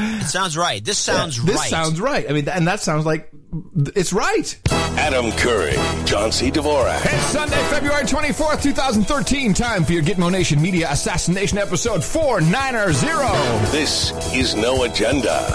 It sounds right. This sounds this right. This sounds right. I mean, and that sounds like it's right. Adam Curry, John C. Dvorak. It's Sunday, February 24th, 2013. Time for your Gitmo Nation Media Assassination episode 490. This is No Agenda.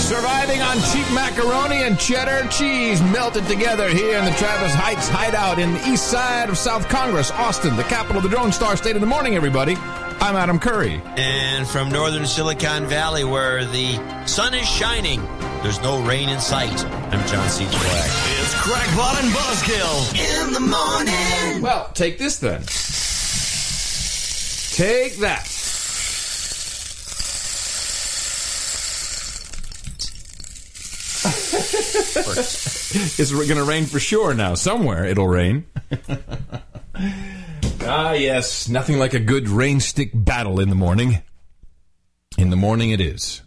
Surviving on cheap macaroni and cheddar cheese melted together here in the Travis Heights hideout in the east side of South Congress, Austin, the capital of the Drone Star State of the morning, everybody. I'm Adam Curry. And from northern Silicon Valley, where the sun is shining, there's no rain in sight. I'm John C. Dvorak. It's Crackpot and Buzzkill in the morning. Well, take this then. Take that. it's going to rain for sure now. Somewhere it'll rain. ah, yes. Nothing like a good rain stick battle in the morning. In the morning it is.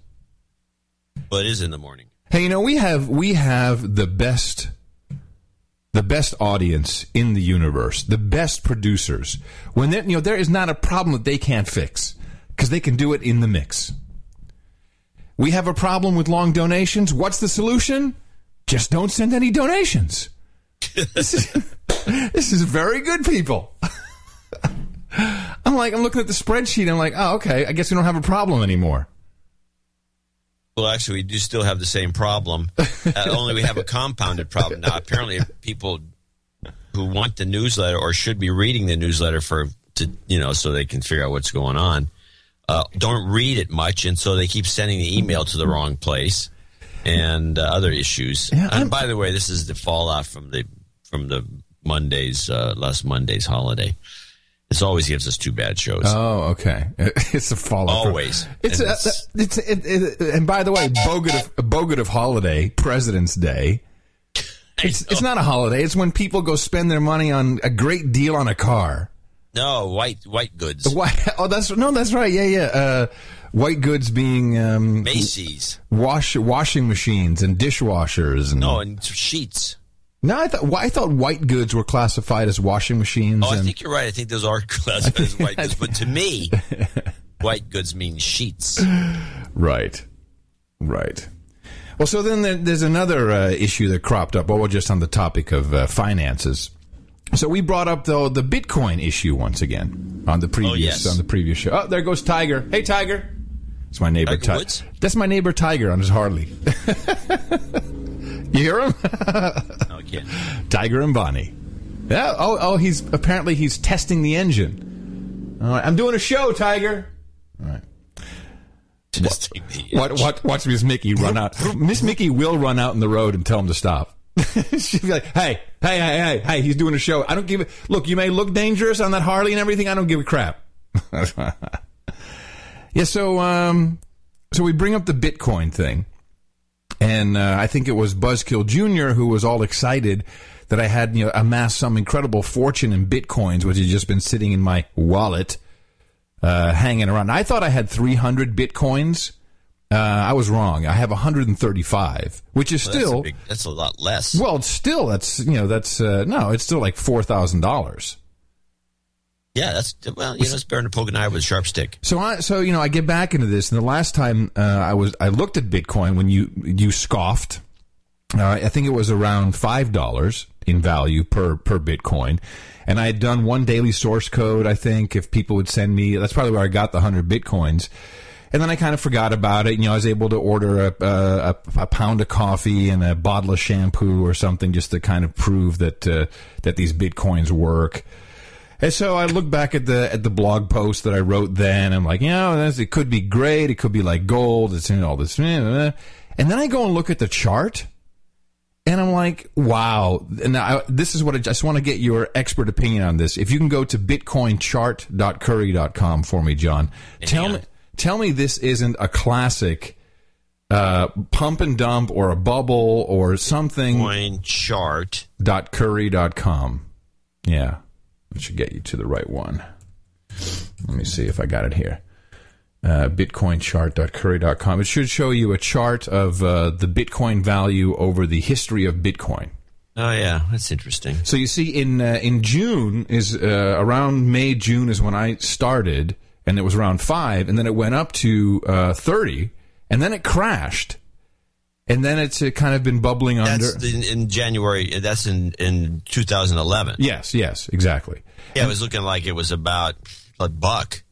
Well, it is in the morning. Hey, you know we have we have the best the best audience in the universe, the best producers. When there, you know there is not a problem that they can't fix because they can do it in the mix. We have a problem with long donations. What's the solution? Just don't send any donations. this is this is very good, people. I'm like I'm looking at the spreadsheet. I'm like, oh, okay. I guess we don't have a problem anymore. Well, actually, we do still have the same problem. Uh, only we have a compounded problem now. Apparently, people who want the newsletter or should be reading the newsletter for to you know so they can figure out what's going on uh, don't read it much, and so they keep sending the email to the wrong place and uh, other issues. Yeah, and by the way, this is the fallout from the from the Monday's uh, last Monday's holiday. This always gives us two bad shows. Oh, okay. It's a follow. Always. It's And a, it's- it's it, it, and by the way, bogut of holiday, President's Day. It's it's not a holiday. It's when people go spend their money on a great deal on a car. no white white goods, Why? Oh, that's no, that's right. Yeah, yeah. Uh, white goods being um, Macy's. wash washing machines and dishwashers. And, No, and sheets. No, I thought I thought white goods were classified as washing machines. Oh, I think you're right. I think those are classified as white goods, but to me, white goods mean sheets. Right. Right. Well, so then there, there's another uh, issue that cropped up. Well, we're just on the topic of uh, finances. So we brought up though the Bitcoin issue once again on the previous yes. on the previous show. Oh, there goes Tiger. Hey, Tiger. It's my neighbor. Tiger? That's my neighbor Tiger on his Harley. you hear him? No, can't. Tiger and Bonnie. Yeah. Oh, oh, he's apparently he's testing the engine. All right, I'm doing a show, Tiger. All right. Just take the- What, what, watch Miss Mickey run out. Miss Mickey will run out in the road and tell him to stop. She'll be like, hey, hey, hey, hey, hey, he's doing a show. I don't give a, look, you may look dangerous on that Harley and everything. I don't give a crap. yeah, so, um, so we bring up the Bitcoin thing. And, uh, I think it was Buzzkill Jr. who was all excited that I had, you know, amassed some incredible fortune in Bitcoins, which had just been sitting in my wallet uh, hanging around. I thought I had 300 bitcoins. Uh, I was wrong. I have 135, which is Well, that's, still a big, that's a lot less. well. It's still that's you know that's uh, no. It's still like four thousand dollars. Yeah, that's well, you know, it's better than poking an eye with a sharp stick. So I so you know I get back into this, and the last time uh, I was I looked at Bitcoin when you you scoffed. Uh, I think it was around five dollars in value per per Bitcoin, and I had done one daily source code. I think if people would send me, that's probably where I got the hundred bitcoins. And then I kind of forgot about it. You know, I was able to order a, a, a pound of coffee and a bottle of shampoo or something just to kind of prove that uh, that these bitcoins work. And so I look back at the at the blog post that I wrote then. I'm like, you know, it could be great. It could be like gold. It's in all this. Eh, eh, eh. And then I go and look at the chart, and I'm like, wow. And I, this is what I just want to get your expert opinion on this. If you can go to bitcoinchart.curry.com for me, John. Tell me, tell me this isn't a classic uh, pump and dump or a bubble or something Coin chart. dot curry dot com. Yeah, it should get you to the right one. Let me see if I got it here. Uh, BitcoinChart.curry.com. It should show you a chart of uh, the Bitcoin value over the history of Bitcoin. Oh yeah, that's interesting. So you see, in uh, in June is uh, around May June is when I started, and it was around five, and then it went up to uh, thirty, and then it crashed, and then it's uh, kind of been bubbling under. That's in, in January. That's in in 2011. yes, yes, exactly. Yeah, it was looking like it was about a buck.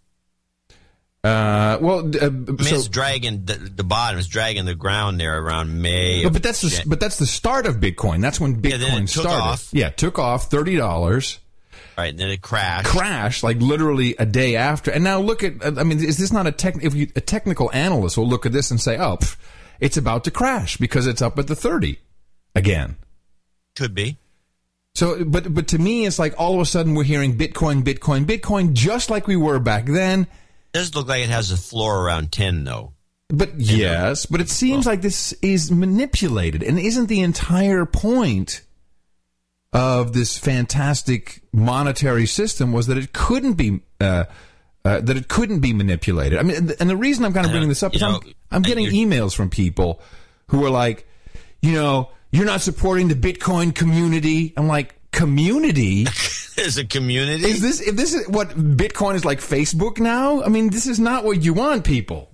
Uh, well, uh, I mean, so, it's dragging the, the bottom. It's dragging the ground there around May. but, but that's the but that's the start of Bitcoin. That's when Bitcoin Yeah, then it took started. off. Yeah, took off thirty dollars. right. And then it crashed. crashed like literally a day after. And now look at, I mean, is this not a tech? If you, a technical analyst will look at this and say, "Oh, pff, it's about to crash because it's up at the thirty again." Could be. So, but but to me, it's like all of a sudden we're hearing Bitcoin, Bitcoin, Bitcoin, just like we were back then. does look like it has a floor around 10 though. But yes, but it seems like this is manipulated, and isn't the entire point of this fantastic monetary system was that it couldn't be uh, uh, that it couldn't be manipulated. I mean, and the- reason I'm kind of bringing this up is You I'm, I'm getting emails from people who are like, you know, you're not supporting the Bitcoin community. I'm like, community. There's a community. Is this if this is what Bitcoin is like Facebook now? I mean, this is not what you want, people.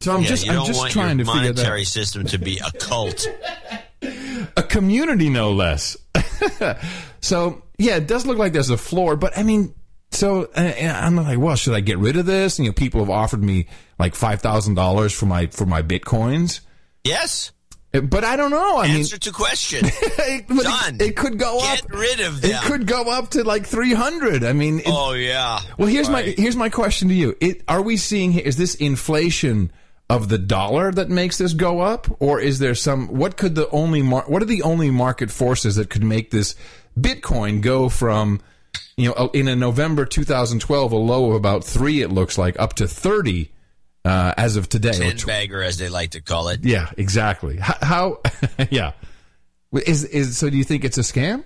So I'm Yeah, just I'm just trying to figure monetary that system to be a cult. a community no less. so yeah, it does look like there's a floor, but I mean, so I'm like, well, should I get rid of this? And, you know, people have offered me like five thousand dollars for my for my bitcoins, yes. But I don't know. I mean, Answer to question. it, but it- Done. It, could go Get up. rid of them. It could go up to like three hundred. I mean, it, oh yeah. Well, here's my here's my question to you: it, Are we seeing is this inflation of the dollar that makes this go up, or is there some? What could the only mar- what are the only market forces that could make this Bitcoin go from you know in a November 2012 a low of about three it looks like up to 30 uh, as of today? Ten tw- as they like to call it. yeah, exactly. How, how yeah. Is is so? Do you think it's a scam?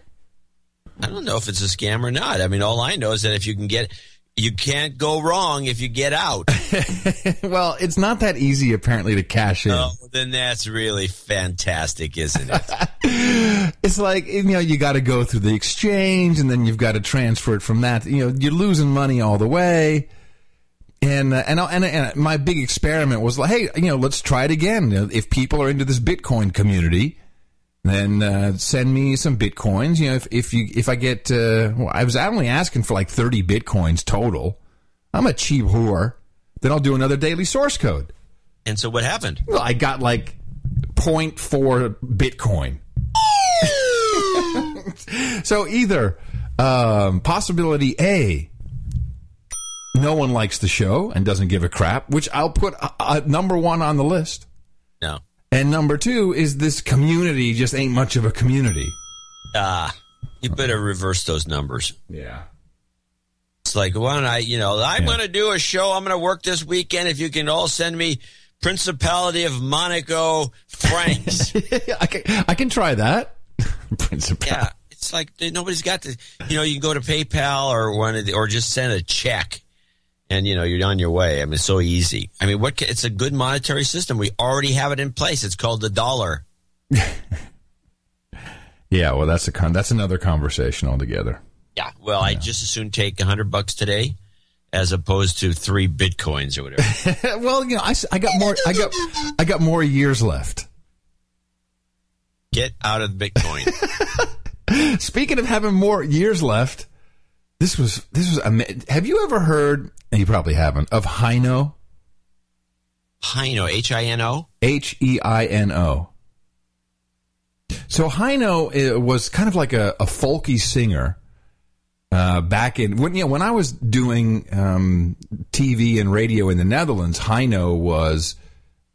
I don't know if it's a scam or not. I mean, all I know is that if you can get, you can't go wrong if you get out. well, it's not that easy apparently to cash in. oh, then that's really fantastic, isn't it? it's like you know you got to go through the exchange and then you've got to transfer it from that you know you're losing money all the way and uh, and, and and my big experiment was like hey you know let's try it again if people are into this bitcoin community then uh, send me some bitcoins you know if, if you if i get uh, well, i was only asking for like 30 bitcoins total i'm a cheap whore then i'll do another daily source code and so what happened? well i got like 0.4 bitcoin so either um, possibility A, no one likes the show and doesn't give a crap, which I'll put number one on the list. No. And number two is this community just ain't much of a community. Ah, you better reverse those numbers. Yeah. It's like, why don't I, you know, I'm going to do a show. I'm going to work this weekend. If you can all send me Principality of Monaco francs. I can I can try that. Principal. yeah. It's like nobody's got to, you know, you can go to PayPal or one of the, or just send a check and, you know, you're on your way. I mean, it's so easy. I mean, what, ca- it's a good monetary system. We already have it in place. It's called the dollar. Yeah, well that's a con- that's another conversation altogether. Yeah. Well, I just as soon take a hundred bucks today as opposed to three bitcoins or whatever. well, you know, I, I got more I got I got more years left. Get out of Bitcoin. Speaking of having more years left, this was this was. ama- Have you ever heard? and You probably haven't of Heino. Heino, H I N O. H E I N O. So Heino uh, was kind of like a, a folky singer uh, back in when you know when I was doing um, TV and radio in the Netherlands. Heino was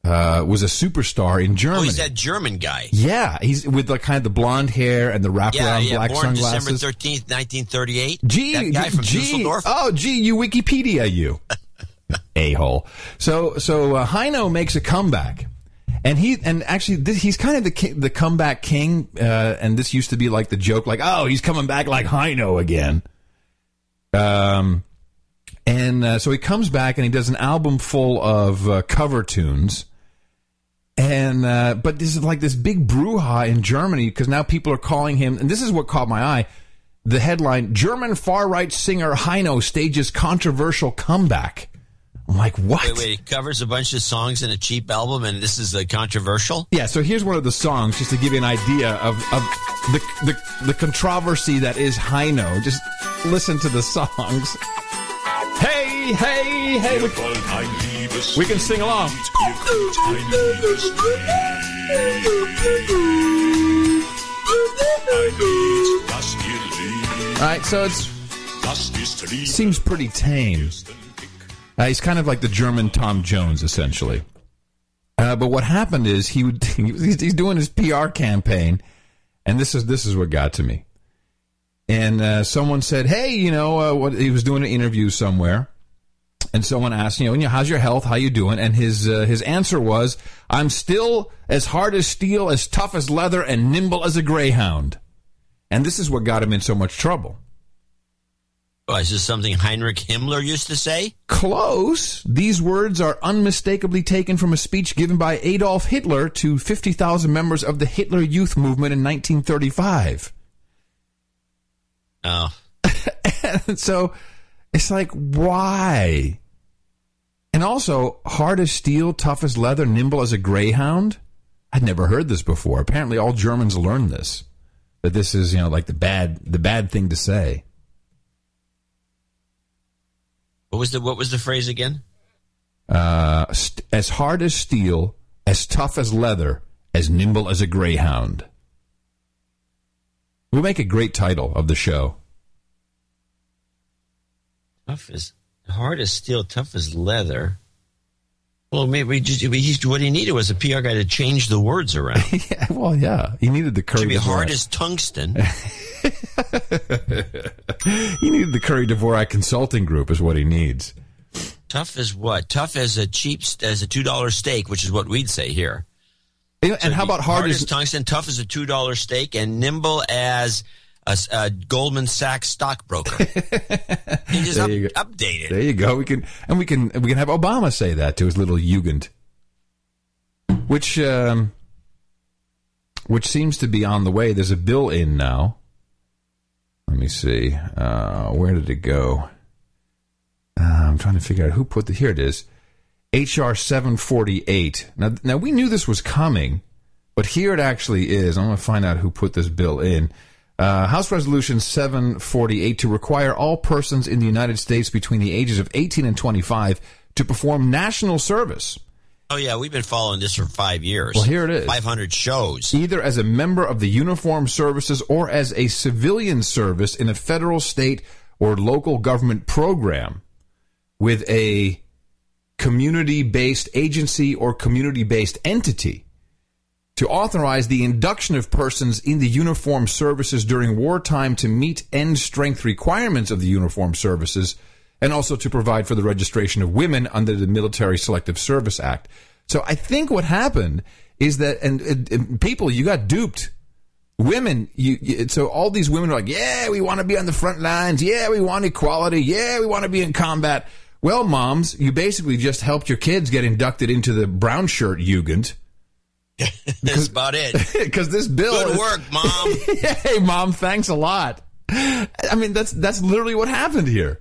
uh, was a superstar in Germany. Oh, he's that German guy. yeah, he's with the kind of the blonde hair and the wraparound Yeah, yeah. black Born sunglasses. December thirteenth, nineteen thirty-eight. Gee, that guy from gee, Dusseldorf. Oh, gee, you Wikipedia, you a hole. So, so uh, Heino makes a comeback, and he and actually this, he's kind of the ki- the comeback king. Uh, and this used to be like the joke, like, oh, he's coming back like Heino again. Um, and uh, so he comes back and he does an album full of uh, cover tunes. And uh, but this is like this big brouhaha in Germany because now people are calling him, and this is what caught my eye. The headline: German far right singer Heino stages controversial comeback. I'm like, what? Wait, wait, he covers a bunch of songs in a cheap album, and this is a controversial. Yeah, so here's one of the songs, just to give you an idea of, of the, the the controversy that is Heino. Just listen to the songs. Hey, hey, hey! We, can sing along. All right, so it's seems pretty tame. Uh, he's kind of like the German Tom Jones, essentially. Uh, but what happened is he would he's, he's doing his PR campaign, and this is this is what got to me. And uh, someone said, "Hey, you know, uh, what he was doing an interview somewhere." And someone asked, you know, how's your health? How you doing? And his uh, his answer was, "I'm still as hard as steel, as tough as leather, and nimble as a greyhound." And this is what got him in so much trouble. Oh, is this something Heinrich Himmler used to say? Close. These words are unmistakably taken from a speech given by Adolf Hitler to 50,000 members of the Hitler Youth Movement in 1935. Oh. and so it's like, why? And also, hard as steel, tough as leather, nimble as a greyhound? I'd never heard this before. Apparently, all Germans learn this. That this is, you know, like the bad, the bad thing to say. What was the what was the phrase again? Uh, st- as hard as steel, as tough as leather, as nimble as a greyhound. We make a great title of the show. Tough as hard as steel, tough as leather. Well, maybe just he's, what he needed was a PR guy to change the words around. yeah, well, yeah, he needed the Curry. be hard as tungsten. he needed the Curry Dvorak Consulting Group, is what he needs. Tough as what? Tough as a cheap as a two dollar steak, which is what we'd say here. And, and how about hard, as, tungsten? Tough as a two dollar steak, and nimble as a, a Goldman Sachs stockbroker. he just There up, you. There you go. We can and we can we can have Obama say that to his little Jugend, which um, which seems to be on the way. There's a bill in now. Let me see. Uh, where did it go? Uh, I'm trying to figure out who put the. Here it is. HR 748. Now, now we knew this was coming, but here it actually is. I'm going to find out who put this bill in. Uh, House Resolution 748 to require all persons in the United States between the ages of 18 and 25 to perform national service, Oh yeah, we've been following this for five years. Well, here it is. Five hundred shows. either as a member of the uniformed services or as a civilian service in a federal, state, or local government program with a community based agency or community based entity to authorize the induction of persons in the uniformed services during wartime to meet end strength requirements of the uniformed services and also to provide for the registration of women under the Military Selective Service Act. So I think what happened is that, and, and- and people, you got duped. Women, you, you, so all these women are like, yeah, we want to be on the front lines. Yeah, we want equality. Yeah, we want to be in combat. Well, moms, you basically just helped your kids get inducted into the brown shirt Jugend. That's about it. because this bill Good is- work, mom. hey, mom, thanks a lot. I mean, that's that's literally what happened here.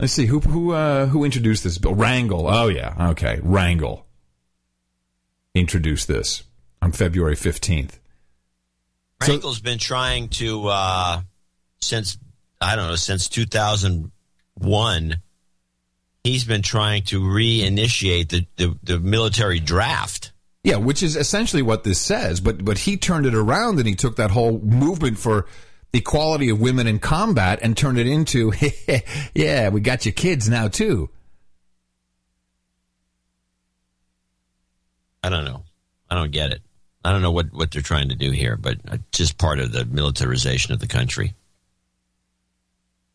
Let's see who who uh, who introduced this bill. Rangel. Oh yeah, okay, Rangel introduced this on February fifteenth. So- Rangel's been trying to uh, since I don't know since 2001. He's been trying to reinitiate the, the, the military draft. Yeah, which is essentially what this says. But but he turned it around and he took that whole movement for equality of women in combat and turned it into, yeah, we got your kids now too. I don't know. I don't get it. I don't know what, what they're trying to do here, but uh, just part of the militarization of the country.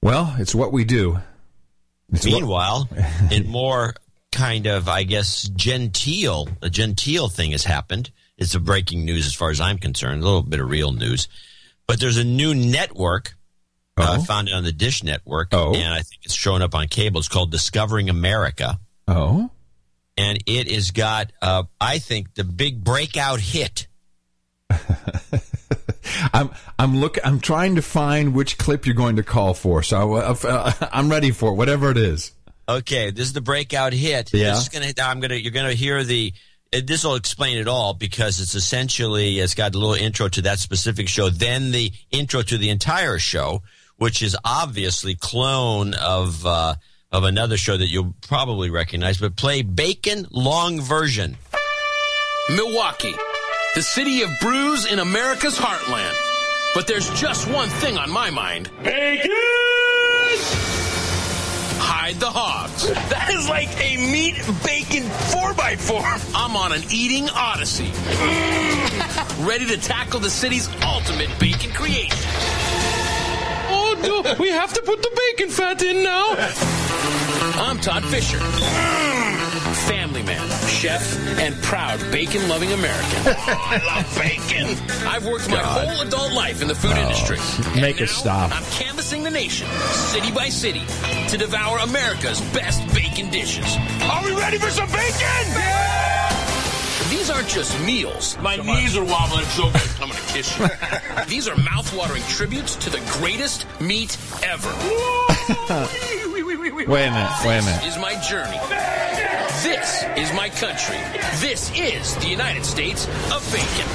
Well, it's what we do. It's what- Meanwhile, in more kind of, I guess, genteel, a genteel thing has happened. It's a breaking news as far as I'm concerned, a little bit of real news. But there's a new network. Uh, Oh. I found it on the Dish Network, Oh. and I think it's showing up on cable. It's called Discovering America, oh. and it has got, uh, I think, the big breakout hit. I'm I'm look I'm trying to find which clip you're going to call for. So uh, uh, I'm ready for it, whatever it is. Okay, this is the breakout hit. Yeah. This is gonna. I'm gonna. You're gonna hear the. This will explain it all because it's essentially it's got a little intro to that specific show, then the intro to the entire show, which is obviously clone of uh, of another show that you'll probably recognize. But play Bacon long version. Milwaukee, the city of brews in America's heartland. But there's just one thing on my mind. Bacon! Hide the hogs. That is like a meat bacon 4x4. I'm on an eating odyssey. Mm. Ready to tackle the city's ultimate bacon creation. Oh no, we have to put the bacon fat in now. I'm Todd Fisher. Mm. Family man, chef, and proud bacon loving American. I love bacon. I've worked my whole adult life in the food oh, industry. Make it now stop. I'm canvassing the nation, city by city, to devour America's best bacon dishes. Are we ready for some bacon? These aren't just meals. My knees are wobbling so good. I'm gonna kiss you. These are mouth-watering tributes to the greatest meat ever. Wait a minute. Wait a minute. This is my journey. This is my country. This is the United States of bacon.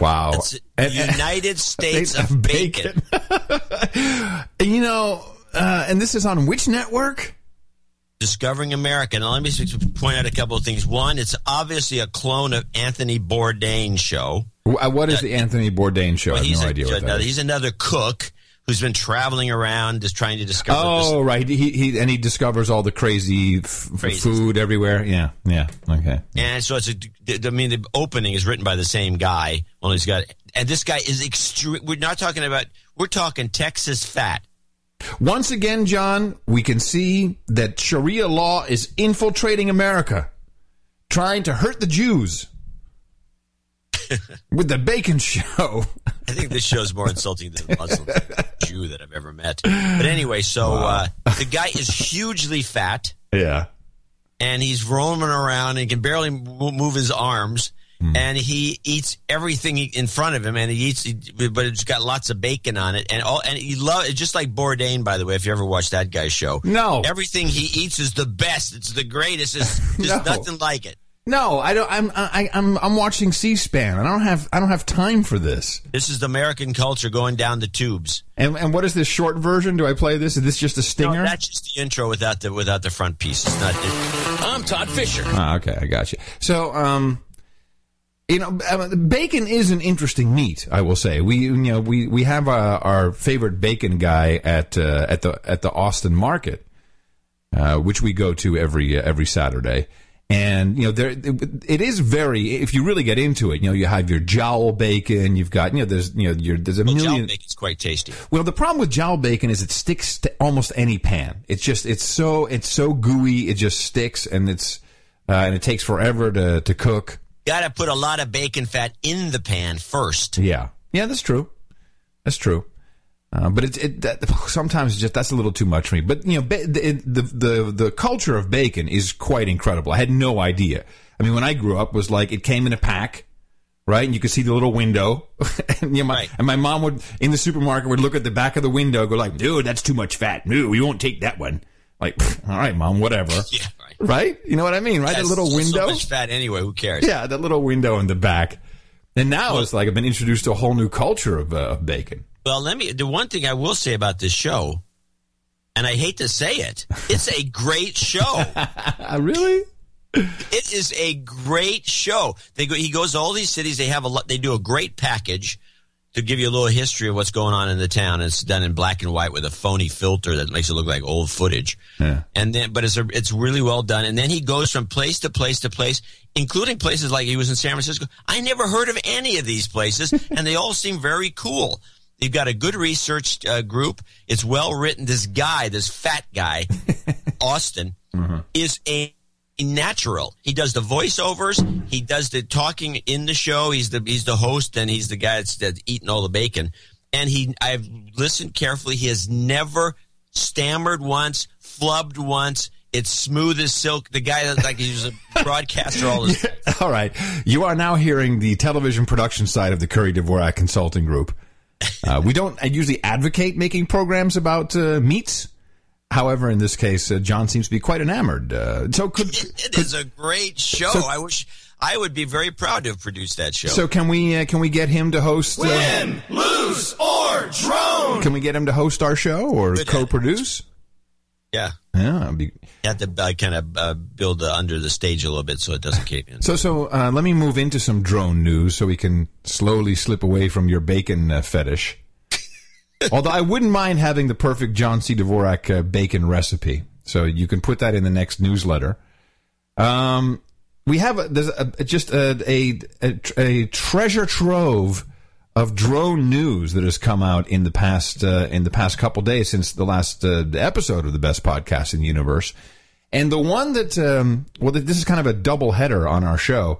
Wow. It's the And- and- United States of bacon. you know, uh, and this is on which network? Discovering America. Now, let me point out a couple of things. One, it's obviously a clone of Anthony Bourdain show. Wh- uh, What is the Anthony Bourdain show? I have no a- idea what that another, is. he's another cook who's been traveling around just trying to discover Oh, right. He, he and he discovers all the crazy f- food everywhere. Yeah, yeah. Okay. this. And so it's a, I mean, the opening is written by the same guy. Only he's got, and this guy is extreme. We're not talking about, we're talking Texas fat. Once again, John, we can see that Sharia law is infiltrating America, trying to hurt the Jews with the Bacon Show. I think this show's more insulting than a Muslim Jew that I've ever met. But anyway, so uh, the guy is hugely fat. yeah. and he's roaming around and can barely move his arms. Hmm. And he eats everything in front of him, and he eats, but it's got lots of bacon on it, and all. And he love it's just like Bourdain, by the way. If you ever watched that guy's show, No. everything he eats is the best. It's the greatest. It's just No. nothing like it. No, I don't. I'm I, I'm I'm watching C-SPAN. I don't have I don't have time for this. This is the American culture going down the tubes. And and what is this short version? Do I play this? Is this just a No, stinger? that's just the intro without the without the front piece. It's not. It, I'm Todd Fisher. Ah, okay, I got you. So, um, you know, uh, bacon is an interesting meat. I will say we, you know, we we have uh, our favorite bacon guy at uh, at the at the Austin Market, uh, which we go to every uh, every Saturday. And you know, there it, is very. If you really get into it, you know, you have your jowl bacon. You've got you know, there's you know, your, there's a well, million. jowl bacon's quite tasty. Well, the problem with jowl bacon is it sticks to almost any pan. It's just it's so it's so gooey. It just sticks, and it's uh, and it takes forever to to cook. Got to put a lot of bacon fat in the pan first. Yeah, yeah, that's true. That's true. Uh, but it's it, that, sometimes just that's a little too much for me. But you know, ba- the, the the the culture of bacon is quite incredible. I had no idea. I mean, when I grew up, was like it came in a pack, right? And you could see the little window, and, you know, my, Right. and my mom would in the supermarket would look at the back of the window, go like, "Dude, that's too much fat. No, we won't take that one." Like, all right, mom, whatever. Yeah, right. Right? You know what I mean, right? That little so window. much fat anyway. Who cares? Yeah, that little window in the back. And now it's like I've been introduced to a whole new culture of, uh, of bacon. Well, let me. The one thing I will say about this show, and I hate to say it, it's a great show. Really? it is a great show. They go. He goes to all these cities. They have a lot. They do a great package to give you a little history of what's going on in the town. It's done in black and white with a phony filter that makes it look like old footage. Yeah. And then, but it's a, it's really well done. And then he goes from place to place to place, including places like he was in San Francisco. I never heard of any of these places, and they all seem very cool. You've got a good research uh, group. It's well written. This guy, this fat guy, Austin, is a natural. He does the voiceovers. He does the talking in the show. He's the he's the host, and he's the guy that's, that's eating all the bacon. And he, I've listened carefully. He has never stammered once, flubbed once. It's smooth as silk. The guy that like he's a broadcaster all his All right. You are now hearing the television production side of the Curry Dvorak Consulting Group. Uh, we don't usually advocate making programs about uh, meats. However, in this case, uh, John seems to be quite enamored. Uh, so could, it, it is a great show. So- I wish I would be very proud to have produced that show. so can we uh, can we get him to host? uh, Win, lose, or drone. can we get him to host our show or Good. co-produce? Yeah, Yeah. be- you have to uh, kind of uh, build uh, under the stage a little bit so it doesn't cave in. So so uh, let me move into some drone news so we can slowly slip away from your bacon uh, fetish. Although I wouldn't mind having the perfect John C. Dvorak uh, bacon recipe, so you can put that in the next newsletter. Um, we have a, there's a, just a, a, a, a treasure trove of drone news that has come out in the past uh, in the past couple days since the last uh, episode of the best podcast in the universe. And the one that um, well, this is kind of a double header on our show.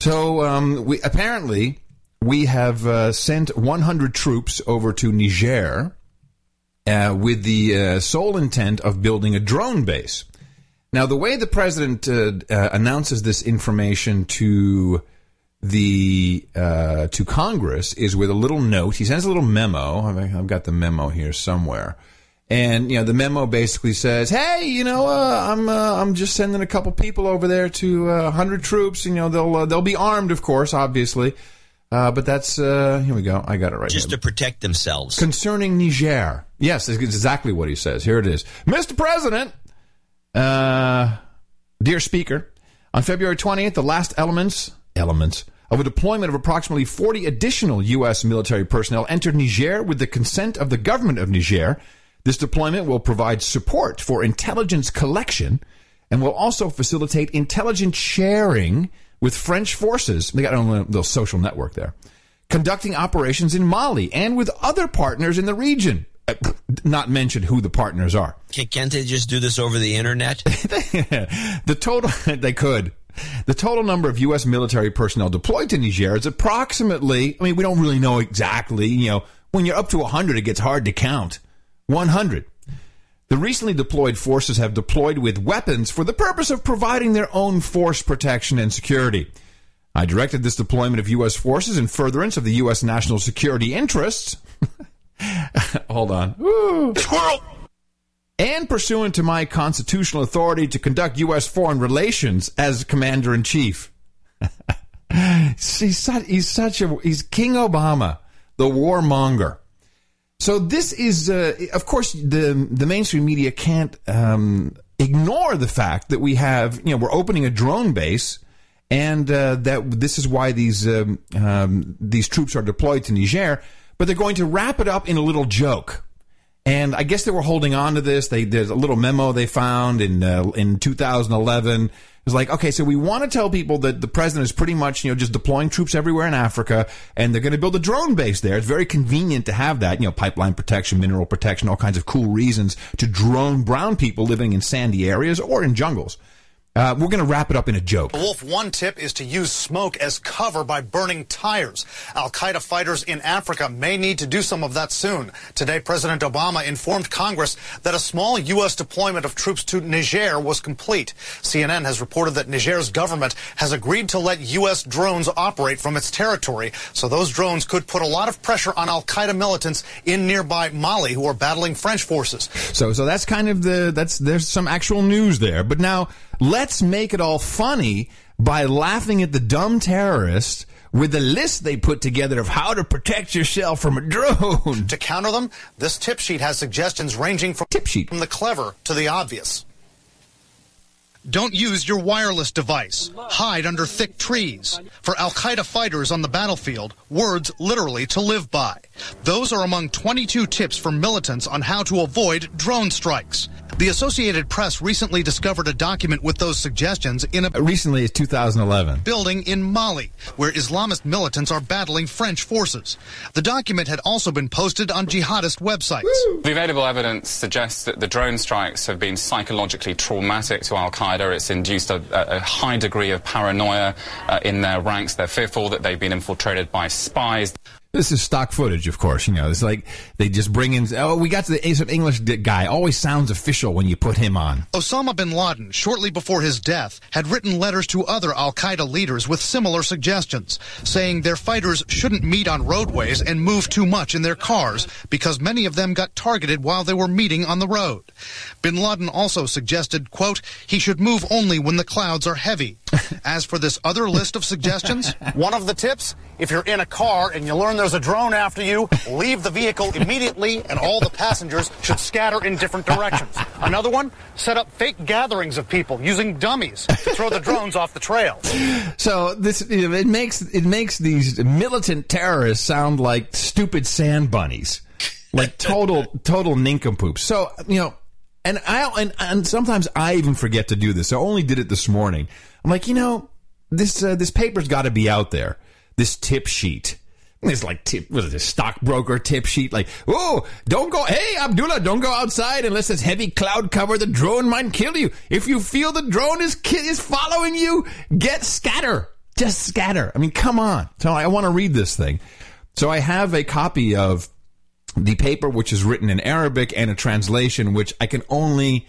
So um, we apparently we have uh, sent 100 troops over to Niger uh, with the uh, sole intent of building a drone base. Now, the way the president uh, uh, announces this information to the uh, to Congress is with a little note. He sends a little memo. I've, got the memo here somewhere, and you know the memo basically says, "Hey, you know, uh, I'm uh, I'm just sending a couple people over there to uh, 100 troops. You know, they'll uh, they'll be armed, of course, obviously, uh, but that's uh, here we go. I got it right Just here. to protect themselves. Concerning Niger. Yes, that's exactly what he says. Here it is. Mr. President, uh, dear Speaker, on February 20th, the last elements, elements of a deployment of approximately 40 additional U.S. military personnel entered Niger with the consent of the government of Niger. This deployment will provide support for intelligence collection and will also facilitate intelligence sharing with French forces. They got a little social network there conducting operations in Mali and with other partners in the region. Uh, Not mentioned who the partners are. Can- Can't they just do this over the internet? the total they could. The total number of U.S. military personnel deployed to Niger is approximately. I mean, we don't really know exactly. You know, when you're up to 100, it gets hard to count. 100. The recently deployed forces have deployed with weapons for the purpose of providing their own force protection and security. I directed this deployment of U.S. forces in furtherance of the U.S. national security interests. Hold on. Woo. And pursuant to my constitutional authority to conduct U.S. foreign relations as commander in chief. he's, such, he's such a he's King Obama, the warmonger. So this is, uh, of course, the the mainstream media can't um, ignore the fact that we have, you know, we're opening a drone base, and uh, that this is why these um, um, these troops are deployed to Niger. But they're going to wrap it up in a little joke. And I guess they were holding on to this. They there's a little memo they found in uh, in 2011. It was like, okay, so we want to tell people that the president is pretty much, you know, just deploying troops everywhere in Africa, and they're going to build a drone base there. It's very convenient to have that, you know, pipeline protection, mineral protection, all kinds of cool reasons to drone brown people living in sandy areas or in jungles. Uh, we're going to wrap it up in a joke. Wolf, one tip is to use smoke as cover by burning tires. Al Qaeda fighters in Africa may need to do some of that soon. Today, President Obama informed Congress that a small U.S. deployment of troops to Niger was complete. CNN has reported that Niger's government has agreed to let U.S. drones operate from its territory, so those drones could put a lot of pressure on Al Qaeda militants in nearby Mali who are battling French forces. So, so that's kind of the that's there's some actual news there. But now let's make it all funny by laughing at the dumb terrorists with the list they put together of how to protect yourself from a drone. To counter them, this tip sheet has suggestions ranging from Tip sheet. from the clever to the obvious. Don't use your wireless device. Hide under thick trees. For Al Qaeda fighters on the battlefield, words literally to live by. Those are among 22 tips for militants on how to avoid drone strikes. The Associated Press recently discovered a document with those suggestions in a Recently, it's 2011. building in Mali, where Islamist militants are battling French forces. The document had also been posted on jihadist websites. The available evidence suggests that the drone strikes have been psychologically traumatic to Al Qaeda. It's induced a, a high degree of paranoia uh, in their ranks. They're fearful that they've been infiltrated by spies. This is stock footage, of course. You know, it's like they just bring in. Oh, we got to the Ace of English guy. Always sounds official when you put him on. Osama bin Laden, shortly before his death, had written letters to other Al Qaeda leaders with similar suggestions, saying their fighters shouldn't meet on roadways and move too much in their cars because many of them got targeted while they were meeting on the road. Bin Laden also suggested, quote, he should move only when the clouds are heavy. As for this other list of suggestions, one of the tips, if you're in a car and you learn there's a drone after you, leave the vehicle immediately and all the passengers should scatter in different directions. Another one, set up fake gatherings of people using dummies to throw the drones off the trail. So this it makes it makes these militant terrorists sound like stupid sand bunnies, like total total nincompoops. So you know, and I and, and sometimes I even forget to do this. I only did it this morning. I'm like, you know, this uh, this paper's got to be out there. This tip sheet. It's like tip, what is it, a stockbroker tip sheet? Like, oh, don't go, hey, Abdullah, don't go outside unless there's heavy cloud cover. The drone might kill you. If you feel the drone is is following you, get scatter. Just scatter. I mean, come on. So I want to read this thing. So I have a copy of the paper, which is written in Arabic, and a translation, which I can only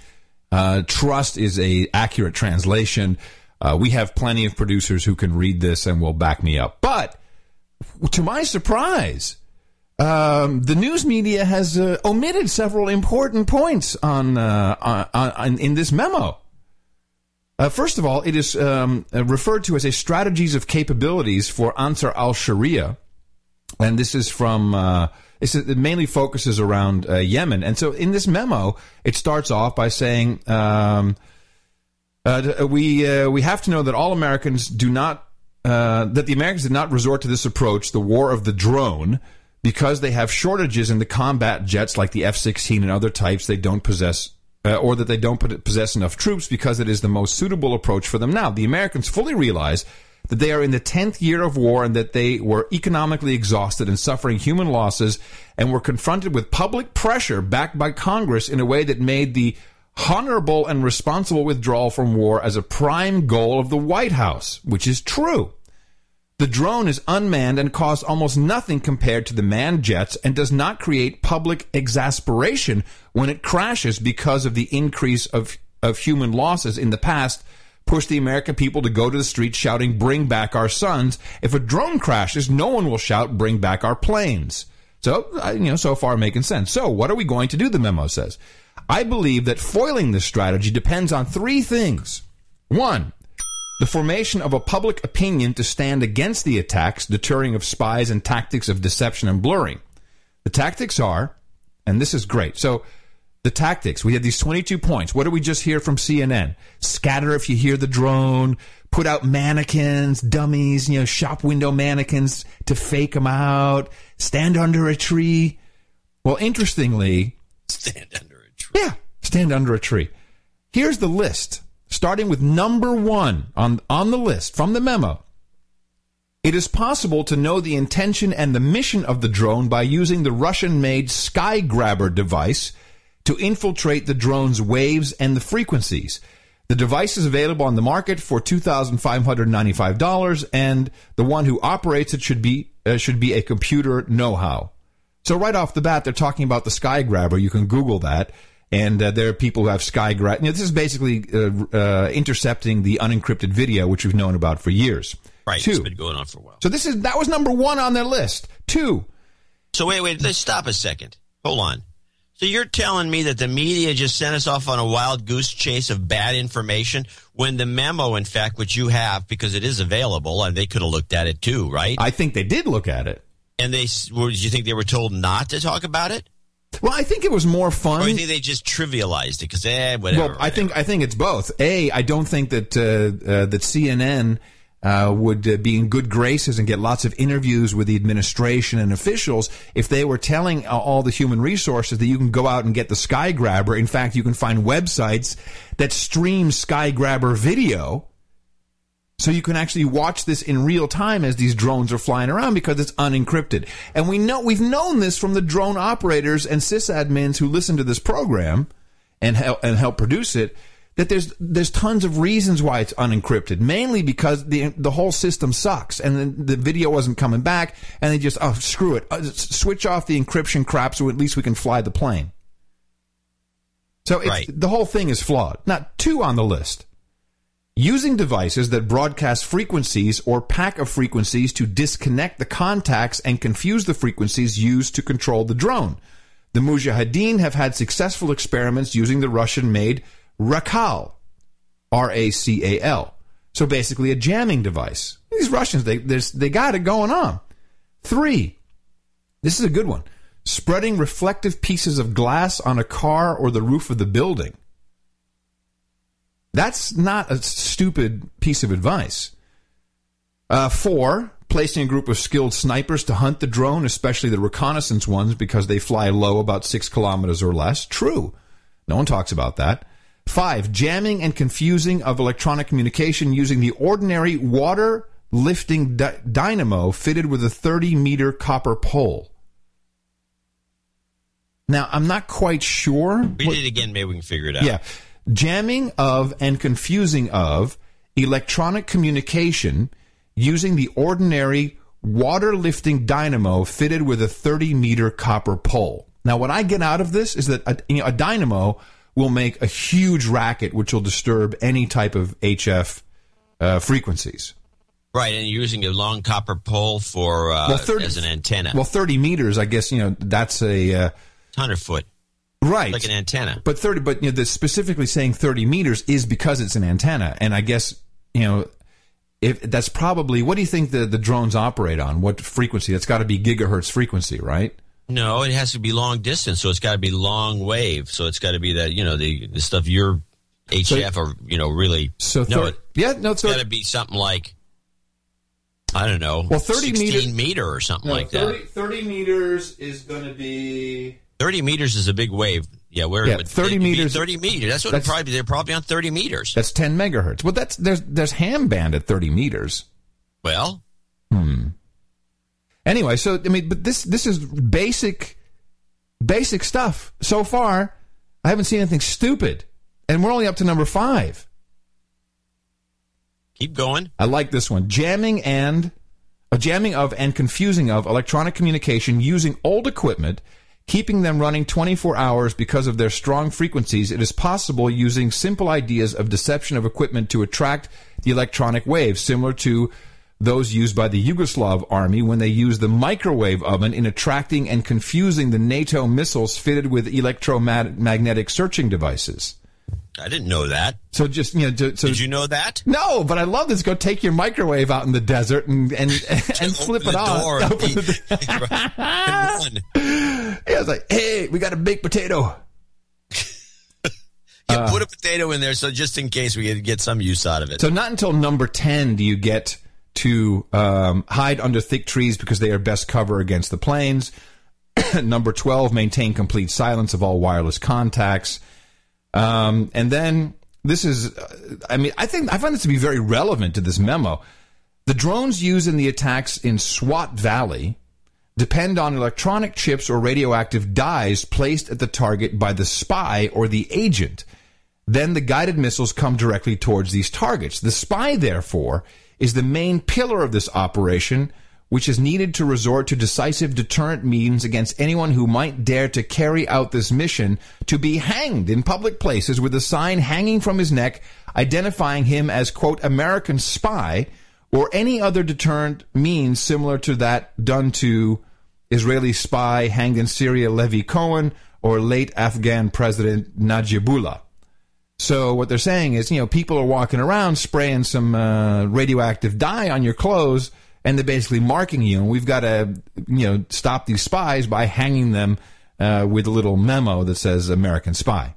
uh, trust is a accurate translation. Uh, we have plenty of producers who can read this and will back me up. But to my surprise, um, the news media has uh, omitted several important points on, uh, on, on, in this memo. Uh, first of all, it is um, referred to as a strategies of capabilities for Ansar al Sharia, and this is from. Uh, it mainly focuses around uh, Yemen, and so in this memo, it starts off by saying um, uh, we uh, we have to know that all Americans do not uh, that the Americans did not resort to this approach, the war of the drone, because they have shortages in the combat jets like the F-16 and other types they don't possess. Uh, or that they don't possess enough troops because it is the most suitable approach for them now. The Americans fully realize that they are in the 10th year of war and that they were economically exhausted and suffering human losses and were confronted with public pressure backed by Congress in a way that made the honorable and responsible withdrawal from war as a prime goal of the White House, which is true. The drone is unmanned and costs almost nothing compared to the manned jets and does not create public exasperation when it crashes because of the increase of, of human losses in the past push the American people to go to the streets shouting, bring back our sons. If a drone crashes, no one will shout, bring back our planes. So, uh, you know, so far making sense. So, what are we going to do? The memo says. I believe that foiling this strategy depends on three things. One, the formation of a public opinion to stand against the attacks, deterring of spies and tactics of deception and blurring. The tactics are, and this is great. So, the tactics, we had these 22 points. What did we just hear from CNN? Scatter if you hear the drone, put out mannequins, dummies, you know, shop window mannequins to fake them out, stand under a tree. Well, interestingly, stand under. Yeah, stand under a tree. Here's the list, starting with number one on, on the list from the memo. It is possible to know the intention and the mission of the drone by using the Russian made Sky Grabber device to infiltrate the drone's waves and the frequencies. The device is available on the market for $2,595 and the one who operates it should be uh, should be a computer know-how. So right off the bat they're talking about the Sky Grabber. You can google that and uh, there are people who have Sky Grab. You know, this is basically uh, uh, intercepting the unencrypted video which we've known about for years. Right, Two. it's been going on for a while. So this is that was number 1 on their list. 2. So wait, wait, let's stop a second. Hold on. So you're telling me that the media just sent us off on a wild goose chase of bad information when the memo, in fact, which you have because it is available, and they could have looked at it too, right? I think they did look at it. And they, were, did you think they were told not to talk about it? Well, I think it was more fun. Or you think they just trivialized it because eh, whatever. Well, I think I think it's both. A, I don't think that uh, uh, that CNN uh, would uh, be in good graces and get lots of interviews with the administration and officials if they were telling uh, all the human resources that you can go out and get the Sky Grabber. In fact, you can find websites that stream Sky Grabber video. So you can actually watch this in real time as these drones are flying around because it's unencrypted. And we know we've known this from the drone operators and sysadmins who listen to this program and help and help produce it that there's there's tons of reasons why it's unencrypted. Mainly because the the whole system sucks, and then the video wasn't coming back, and they just oh screw it, uh, switch off the encryption crap, so at least we can fly the plane. So it's, Right. the whole thing is flawed. Not two on the list. Using devices that broadcast frequencies or pack of frequencies to disconnect the contacts and confuse the frequencies used to control the drone. The Mujahideen have had successful experiments using the Russian made Racal, R A C A L. So basically a jamming device. These Russians, they, they got it going on. Three, this is a good one. Spreading reflective pieces of glass on a car or the roof of the building. That's not a stupid piece of advice. Uh, four, placing a group of skilled snipers to hunt the drone, especially the reconnaissance ones, because they fly low about six kilometers or less. True. No one talks about that. Five, jamming and confusing of electronic communication using the ordinary water lifting dy- dynamo fitted with a 30 meter copper pole. Now, I'm not quite sure. Read what- it again. Maybe we can figure it out. yeah. Jamming of and confusing of electronic communication using the ordinary water lifting dynamo fitted with a 30 meter copper pole. Now, what I get out of this is that a, you know, a dynamo will make a huge racket which will disturb any type of HF uh, frequencies. Right, and you're using a long copper pole for uh, Well, 30 as an antenna. Well, 30 meters, I guess, you know, that's a. Uh, hundred foot, right. like an antenna. But thirty, but you know, the specifically saying thirty meters is because it's an antenna, and I guess you know, if that's probably what do you think the the drones operate on? What frequency? That's got to be gigahertz frequency, right? No, it has to be long distance, so it's got to be long wave. So it's got to be that you know the the stuff you're HF or you know really. So no, it, yeah, no, it's so got to be something like I don't know. Well, 30 meter- 16 meter or something like that. 30 meters is going to be. Thirty meters is a big wave. Yeah, where Yeah, 30 it could be meters- Thirty meters. That's what that's- it probably they're probably on thirty meters. That's ten megahertz. Well, that's there's there's ham band at thirty meters. Well, hmm. Anyway, so I mean, but this this is basic basic stuff. So far, I haven't seen anything stupid, and we're only up to number five. keep going. I like this one. Jamming and a jamming of and confusing of electronic communication using old equipment, keeping them running 24 hours because of their strong frequencies. It is possible using simple ideas of deception of equipment to attract the electronic waves, similar to those used by the Yugoslav army when they used the microwave oven in attracting and confusing the NATO missiles fitted with electromagnetic searching devices. I didn't know that. So just you know, so Did you know that? no, but I love this. Go take your microwave out in the desert and and, and flip it on. Open the- and run. Yeah, I was like, hey, we got a baked potato. Yeah, Uh. put a potato in there, so just in case we could get some use out of it. So not until number ten do you get to um, hide under thick trees because they are best cover against the planes. number twelve, maintain complete silence of all wireless contacts. Um, and then this is, uh, I mean, I think I find this to be very relevant to this memo. The drones used in the attacks in Swat Valley depend on electronic chips or radioactive dyes placed at the target by the spy or the agent. Then the guided missiles come directly towards these targets. The spy, therefore, is the main pillar of this operation, which is needed to resort to decisive deterrent means against anyone who might dare to carry out this mission to be hanged in public places with a sign hanging from his neck identifying him as, quote, American spy or any other deterrent means similar to that done to Israeli spy hanged in Syria Levi Cohen or late Afghan President Najibullah. So what they're saying is, you know, people are walking around spraying some uh, radioactive dye on your clothes, and they're basically marking you. And we've got to, you know, stop these spies by hanging them uh, with a little memo that says "American spy."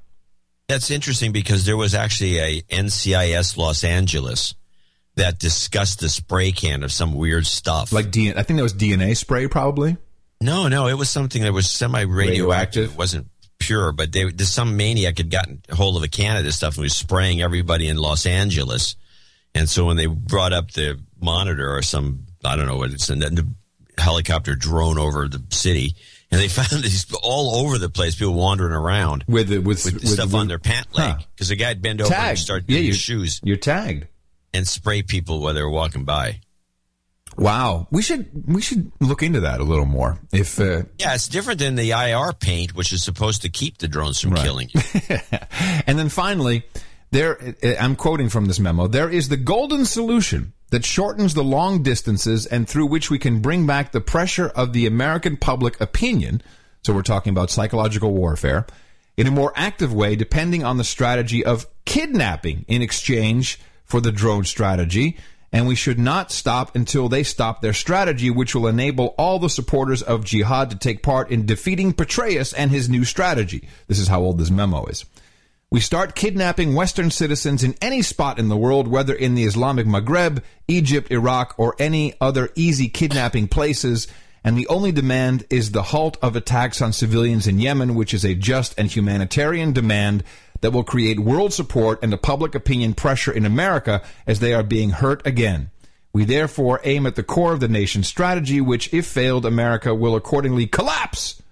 That's interesting because there was actually a NCIS Los Angeles that discussed the spray can of some weird stuff. Like DNA, I think that was DNA spray, probably. no, no, it was something that was semi Radioactive. It wasn't pure, but they, some maniac had gotten hold of a can of this stuff and was spraying everybody in Los Angeles. And so when they brought up the monitor or some, I don't know what it's, and then the helicopter drone over the city, and they found these all over the place. People wandering around with the, with, with, with stuff the- on their pant leg Huh. because the guy would bend over and Tagged. start Yeah, doing you- his shoes You're tagged. and spray people while they're walking by. Wow, we should we should look into that a little more. If uh, Yeah, it's different than the IR paint, which is supposed to keep the drones from killing you. and then finally, there I'm quoting from this memo. There is the golden solution that shortens the long distances and through which we can bring back the pressure of the American public opinion. So we're talking about psychological warfare in a more active way, depending on the strategy of kidnapping in exchange for the drone strategy. And we should not stop until they stop their strategy, which will enable all the supporters of jihad to take part in defeating Petraeus and his new strategy. This is how old this memo is. We start kidnapping Western citizens in any spot in the world, whether in the Islamic Maghreb, Egypt, Iraq, or any other easy kidnapping places. And the only demand is the halt of attacks on civilians in Yemen, which is a just and humanitarian demand that will create world support and the public opinion pressure in America as they are being hurt again. We therefore aim at the core of the nation's strategy, which, if failed, America will accordingly collapse.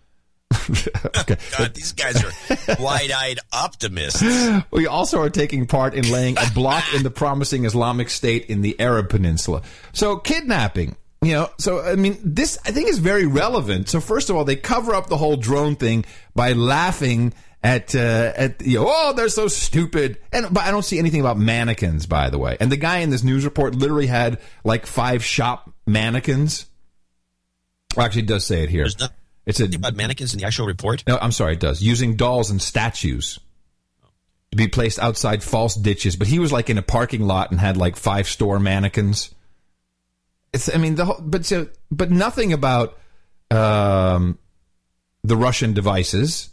okay. God, these guys are wide-eyed optimists. We also are taking part in laying a block in the promising Islamic State in the Arab Peninsula. So kidnapping, you know, so I mean, this I think is very relevant. So first of all, they cover up the whole drone thing by laughing at uh, at you know, oh, they're so stupid. And but I don't see anything about mannequins, by the way. And the guy in this news report literally had like five shop mannequins. Well, actually, it does say it here. There's nothing It's a about mannequins in the actual report. no, I'm sorry, it does. Using dolls and statues to be placed outside false ditches. But he was like in a parking lot and had like five store mannequins. It's, I mean, the whole, but so, but nothing about um, the Russian devices,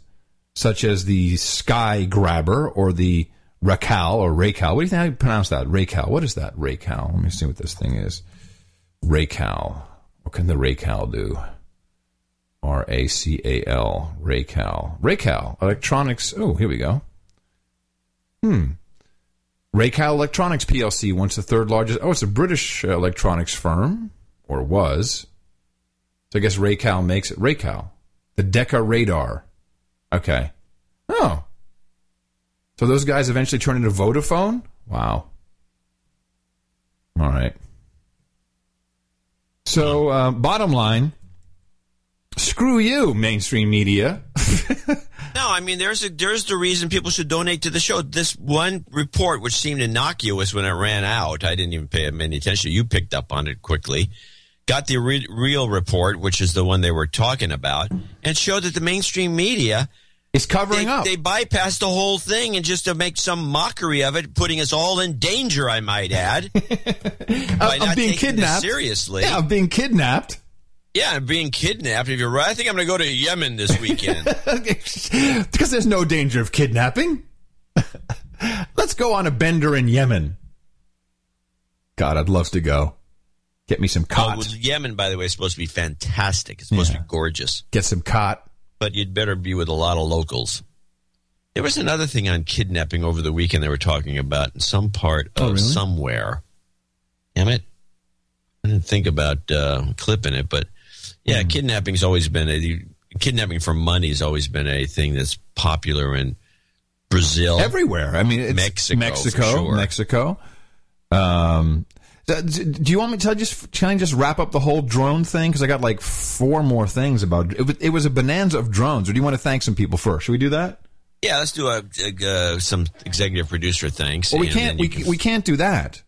such as the Sky Grabber or the Rakal or Rakal. What do you think? How do you pronounce that? Rakal. What is that? Rakal. Let me see what this thing is. Rakal. What can the Rakal do? R A C A L, Raycal. Raycal Electronics. Oh, here we go. Hmm. Raycal Electronics PLC, once the third largest. Oh, it's a British electronics firm, or was. So I guess Raycal makes it Raycal. The Decca Radar. Okay. Oh. So those guys eventually turn into Vodafone? Wow. All right. So, uh, bottom line, screw you, mainstream media. No, I mean there's a there's the reason people should donate to the show. This one report, which seemed innocuous when it ran out, I didn't even pay any attention. You picked up on it quickly. Got the re- real report, which is the one they were talking about, and showed that the mainstream media Is covering they, up. they bypassed the whole thing and just to make some mockery of it, putting us all in danger. I might add, by of not being kidnapped. seriously. Yeah, of being kidnapped. Yeah, I'm being kidnapped. If you're right, I think I'm going to go to Yemen this weekend. because there's no danger of kidnapping. Let's go on a bender in Yemen. God, I'd love to go. Get me some Oh, cot. well, Yemen, by the way, is supposed to be fantastic. It's supposed to be gorgeous, Get some cot. but you'd better be with a lot of locals. There was another thing on kidnapping over the weekend they were talking about in some part of Oh, really? somewhere. Damn it. I didn't think about uh, clipping it, but yeah, Hmm. kidnapping's always been a kidnapping for money has always been a thing that's popular in Brazil. Everywhere. I mean, it's Mexico, Mexico, sure. Mexico. Um, do you want me to just can I just wrap up the whole drone thing? Because I got like four more things about it. It was a bonanza of drones. Or do you want to thank some people first? Should we do that? yeah, let's do a, a, uh, some executive producer things. Well, we can't. We, can- we can't do that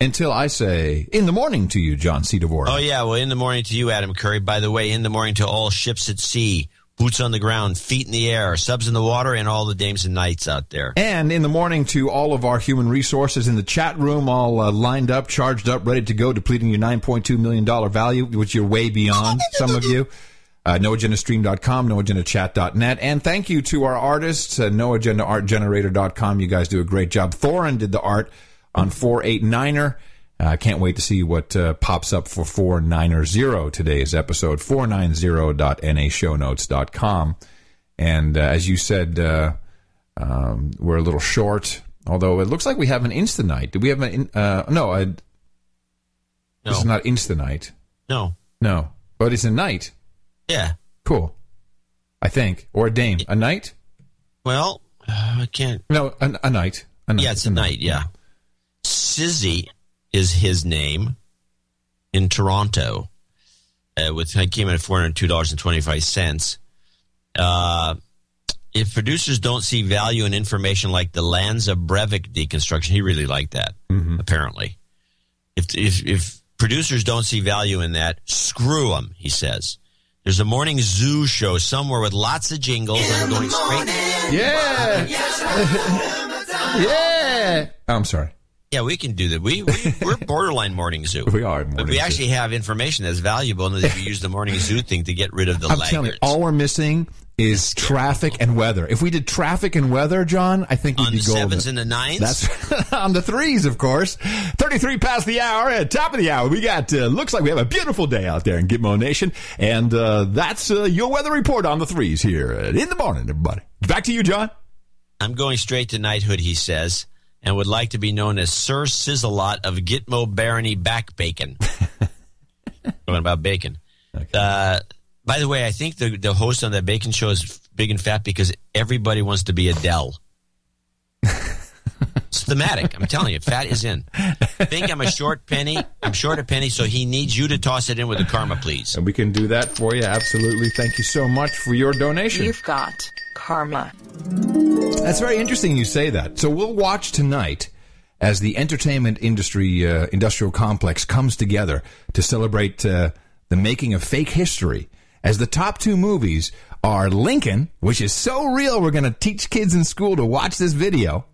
until I say in the morning to you, John C. Dvorak. Oh yeah, well, in the morning to you, Adam Curry. By the way, in the morning to all ships at sea, boots on the ground, feet in the air, subs in the water, and all the dames and knights out there. And in the morning to all of our human resources in the chat room, all uh, lined up, charged up, ready to go, depleting your $9.2 million value, which you're way beyond, some of you. Uh, NoAgendaStream.com, NoAgendaChat.net. And thank you to our artists, uh, NoAgendaArtGenerator.com. You guys do a great job. Thorin did the art on 489er. I uh, can't wait to see what uh, pops up for 490 today's episode, 490.nashownotes.com. And uh, as you said, uh, um, we're a little short, although it looks like we have an Insta-night. Do we have an, uh, no, a, this is not Insta-night. no, No, but it's a night. yeah. Cool. I think, or a dame, a knight. Well, uh, I can't. No, a, a knight. A knight. Yeah, it's a knight. Yeah, Sizzy is his name in Toronto. Uh, with I came in at four hundred two dollars and twenty five cents. Uh, if producers don't see value in information like the Lanza Breivik deconstruction, he really liked that. Apparently, if if if producers don't see value in that, screw them. He says. There's a morning zoo show somewhere with lots of jingles. I'm going straight. Yeah. yeah. Oh, I'm sorry. Yeah, we can do that. We, we we're borderline morning zoo. We are but we zoo. actually have information that's valuable, and that we use the morning zoo thing to get rid of the I'm telling you, all we're missing is traffic and weather. If we did traffic and weather, John, I think we'd on be the golden. sevens and the nines. That's on the threes, of course. 33 past the hour, at top of the hour. We got, uh, looks like we have a beautiful day out there in Gitmo Nation. And, uh, that's, uh, your weather report on the threes here in the morning, everybody. Back to you, John. I'm going straight to knighthood, he says, and would like to be known as Sir Sizzalot of Gitmo Barony Back Bacon. Talking about bacon. Uh, by the way, I think the, the host on that bacon show is big and fat because everybody wants to be Adele. it's thematic. I'm telling you, fat is in. Think I'm a short penny. I'm short a penny, so he needs you to toss it in with the karma, please. And we can do that for you. Absolutely. Thank you so much for your donation. You've got karma. That's very interesting you say that. So we'll watch tonight as the entertainment industry uh, industrial complex comes together to celebrate uh, the making of fake history. As the top two movies are Lincoln, which is so real we're going to teach kids in school to watch this video,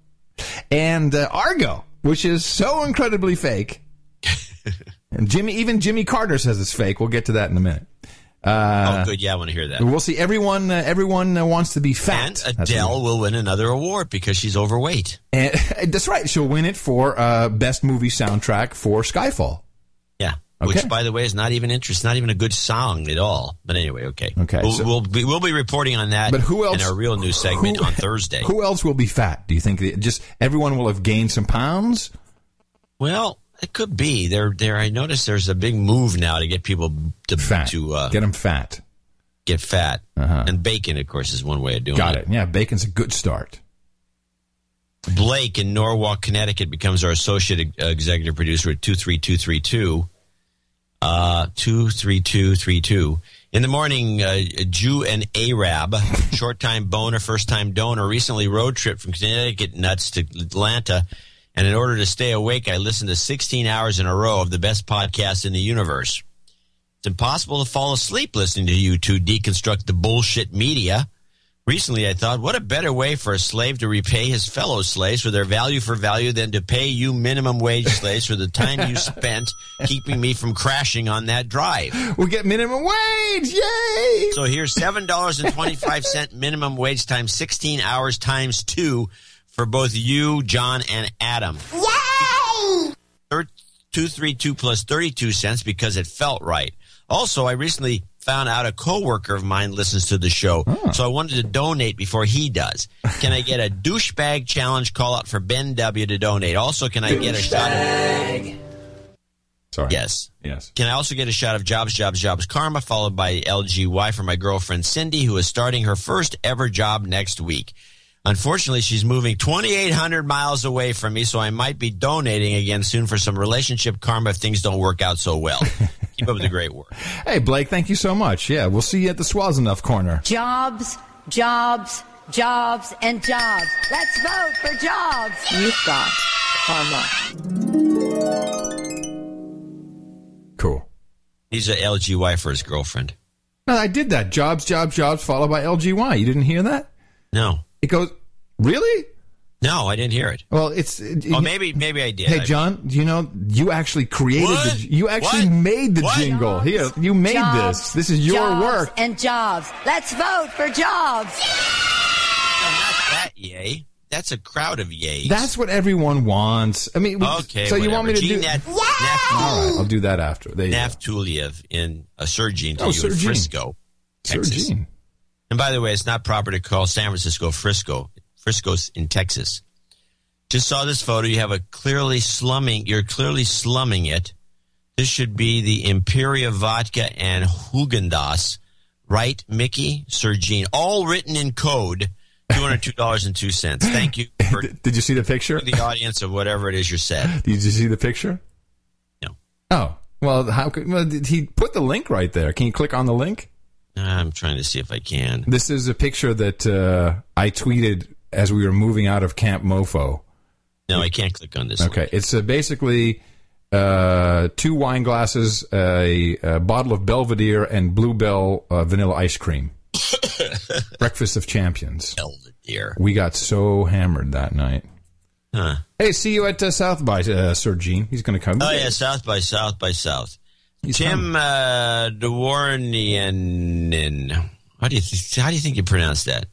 and uh, Argo, which is so incredibly fake. and Jimmy, even Jimmy Carter says it's fake. We'll get to that in a minute. Uh, oh, good. Yeah, I want to hear that. We'll see. Everyone, uh, everyone uh, wants to be fat. And Adele will win another award because she's overweight. And, that's right. She'll win it for uh, best movie soundtrack for Skyfall. Yeah. Okay. Which, by the way, is not even interest, not even a good song at all. But anyway, okay. Okay, We'll, so- we'll be we'll be reporting on that. But who else? in our real news segment who- on Thursday? Who else will be fat? Do you think just everyone will have gained some pounds? Well, it could be. There, there. I noticed there's a big move now to get people to Fat. to uh, Get them fat. get fat. Uh-huh. And bacon, of course, is one way of doing it. Got it. Yeah, bacon's a good start. Blake in Norwalk, Connecticut becomes our associate executive producer at 23232. Uh, 23232. In the morning, uh, Jew and Arab, short time boner, first time donor, recently road trip from Connecticut nuts to Atlanta. And in order to stay awake, I listened to 16 hours in a row of the best podcast in the universe. It's impossible to fall asleep listening to you two deconstruct the bullshit media. Recently, I thought, what a better way for a slave to repay his fellow slaves for their value for value than to pay you minimum wage slaves for the time you spent keeping me from crashing on that drive. We'll get minimum wage. Yay! So here's seven dollars and twenty five cent minimum wage times sixteen hours times two for both you, John, and Adam. Yay! Two three two plus thirty two cents because it felt right. Also, I recently found out a coworker of mine listens to the show, hmm. so I wanted to donate before he does. Can I get a douchebag challenge call out for Ben W to donate? Also, can I get a shot of Sorry. yes? Yes. Can I also get a shot of Jobs, Jobs, Jobs Karma, followed by LGY for my girlfriend Cindy, who is starting her first ever job next week? Unfortunately, she's moving 2,800 miles away from me, so I might be donating again soon for some relationship karma if things don't work out so well. Keep up the great work. Hey, Blake, thank you so much. Yeah, we'll see you at the Swazenough corner. Jobs, jobs, jobs, and jobs. Let's vote for jobs. You've got karma. Cool. He's a LGY for his girlfriend. No, I did that. Jobs, jobs, jobs, followed by LGY. You didn't hear that? No, It goes, really? no, I didn't hear it. Well, it's. Oh, maybe, maybe I did. Hey, John, do you know you actually created What? the you actually What? made the What? jingle. Here, you made Jobs, this. This is your jobs, work. And jobs. Let's vote for jobs. No, not that yay. That's a crowd of yays. That's what everyone wants. I mean, okay. so you want me to Gene do? Nat- All right, I'll do that after. There you go. Naftuliev in uh, Sir Gene to Oh, you Sir in Gene. Frisco, Sir Texas. Gene. And by the way, it's not proper to call San Francisco Frisco. Frisco's in Texas. Just saw this photo. You have a clearly slumming. You're clearly slumming it. This should be the Imperia vodka and Häagen-Dazs Right, Mickey, Sir Gene, all written in code. Two hundred two dollars and two cents. Thank you for Did you see the picture? the audience of whatever it is you said. Did you see the picture? No. Oh well, how could well, did he put the link right there? Can you click on the link? I'm trying to see if I can. This is a picture that uh, I tweeted as we were moving out of Camp Mofo. No, I can't click on this. Okay, it's uh, basically uh, two wine glasses, a, a bottle of Belvedere, and Bluebell uh, vanilla ice cream. Breakfast of Champions. Belvedere. We got so hammered that night. Huh. Hey, see you at uh, South by uh, Sir Gene. He's going to come. Oh yeah, South by South by South. He's Tim uh. How do you th- how do you think you pronounce that?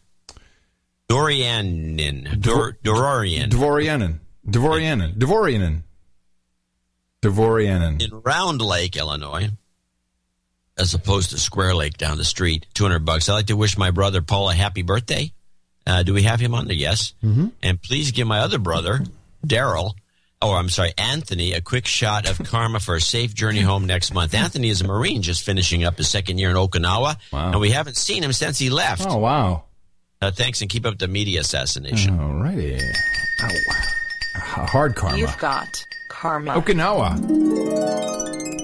Dorianin. Dor- Dororian. Dvorianin. Dvorianin. Dvorianin. Dvorianin. in Round Lake, Illinois, as opposed to Square Lake down the street. Two hundred bucks. I'd like to wish my brother Paul a happy birthday. Uh, do we have him on there? Yes. Mm-hmm. And please give my other brother Daryl, oh, I'm sorry, Anthony, a quick shot of karma for a safe journey home next month. Anthony is a Marine, just finishing up his second year in Okinawa, Wow. and we haven't seen him since he left. Oh, wow. Uh, thanks, and keep up the media assassination. Alrighty. Ow. H- Hard karma. You've got karma. Okinawa.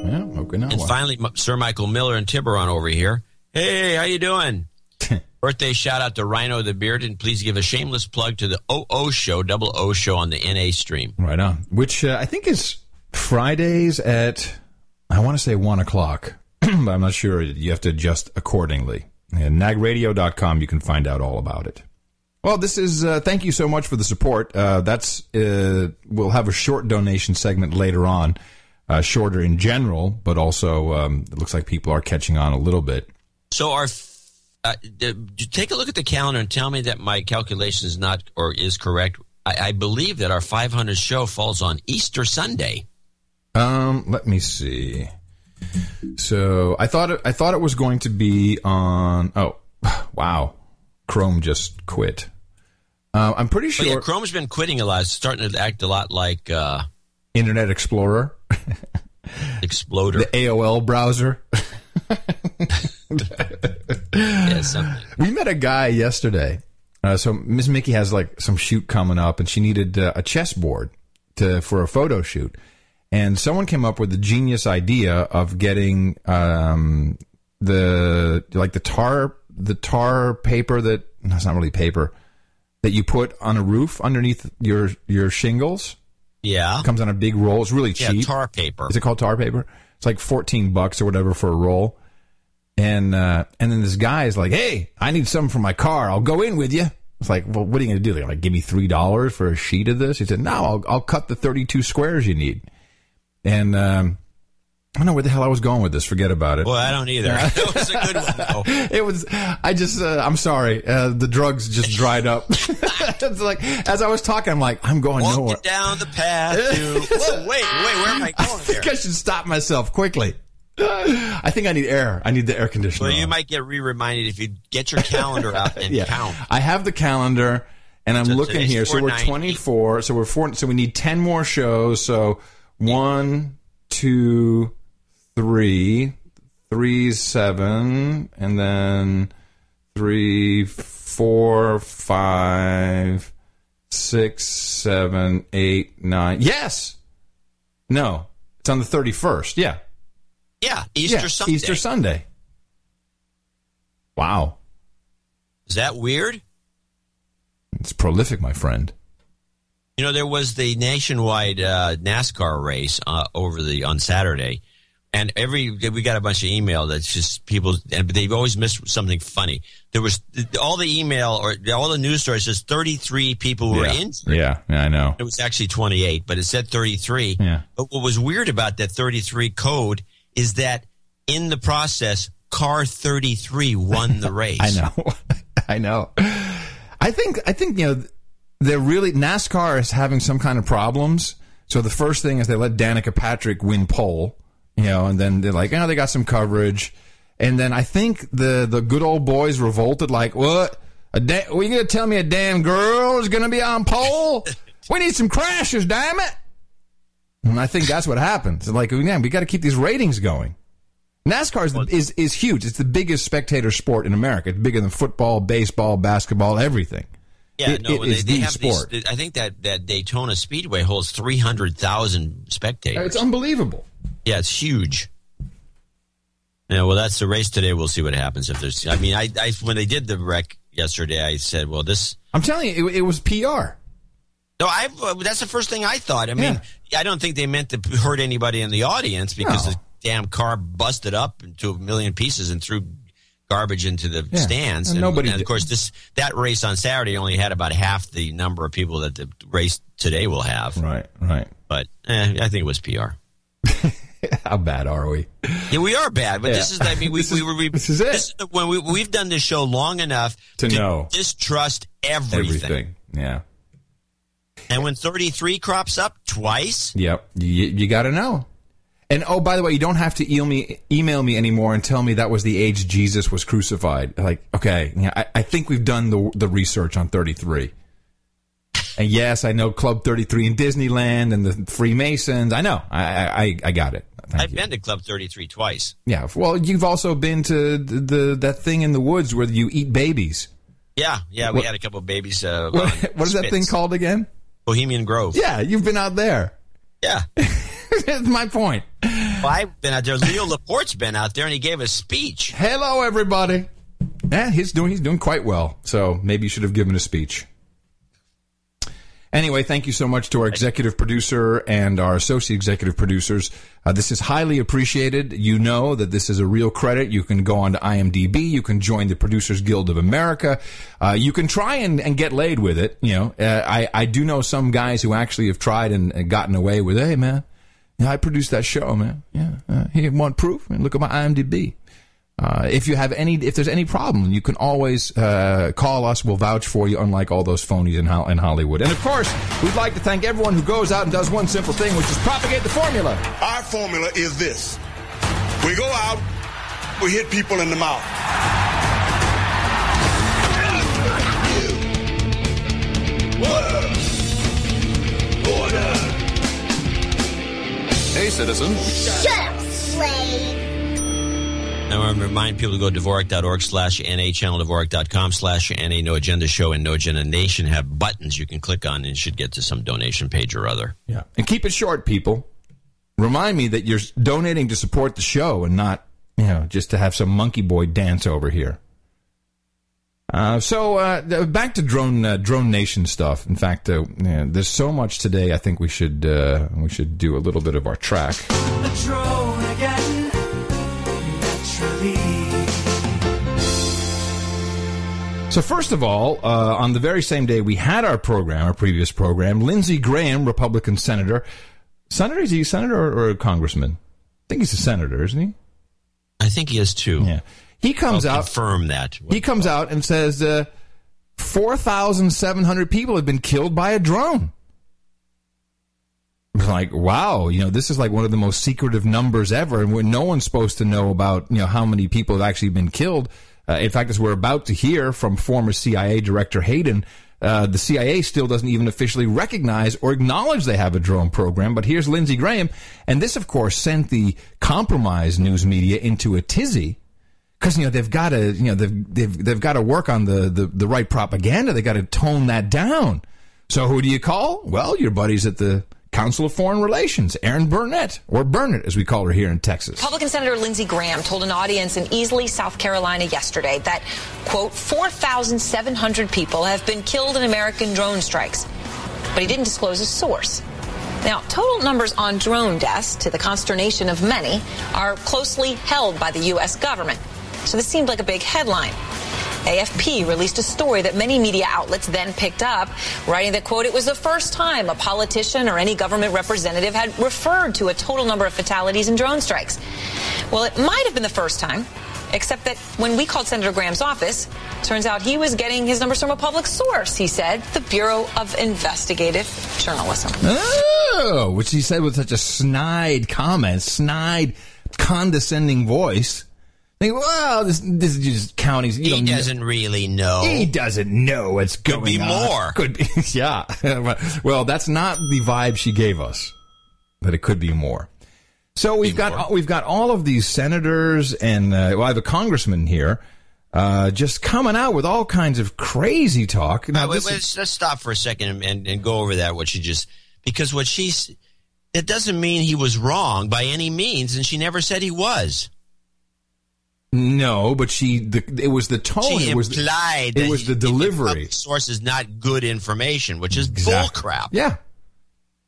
Yeah, Okinawa. And finally, Sir Michael Miller and Tiburon over here. Hey, how you doing? Birthday shout out to Rhino the Beard, and please give a shameless plug to the OO show, double O show on the NA stream. Right on. Which uh, I think is Fridays at, I want to say 1 o'clock, but I'm not sure. You have to adjust accordingly. And nagradio.com, you can find out all about it. Well, this is, uh, thank you so much for the support. Uh, that's, uh, we'll have a short donation segment later on, uh, shorter in general, but also, um, it looks like people are catching on a little bit. So, our uh, take a look at the calendar and tell me that my calculation is not or is correct. I, I believe that our 500 show falls on Easter Sunday. Um, let me see. So I thought it, I thought it was going to be on. Oh, wow! Chrome just quit. Uh, I'm pretty sure yeah, Chrome's been quitting a lot. It's starting to act a lot like uh, Internet Explorer, Exploder. the AOL browser. yeah, something. We met a guy yesterday. Uh, so Miss Mickey has like some shoot coming up, and she needed uh, a chessboard to for a photo shoot. And someone came up with the genius idea of getting um, the like the tar the tar paper that no, it's not really paper that you put on a roof underneath your your shingles. Yeah. It comes on a big roll. It's really cheap. Yeah, tar paper. Is it called tar paper? It's like fourteen bucks or whatever for a roll. And uh, and then this guy is like, "Hey, I need something for my car. I'll go in with you." It's like, "Well, what are you going to do? They're like, give me three dollars for a sheet of this?" He said, "No, I'll I'll cut the thirty-two squares you need." And um, I don't know where the hell I was going with this. Forget about it. Well, I don't either. that was a good one, though. It was. I just. Uh, I'm sorry. Uh, the drugs just dried up. it's like as I was talking, I'm like, I'm going Walking nowhere. down the path to. Whoa, wait, wait, where am I going? I think here? I should stop myself quickly. I think I need air. I need the air conditioner. Well, you on. might get re-reminded if you get your calendar out and yeah. count. I have the calendar, and I'm So looking here. So we're 24. So we're four. So we need 10 more shows. So one, two, three, three's seven, and then three, four, five, six, seven, eight, nine. Yes. No, it's on the 31st. Yeah. Yeah, Easter yeah. Sunday. Easter Sunday. Wow. Is that weird? It's prolific, my friend. You know, there was the nationwide uh, NASCAR race uh, over the on Saturday, and every we got a bunch of email that's just people, and they've always missed something funny. There was all the email or all the news stories says 33 people were yeah. injured. Yeah, yeah, I know. It was actually 28, but it said 33. Yeah. But what was weird about that 33 code is that in the process, car 33 won the race. I know. I know. I think I think you know they're really NASCAR is having some kind of problems. So the first thing is they let Danica Patrick win pole, you know, and then they're like, oh, they got some coverage, and then I think the the good old boys revolted, like, what? A da- are you gonna tell me a damn girl is gonna be on pole? we need some crashes, damn it! And I think that's what happens. Like, man, we got to keep these ratings going. NASCAR is, is is huge. It's the biggest spectator sport in America. It's bigger than football, baseball, basketball, everything. Yeah, It- no, it they, is they the have sport. These, I think that, that Daytona Speedway holds 300,000 spectators. It's unbelievable. Yeah, it's huge. Yeah, well, that's the race today. We'll see what happens if there's. I mean, I, I when they did the wreck yesterday, I said, well, this. I'm telling you, it, it was PR. No, I. uh, That's the first thing I thought. I mean, I don't think they meant to hurt anybody in the audience because No. the damn car busted up into a million pieces and threw garbage into the Yeah. stands. And And, nobody and of course, this that race on Saturday only had about half the number of people that the race today will have. Right, right. But eh, I think it was PR. How bad are we? Yeah, we are bad, but this is. I mean, we This is- we were. We, this is it. when we we've done this show long enough To know. distrust everything. Everything. Yeah. And when thirty three crops up twice, Yep. You, you got to know. And oh, by the way, you don't have to email me, email me anymore and tell me that was the age Jesus was crucified. Like, okay, yeah, I, I think we've done the the research on 33. And yes, I know Club 33 in Disneyland and the Freemasons. I know. I I, I got it. Thank I've you. been to Club thirty three twice. Yeah. Well, you've also been to the, the that thing in the woods where you eat babies. Yeah, yeah, we What- had a couple of babies. Uh, What, what is that thing called again? Bohemian Grove. Yeah, you've been out there. Yeah. That's my point. Well, I've been out there. Leo Laporte's been out there, and he gave a speech. Hello, everybody. Yeah, he's doing he's doing quite well. So maybe you should have given a speech. Anyway, thank you so much to our executive producer and our associate executive producers. Uh, this is highly appreciated. You know that this is a real credit. You can go on to IMDb. You can join the Producers Guild of America. Uh, you can try and, and get laid with it. You know, uh, I I do know some guys who actually have tried and, and gotten away with. Hey, man, I produced that show, man. Yeah, uh, here, want proof? And look at my IMDb. Uh, if you have any, if there's any problem, you can always uh, call us. We'll vouch for you, unlike all those phonies in, Hol- in Hollywood. And of course, we'd like to thank everyone who goes out and does one simple thing, which is propagate the formula. Our formula is this we go out, we hit people in the mouth. Hey, citizen. Shut up, slave. I want to remind people to go to Dvorak.org slash NA, channel Dvorak.com slash NA, No Agenda Show, and No Agenda Nation have buttons you can click on and you should get to some donation page or other. Yeah. And keep it short, people. Remind me that you're donating to support the show and not, you know, just to have some monkey boy dance over here. Uh, so uh, back to drone uh, drone nation stuff. In fact, uh, yeah, there's so much today. I think we should uh, we should do a little bit of our track. So first of all, uh, on the very same day we had our program, our previous program, Lindsey Graham, Republican senator, senator is he a senator or, or a congressman? I think he's a senator, isn't he? I think he is too. Yeah. He comes I'll out. Confirm that. He comes out and says uh, four thousand seven hundred people have been killed by a drone. It's like wow, you know, this is like one of the most secretive numbers ever, and when no one's supposed to know about you know how many people have actually been killed. Uh, in fact, as we're about to hear from former CIA Director Hayden, uh, the CIA still doesn't even officially recognize or acknowledge they have a drone program. But here's Lindsey Graham, and this, of course, sent the compromised news media into a tizzy because you know they've got to you know they've they've, they've got to work on the, the the right propaganda. They got to tone that down. So who do you call? Well, your buddies at the Council of Foreign Relations, Erin Burnett, or Burnett as we call her here in Texas. Republican Senator Lindsey Graham told an audience in Easley, South Carolina yesterday that, quote, 4,700 people have been killed in American drone strikes. But he didn't disclose a source. Now, total numbers on drone deaths, to the consternation of many, are closely held by the U.S. government. So this seemed like a big headline. AFP released a story that many media outlets then picked up, writing that, quote, it was the first time a politician or any government representative had referred to a total number of fatalities in drone strikes. Well, it might have been the first time, except that when we called Senator Graham's office, turns out he was getting his numbers from a public source, he said, the Bureau of Investigative Journalism. Oh, which he said with such a snide comment, snide, condescending voice. Think, well, this this is just counties. You He don't know- doesn't really know. He doesn't know what's going on. Could be more. Could be, yeah. well, that's not the vibe she gave us. That it could be more. So we've got we've got all of these senators and uh, well, I have a congressman here, uh, just coming out with all kinds of crazy talk. Now, wait, wait, is- let's, let's stop for a second and, and, and go over that. What she just because what she's it doesn't mean he was wrong by any means, and she never said he was. No, but she the, it was the tone. She it was implied it was the delivery. the source is not good information, which is Exactly. bullcrap. Yeah.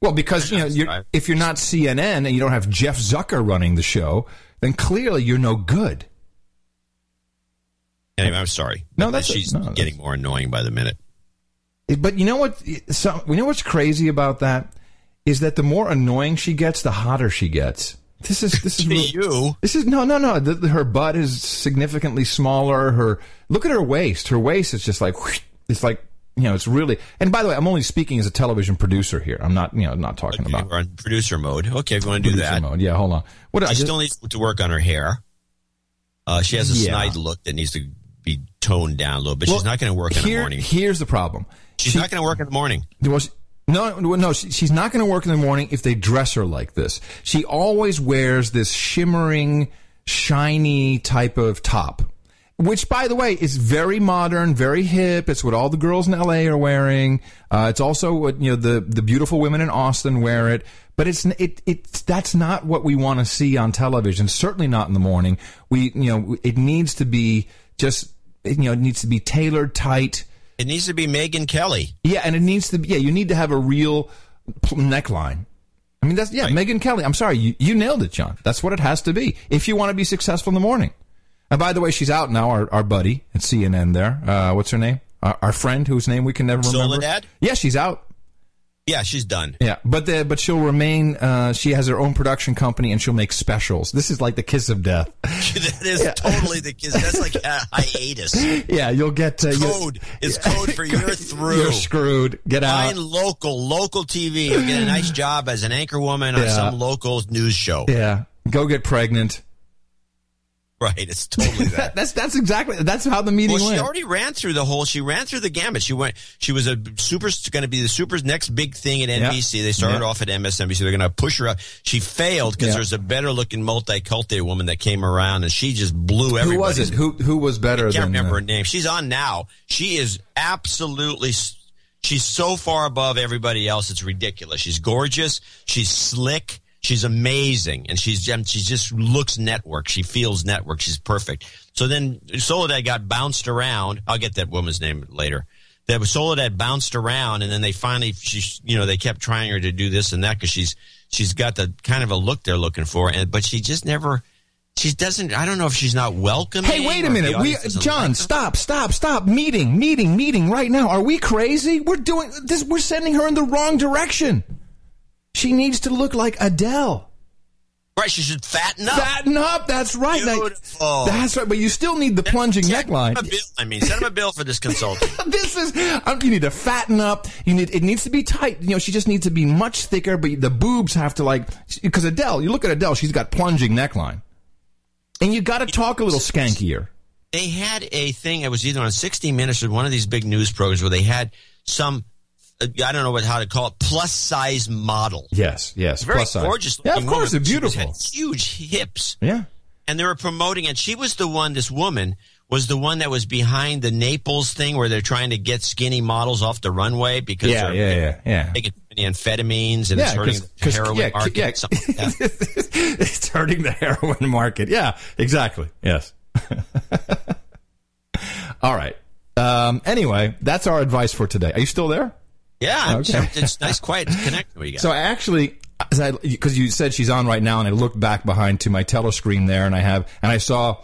Well, because you know, you're, if you're not CNN and you don't have Jeff Zucker running the show, then clearly you're no good. Anyway, I'm sorry. No, that's- she's no, that's- getting more annoying by the minute. But you know what? So, you know what's crazy about that is that the more annoying she gets, the hotter she gets. This is this is you. This is no, no, no. The, her butt is significantly smaller. Her look at her waist. Her waist is just like whoosh. it's like you know. It's really. And by the way, I'm only speaking as a television producer here. I'm not you know not talking Okay, about we're on producer mode. Okay, if you want to do that. mode. Yeah, hold on. What She I just, still needs to work on her hair. Uh, she has a Yeah. snide look that needs to be toned down a little bit. Well, she's not going to work in the morning. Here's the problem. She's not going to work in the morning. Well, she- no, no. She's not going to work in the morning if they dress her like this. She always wears this shimmering, shiny type of top, which, by the way, is very modern, very hip. It's what all the girls in LA are wearing. Uh, it's also what you know the the beautiful women in Austin wear it. But it's it it's that's not what we want to see on television. Certainly not in the morning. We you know it needs to be just you know it needs to be tailored tight. It needs to be Megyn Kelly. Yeah, and it needs to be. Yeah, you need to have a real neckline. I mean, that's yeah, Megyn Kelly. I'm sorry, you, you nailed it, John. That's what it has to be if you want to be successful in the morning. And by the way, she's out now. Our, our buddy at CNN there. Uh, what's her name? Our, our friend whose name we can never remember. Soledad? Yeah, she's out. Yeah, she's done. Yeah, but the, but she'll remain. Uh, she has her own production company, and she'll make specials. This is like the kiss of death. that is totally the kiss. That's like a hiatus. Yeah, you'll get uh, Code is code for you're through. You're screwed. Get out. Find local, local TV. You'll get a nice job as an anchor woman on Yeah. some local news show. Yeah, go get pregnant. Right, it's totally that. That's that's exactly that's how the meeting Well, she went. already ran through the whole. She ran through the gamut. She went. She was a super. Going to be the super's next big thing at. NBC. They started Yeah. off at MSNBC. They're going to push her up. She failed because Yeah. there's a better looking multicultural woman that came around, and she just blew everybody. Who was it? Who who was better I can't remember uh, her name. She's on now. She is absolutely. She's so far above everybody else. It's ridiculous. She's gorgeous. She's slick. She's amazing, and she's she just looks network. She feels network. She's perfect. So then Soledad got bounced around. I'll get that woman's name later. That Soledad bounced around, and then they finally, she, you know, they kept trying her to do this and that because she's she's got the kind of a look they're looking for, and but she just never. She doesn't. I don't know if she's not welcome. Hey, wait a minute. We John, like stop, stop, stop. Meeting, meeting, meeting right now. Are we crazy? We're doing this we're sending her in the wrong direction. She needs to look like Adele. Right, she should fatten up. Fatten up. That's right. Beautiful. that's right. But you still need the plunging neckline. Him a bill. I mean, send him a bill for this consulting. this is um, you need to fatten up. You need it needs to be tight. You know, she just needs to be much thicker. But the boobs have to like because Adele. You look at Adele. She's got plunging neckline, and you got to talk a little skankier. they had a thing. It was either on 60 Minutes or one of these big news programs where they had some. Uh, I don't know what how to call it. Plus size model. Yes, yes. Very plus gorgeous. Yeah, of course, they're beautiful. huge hips. Yeah. and they were promoting and she was the one this woman was the one that was behind the naples thing where they're trying to get skinny models off the runway because Yeah, they're yeah, yeah, yeah. taking amphetamines and Yeah, it's hurting the heroin yeah, market yeah. like it's hurting the heroin market. Yeah, exactly. Yes. All right. Um, anyway, that's our advice for today. Are you still there? Yeah Okay. it's nice quiet connection we got So I actually, because you said she's on right now, and I looked back behind to my telescreen there, and I have, and I saw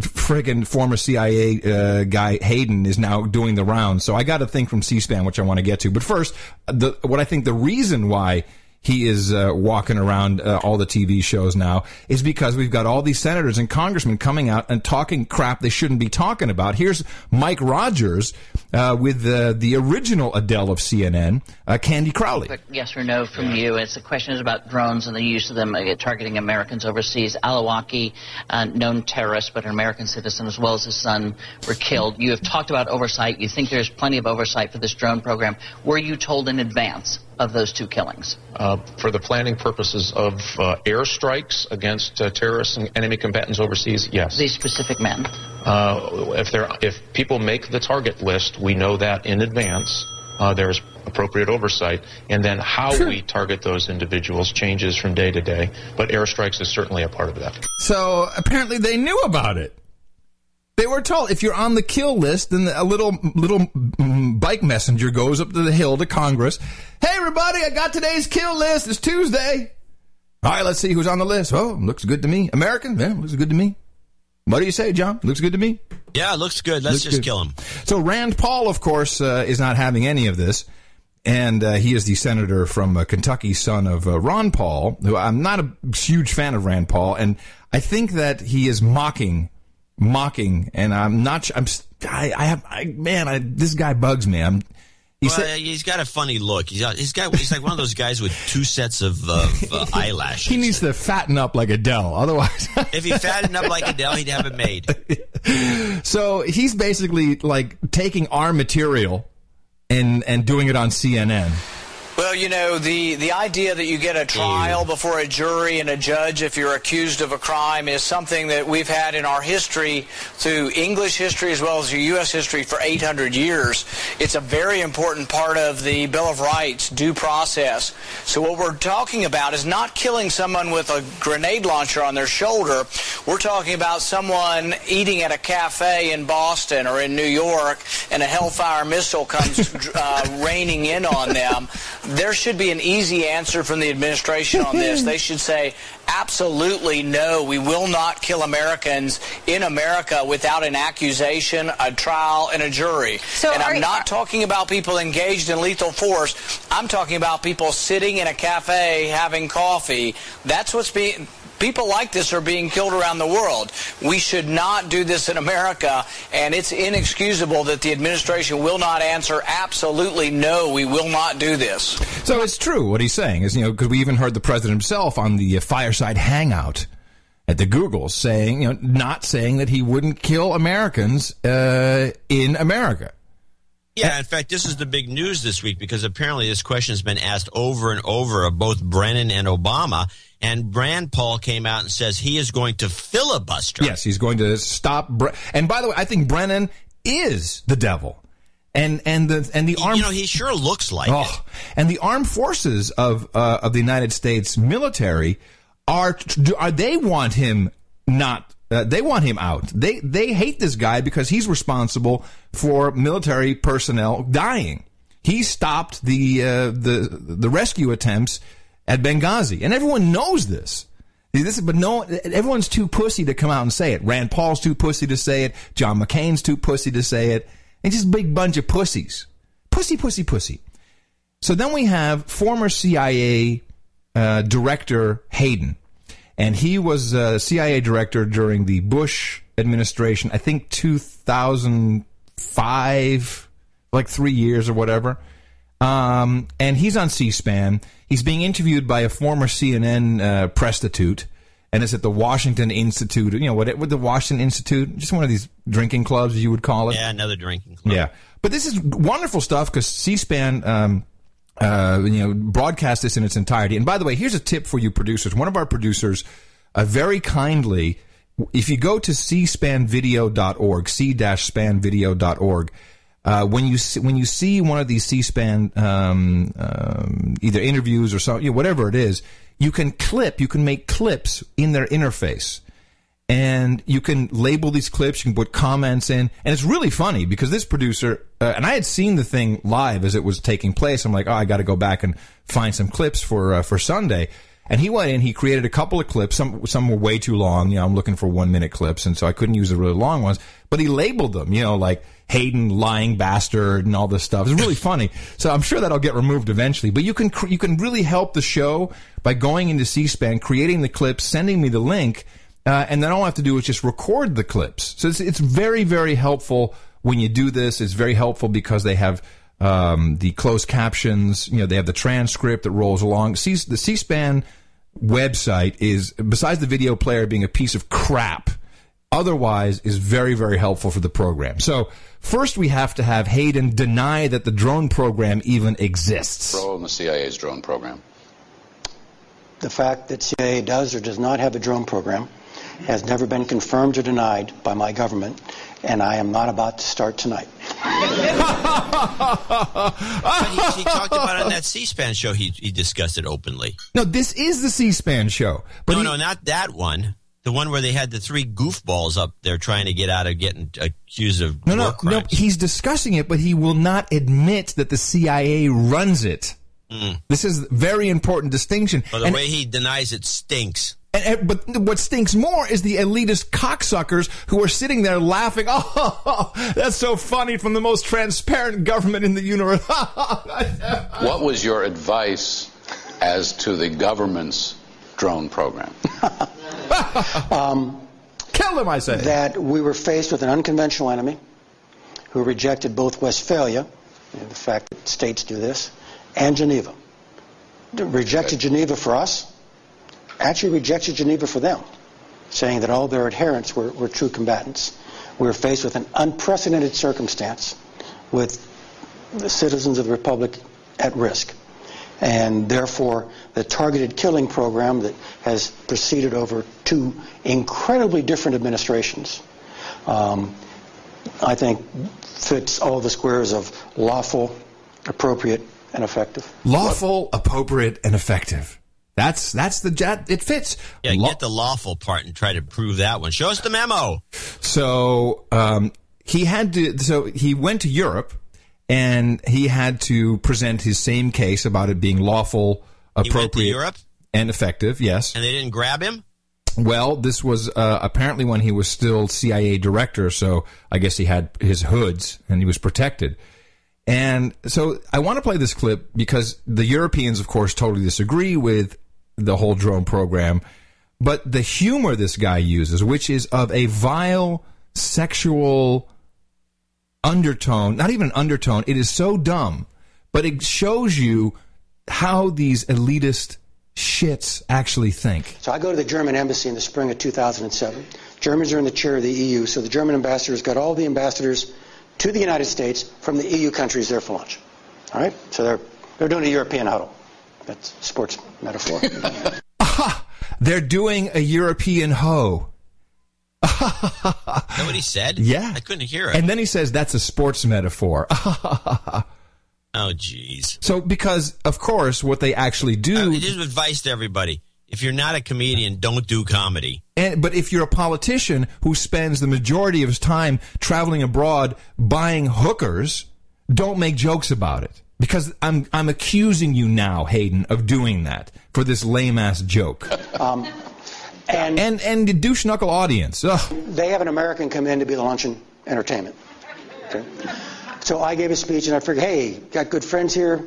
friggin' former CIA uh, guy Hayden is now doing the rounds. So I got a thing from C-SPAN which I want to get to. But first, the what I think the reason why he is uh, walking around uh, all the TV shows now is because we've got all these senators and congressmen coming out and talking crap they shouldn't be talking about. Here's Mike Rogers uh, with the original Adele of CNN, uh, Candy Crowley. quick yes or no from you. It's the question is about drones and the use of them uh, targeting Americans overseas. Al-Awlaki, uh, known terrorist, but an American citizen, as well as his son, were killed. You have talked about oversight. You think there's plenty of oversight for this drone program. Were you told in advance of those two killings? Uh, for the planning purposes of uh, airstrikes against uh, terrorists and enemy combatants overseas, yes. These specific men. Uh, if there, if people make the target list, we know that in advance. Uh, there's appropriate oversight, and then how we target those individuals changes from day to day. But airstrikes is certainly a part of that. So apparently they knew about it. They were told if you're on the kill list, then a little little mm, bike messenger goes up to the hill to Congress. Hey, everybody! I got today's kill list. It's Tuesday. All right, let's see who's on the list. Oh, looks good to me. American, yeah, looks good to me. What do you say, John? Looks good to me. Yeah, looks good. Let's Looks just good. kill him. So Rand Paul, of course, uh, is not having any of this. And uh, he is the senator from uh, Kentucky, son of uh, Ron Paul, who I'm not a huge fan of Rand Paul. And I think that he is mocking, mocking. And I'm not, I'm, I, I have, I, man, I, this guy bugs me. I'm, he well, said, he's got a funny look. He's got, he's got he's like one of those guys with two sets of, of uh, eyelashes. he needs to fatten up like Adele. Otherwise, if he fattened up like Adele, he'd have it made. so he's basically like taking our material and, and doing it on CNN. Well, you know, the, the idea that you get a trial mm. before a jury and a judge if you're accused of a crime is something that we've had in our history through English history as well as U.S. history for 800 years. It's a very important part of the Bill of Rights due process. So what we're talking about is not killing someone with a grenade launcher on their shoulder. We're talking about someone eating at a cafe in Boston or in New York and a Hellfire missile comes uh, raining in on them there should be an easy answer from the administration on this. They should say, absolutely no, we will not kill Americans in America without an accusation, a trial, and a jury. So and I'm you- not talking about people engaged in lethal force. I'm talking about people sitting in a cafe having coffee. That's what's being. People like this are being killed around the world. We should not do this in America, and it's inexcusable that the administration will not answer absolutely no, we will not do this. So it's true what he's saying is, you know, because we even heard the president himself on the uh, fireside hangout at the Google saying, you know, not saying that he wouldn't kill Americans uh, in America. Yeah, in fact, this is the big news this week because apparently this question has been asked over and over of both Brennan and Obama. And Rand Paul came out and says he is going to filibuster. Yes, he's going to stop. Bre- and by the way, I think Brennan is the devil. And and the and the armed You know, he sure looks like oh, it. and the armed forces of uh, of the United States military are are they want him not uh, they want him out. They they hate this guy because he's responsible for military personnel dying. He stopped the uh, the the rescue attempts at Benghazi, and everyone knows this. This, but no, everyone's too pussy to come out and say it. Rand Paul's too pussy to say it. John McCain's too pussy to say it. It's just a big bunch of pussies. Pussy, pussy, pussy. So then we have former CIA uh, director Hayden, and he was uh, CIA director during the Bush administration. I think 2005, like three years or whatever. Um, and he's on C-SPAN. He's being interviewed by a former CNN uh, prostitute, and it's at the Washington Institute. You know what? What the Washington Institute? Just one of these drinking clubs, you would call it. Yeah, another drinking club. Yeah, but this is wonderful stuff because C-SPAN, um, uh, you know, broadcast this in its entirety. And by the way, here's a tip for you producers. One of our producers, uh, very kindly, if you go to cspanvideo.org, c-spanvideo.org, uh, when you see, when you see one of these C-SPAN um, um, either interviews or so, you know, whatever it is, you can clip, you can make clips in their interface and you can label these clips. You can put comments in, and it's really funny because this producer uh, and I had seen the thing live as it was taking place. I'm like, oh, I got to go back and find some clips for uh, for Sunday. And he went in, he created a couple of clips. Some some were way too long. You know, I'm looking for one minute clips, and so I couldn't use the really long ones. But he labeled them, you know, like Hayden lying bastard and all this stuff. It's really funny. So I'm sure that'll get removed eventually. But you can you can really help the show by going into C-SPAN, creating the clips, sending me the link, uh, and then all I have to do is just record the clips. So it's, it's very very helpful when you do this. It's very helpful because they have. Um, the closed captions, you know, they have the transcript that rolls along. C- the C-SPAN website is, besides the video player being a piece of crap, otherwise is very, very helpful for the program. So first we have to have Hayden deny that the drone program even exists. Role in the CIA's drone program. The fact that CIA does or does not have a drone program has never been confirmed or denied by my government, and I am not about to start tonight. But he, he talked about it on that C-SPAN show. He he discussed it openly. No, this is the C-SPAN show. But no, he- no, not that one. The one where they had the three goofballs up there trying to get out of getting accused of No, no, war no. crimes. He's discussing it, but he will not admit that the CIA runs it. Mm. This is very important distinction. Well, the And- way he denies it stinks. And, and- but what stinks more is the elitist cocksuckers who are sitting there laughing. Oh, that's so funny from the most transparent government in the universe. What was your advice as to the government's drone program? Um, Kill them, I say. That we were faced with an unconventional enemy who rejected both Westphalia, the fact that states do this, and Geneva. Rejected Geneva for us, actually rejected Geneva for them, saying that all their adherents were, were true combatants. We were faced with an unprecedented circumstance with the citizens of the Republic at risk. And therefore, the targeted killing program that has proceeded over two incredibly different administrations, um, I think fits all the squares of lawful, appropriate, and effective. Lawful, appropriate, and effective. That's that's the jet. It fits. Yeah, Law- get the lawful part and try to prove that one. Show us the memo. So um, he had to. So he went to Europe, and he had to present his same case about it being lawful, He went to appropriate, Europe and effective. Yes. and they didn't grab him. Well, this was uh, apparently when he was still CIA director, so I guess he had his hoods and he was protected. And so I want to play this clip because the Europeans, of course, totally disagree with the whole drone program. But the humor this guy uses, which is of a vile sexual undertone, not even an undertone, it is so dumb, but it shows you how these elitist shits actually think. So I go to the German embassy in the spring of 2007. Germans are in the chair of the EU, so the German ambassador's got all the ambassadors to the United States from the EU countries there for lunch. All right? So they're, they're doing a European huddle. That's sports metaphor. They're doing a European hoe. Is that what he said? Yeah. I couldn't hear it. And then he says that's a sports metaphor. oh, jeez. so, because, of course, what they actually do. Uh, Just advice to everybody: if you're not a comedian, don't do comedy. And, but if you're a politician who spends the majority of his time traveling abroad buying hookers, don't make jokes about it. Because I'm, I'm accusing you now, Hayden, of doing that for this lame ass joke. Um, and, and, and the douche knuckle audience. Ugh. they have an American come in to be the luncheon entertainment. Okay? So I gave a speech and I figured, hey, got good friends here.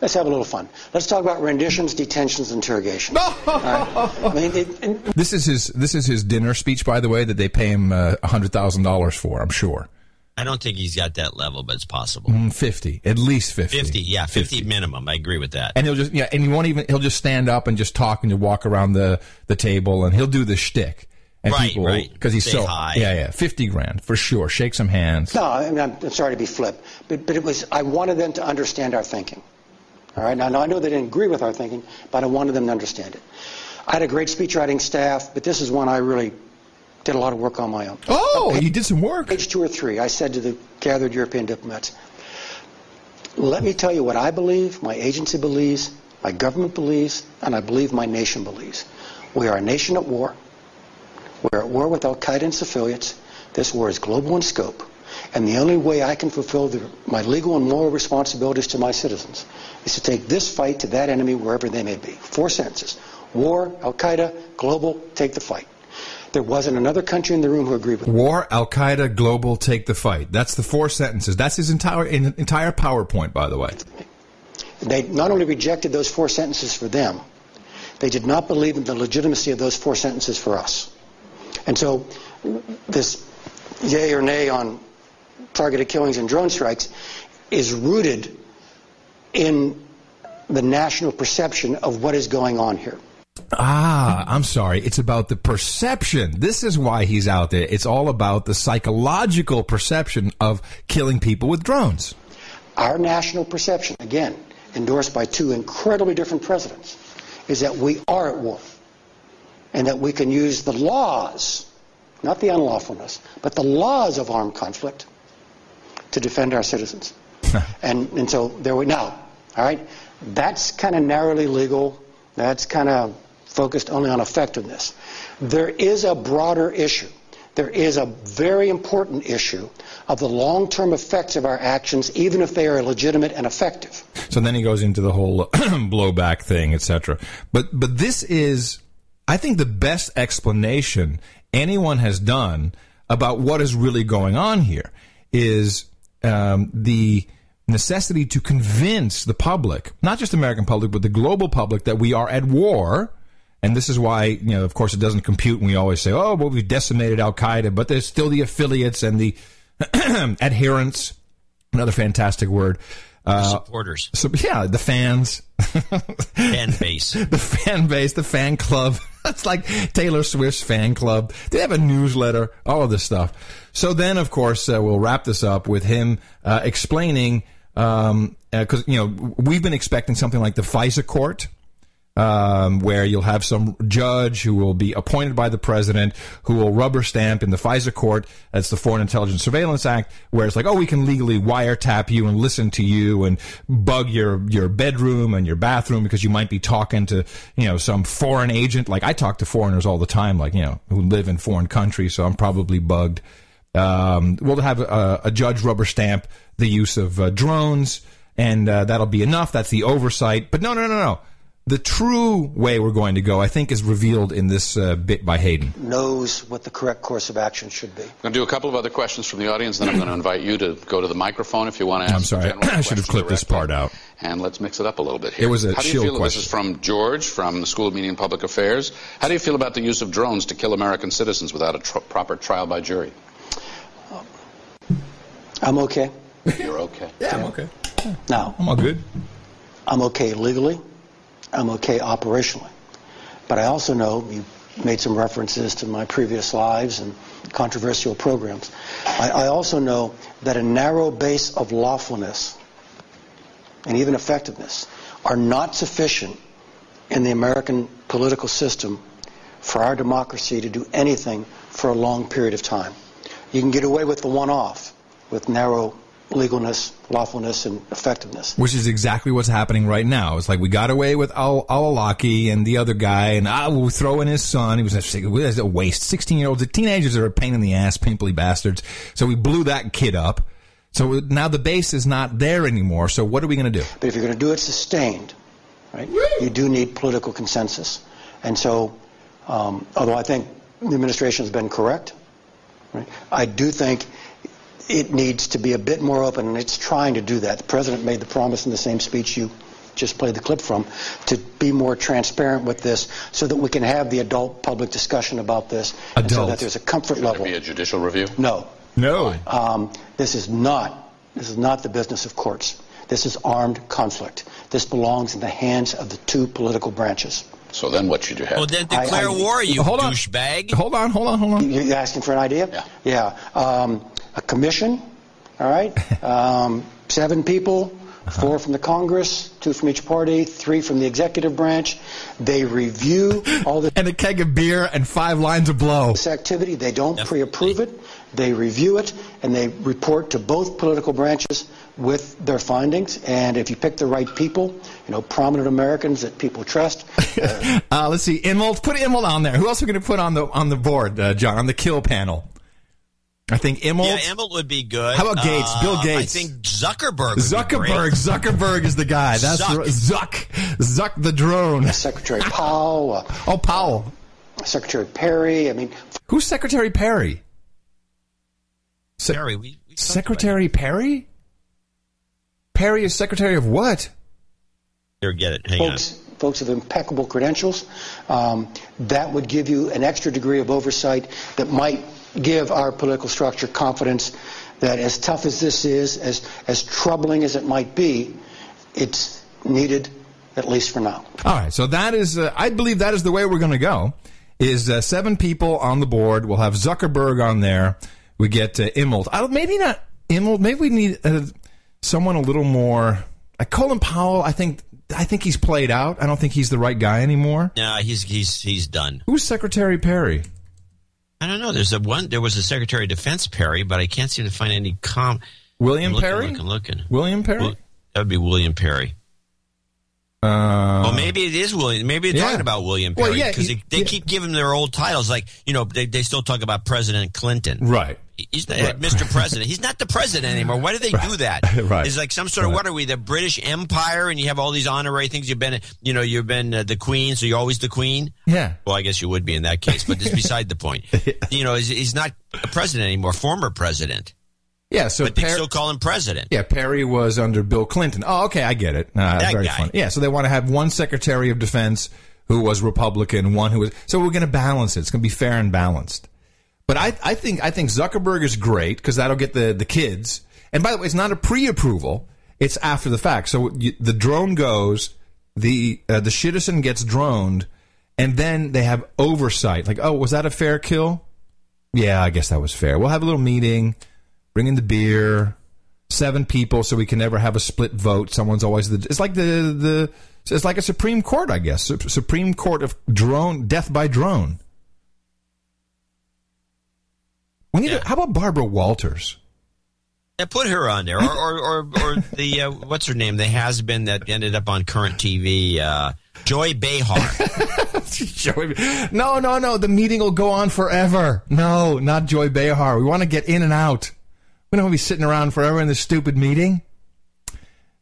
Let's have a little fun. Let's talk about renditions, detentions, interrogations. Right? I mean, it, and This is his, this is his dinner speech, by the way, that they pay him uh, $100,000 for, I'm sure. I don't think he's got that level, but it's possible. Mm, 50, at least 50. 50, yeah, 50, minimum. I agree with that. And he'll just yeah, and he won't even he'll just stand up and just talk and just walk around the the table and he'll do the shtick. And Right, people, right. Because he's Say so hi. yeah yeah fifty grand for sure. Shake some hands. No, I mean, I'm, I'm sorry to be flip, but, but it was, I wanted them to understand our thinking. All right, now, now I know they didn't agree with our thinking, but I wanted them to understand it. I had a great speech writing staff, but this is one I really did a lot of work on my own. Oh, you did some work. Page two or three, I said to the gathered European diplomats, let me tell you what I believe, my agency believes, my government believes, and I believe my nation believes. We are a nation at war. We're at war with Al Qaeda and its affiliates. This war is global in scope. And the only way I can fulfill the, my legal and moral responsibilities to my citizens is to take this fight to that enemy wherever they may be. Four sentences. War, Al Qaeda, global, take the fight. There wasn't another country in the room who agreed with. War, Al Qaeda, global, take the fight. That's the four sentences. That's his entire entire PowerPoint, by the way. They not only rejected those four sentences for them, they did not believe in the legitimacy of those four sentences for us. And so, this yay or nay on targeted killings and drone strikes is rooted in the national perception of what is going on here. Ah, I'm sorry. It's about the perception. This is why he's out there. It's all about the psychological perception of killing people with drones. Our national perception, again, endorsed by two incredibly different presidents, is that we are at war and that we can use the laws, not the unlawfulness, but the laws of armed conflict to defend our citizens. and, and so there we now, all right? That's kind of narrowly legal. That's kind of focused only on effectiveness. There is a broader issue. There is a very important issue of the long-term effects of our actions, even if they are legitimate and effective. So then he goes into the whole blowback thing, etc. But but this is, I think, the best explanation anyone has done about what is really going on here is um, the necessity to convince the public, not just the American public, but the global public, that we are at war. And this is why, you know, of course, it doesn't compute. And we always say, "Oh, well, we've decimated Al Qaeda," but there's still the affiliates and the adherents. Another fantastic word. Uh, supporters. So yeah, the fans, fan base, the fan base, the fan club. That's like Taylor Swift's fan club. They have a newsletter, all of this stuff. So then, of course, uh, we'll wrap this up with him uh, explaining because um, you know we've been expecting something like the FISA court um, where you'll have some judge who will be appointed by the president who will rubber stamp in the FISA court. That's the Foreign Intelligence Surveillance Act, where it's like, oh, we can legally wiretap you and listen to you and bug your your bedroom and your bathroom because you might be talking to you know some foreign agent. Like I talk to foreigners all the time, like you know who live in foreign countries, so I'm probably bugged. Um, we'll have a, a, judge rubber stamp the use of uh, drones, and uh, that'll be enough. That's the oversight. But no, no, no, no the true way we're going to go, I think, is revealed in this uh, bit by Hayden. Knows what the correct course of action should be. I'm going to do a couple of other questions from the audience, then I'm going to invite you to go to the microphone if you want to ask. I'm sorry, I should have clipped directly. this part out. And let's mix it up a little bit here. It was a How do chill you feel, question. This is from George from the School of Media and Public Affairs. How do you feel about the use of drones to kill American citizens without a tr- proper trial by jury? I'm okay. You're okay. yeah, I'm okay. Now, I'm all good. I'm okay legally. I'm okay operationally. But I also know you made some references to my previous lives and controversial programs. I, I also know that a narrow base of lawfulness and even effectiveness are not sufficient in the American political system for our democracy to do anything for a long period of time. You can get away with the one-off with narrow legalness, lawfulness, and effectiveness. Which is exactly what's happening right now. It's like we got away with Al Awlaki and the other guy, and I will throw in his son. He was a, a waste. 16 year olds, the teenagers are a pain in the ass, pimply bastards. So we blew that kid up. So now the base is not there anymore. So what are we going to do? But if you're going to do it sustained, right, you do need political consensus. And so, um, although I think the administration has been correct, right, I do think it needs to be a bit more open, and it's trying to do that. The president made the promise in the same speech you just played the clip from to be more transparent with this so that we can have the adult public discussion about this and so that there's a comfort Should level. There be a judicial review? No. No. Um, this is not this is not the business of courts. This is armed conflict. This belongs in the hands of the two political branches. So then what should you have? Well, then declare I- I- war, you Hold on. douchebag. Hold on, hold on, hold on. You're asking for an idea? Yeah. Yeah. Um, a commission, all right? Um, seven people, Uh-huh. four from the Congress, two from each party, three from the executive branch. They review all the And a keg of beer and five lines of blow. This activity. They don't pre-approve it. They review it, and they report to both political branches with their findings. And if you pick the right people, you know, prominent Americans that people trust, Uh, let's see, Immelt. Put Immelt on there. Who else are we going to put on the on the board, uh, John, on the kill panel? I think Immelt. Yeah, Immelt would be good. How about Gates? Bill Uh, Gates. I think Zuckerberg. would be Zuckerberg. great. Zuckerberg is the guy. That's Zuck. right. Zuck. Zuck the drone. Secretary Powell, uh, Oh, Powell. Secretary Perry. I mean, Who's Secretary Perry? Se- Perry, we, we Secretary Perry? Perry is Secretary of what? About. Here, get it. Hang folks, folks of impeccable credentials. Um, that would give you an extra degree of oversight that might give our political structure confidence that as tough as this is, as, as troubling as it might be, it's needed at least for now. All right, so that is, uh, I believe that is the way we're going to go. Is uh, seven people on the board? We'll have Zuckerberg on there. We get uh, Immelt. I don't, maybe not Immelt. Maybe we need uh, someone a little more. Like Colin Powell, I think. I think he's played out. I don't think he's the right guy anymore. No, he's he's he's done. Who's Secretary Perry? I don't know. There's a one. There was a Secretary of Defense Perry, but I can't seem to find any com. William I'm looking, Perry. Looking, looking. William Perry. Well, that would be William Perry. Uh, well, maybe it is William. Maybe they're yeah. talking about William Perry yeah, because he- they, they yeah. keep giving their old titles. Like you know, they, they still talk about President Clinton. Right. He's not, Right. Mr. President. He's not the president anymore. Why do they do that? Right. It's like some sort of Right. what are we? The British Empire, and you have all these honorary things. You've been, you know, you've been uh, the Queen, so you're always the Queen. Yeah. Well, I guess you would be in that case, but it's beside the point. You know, he's, he's not a president anymore. Former president, Yeah. So but they Per- still call him president. Yeah, Perry was under Bill Clinton. Oh, okay, I get it. Uh, That very guy. funny. Yeah, so they want to have one Secretary of Defense who was Republican, one who was. So we're going to balance it. It's going to be fair and balanced. But I, I think I think Zuckerberg is great because that'll get the the kids. And by the way, it's not a pre-approval; it's after the fact. So you, the drone goes, the uh, the citizen gets droned, and then they have oversight. Like, oh, was that a fair kill? Yeah, I guess that was fair. We'll have a little meeting, bring in the beer, seven people, so we can never have a split vote. Someone's always the. It's like the the. It's like a Supreme Court, I guess. Supreme Court of drone death by drone. We need. To, how about Barbara Walters? Yeah, put her on there, or or or, or the uh, what's her name? The has been that ended up on current TV. Uh, Joy Behar. Joy, no, no, no. The meeting will go on forever. No, not Joy Behar. We want to get in and out. We don't want to be sitting around forever in this stupid meeting.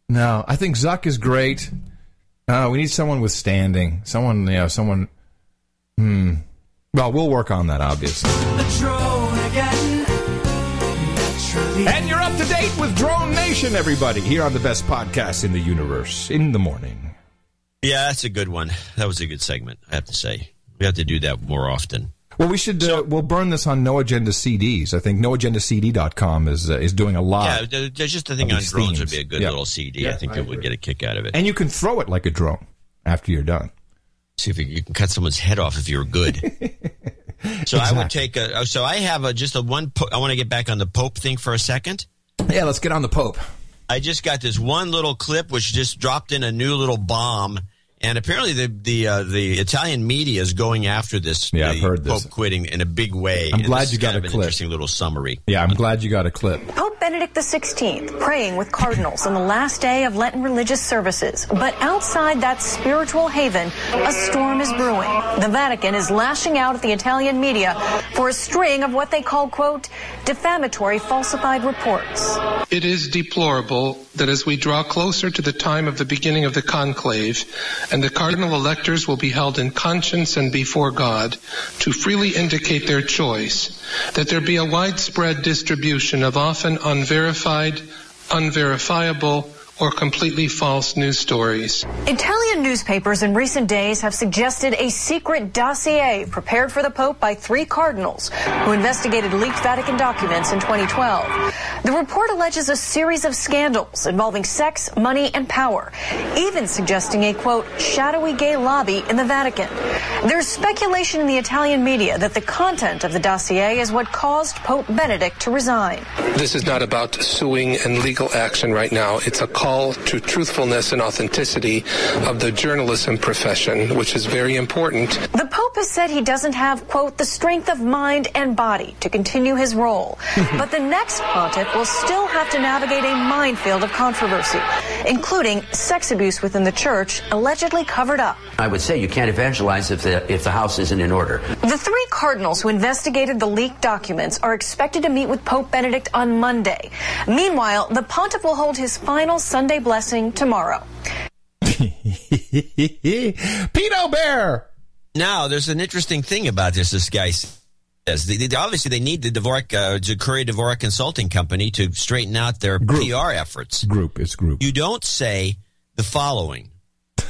No, I think Zuck is great. Uh, we need someone with standing. Someone, you know, someone. Hmm. Well, we'll work on that, obviously. The drone again. Naturally. And you're up to date with Drone Nation, everybody, here on the best podcast in the universe in the morning. yeah, that's a good one. That was a good segment. I have to say, we have to do that more often. Well, we should. Uh, we'll burn this on No Agenda CDs. I think NoAgendaCD.com is uh, is doing a lot. Yeah, there's just a thing on drones themes. would be a good Yeah. little CD. I think I it would get a kick out of it. And you can throw it like a drone after you're done. See if you, you can cut someone's head off if you're good. so I would take a. So I have a just a one. Po- I want to get back on the Pope thing for a second. Yeah, let's get on the Pope. I just got this one little clip which just dropped in a new little bomb, and apparently the the uh, the Italian media is going after this. Yeah, I've heard this. Pope quitting in a big way. I'm And glad you got kind a of an clip. Interesting little summary. Yeah, I'm glad you got a clip. Pope Benedict XVI praying with cardinals on the last day of Lenten religious services. But outside that spiritual haven, a storm is brewing. The Vatican is lashing out at the Italian media for a string of what they call, quote, defamatory falsified reports. It is deplorable that as we draw closer to the time of the beginning of the conclave, and the cardinal electors will be held in conscience and before God to freely indicate their choice, that there be a widespread distribution of often unverified, unverifiable, or completely false news stories. Italian newspapers in recent days have suggested a secret dossier prepared for the Pope by three cardinals who investigated leaked Vatican documents in 2012. The report alleges a series of scandals involving sex, money, and power, even suggesting a quote, shadowy gay lobby in the Vatican. There's speculation in the Italian media that the content of the dossier is what caused Pope Benedict to resign. This is not about suing and legal action right now. It's a call to truthfulness and authenticity of the journalism profession, which is very important. The Pope has said he doesn't have, quote, the strength of mind and body to continue his role. but the next pontiff will still have to navigate a minefield of controversy, including sex abuse within the church, allegedly covered up. I would say you can't evangelize if the if the house isn't in order. The three cardinals who investigated the leaked documents are expected to meet with Pope Benedict on Monday. Meanwhile, the pontiff will hold his final Sunday blessing tomorrow. Pedo Bear. Now, there's an interesting thing about this. This guy says they, they- obviously they need the Dvorak, uh, Curry Dvorak Consulting Company to straighten out their PR efforts. Group, it's group. You don't say the following.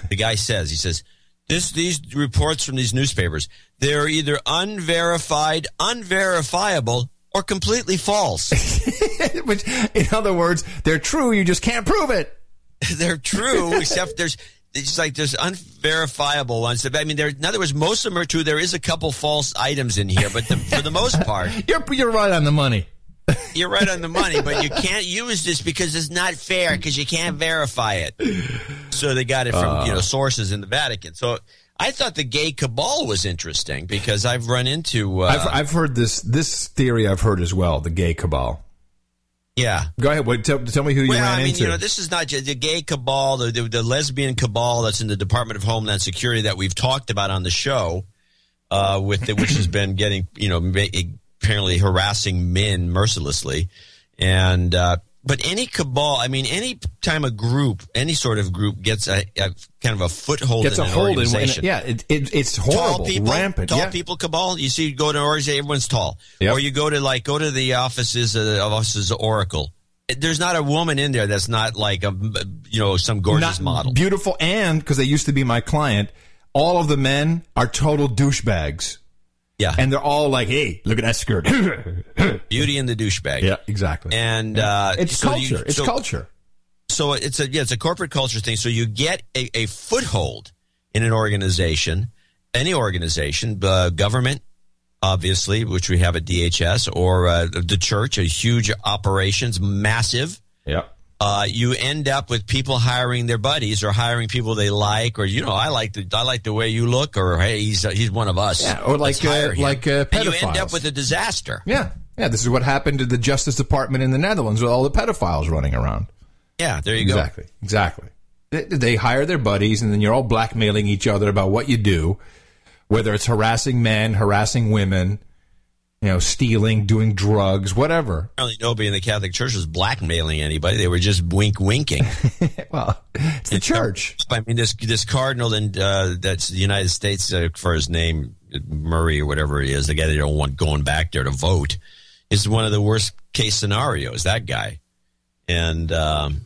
The guy says, he says, this, these reports from these newspapers, they're either unverified, unverifiable, or completely false. Which, in other words, they're true. You just can't prove it. they're true, except there's it's like there's unverifiable ones. I mean, there. In other words, most of them are true. There is a couple false items in here, but the, for the most part, you're you're right on the money. you're right on the money. But you can't use this because it's not fair because you can't verify it. So they got it from Uh. you know sources in the Vatican. So I thought the gay cabal was interesting because I've run into. Uh, I've I've heard this this theory. I've heard as well. The gay cabal. yeah. Go ahead. Wait, tell, tell me who you well, ran I mean, into. you know, this is not just the gay cabal, the, the, the lesbian cabal that's in the Department of Homeland Security that we've talked about on the show, uh, with the, which has been getting, you know, apparently harassing men mercilessly, and uh, but any cabal, I mean, any time a group, any sort of group gets a, a kind of a foothold Gets in a an hold in, in organization. yeah, it, it, it's Tall horrible, people, rampant. tall yeah. people cabal. You see, you go to an organization, everyone's tall. Yep. Or you go to like go to the offices of, of offices of Oracle. There's not a woman in there that's not like a you know some gorgeous Not model. Beautiful, and because they used to be my client, all of the men are total douchebags. Yeah, and they're all like, "Hey, look at that skirt." Beauty and the douchebag. yeah, exactly. And uh, it's so culture. you- it's so- culture. So it's a yeah, it's a corporate culture thing. So you get a, a foothold in an organization, any organization, uh, government, obviously, which we have at DHS, or uh, the church, a huge operations, massive. Yeah. Uh, you end up with people hiring their buddies or hiring people they like, or you know, I like the I like the way you look, or hey, he's uh, he's one of us. Yeah, or like, uh, like, uh, and you end up with a disaster. Yeah, yeah. This is what happened to the Justice Department in the Netherlands with all the pedophiles running around. Yeah, there you go. Exactly. Exactly. They, they hire their buddies, and then you're all blackmailing each other about what you do, whether it's harassing men, harassing women, you know, stealing, doing drugs, whatever. Apparently, nobody in the Catholic Church was blackmailing anybody. They were just wink winking. well, it's the church. I mean, this this cardinal in uh, that's the United States uh, for his name Murray or whatever he is, the guy they don't want going back there to vote, is one of the worst case scenarios. That guy, and um,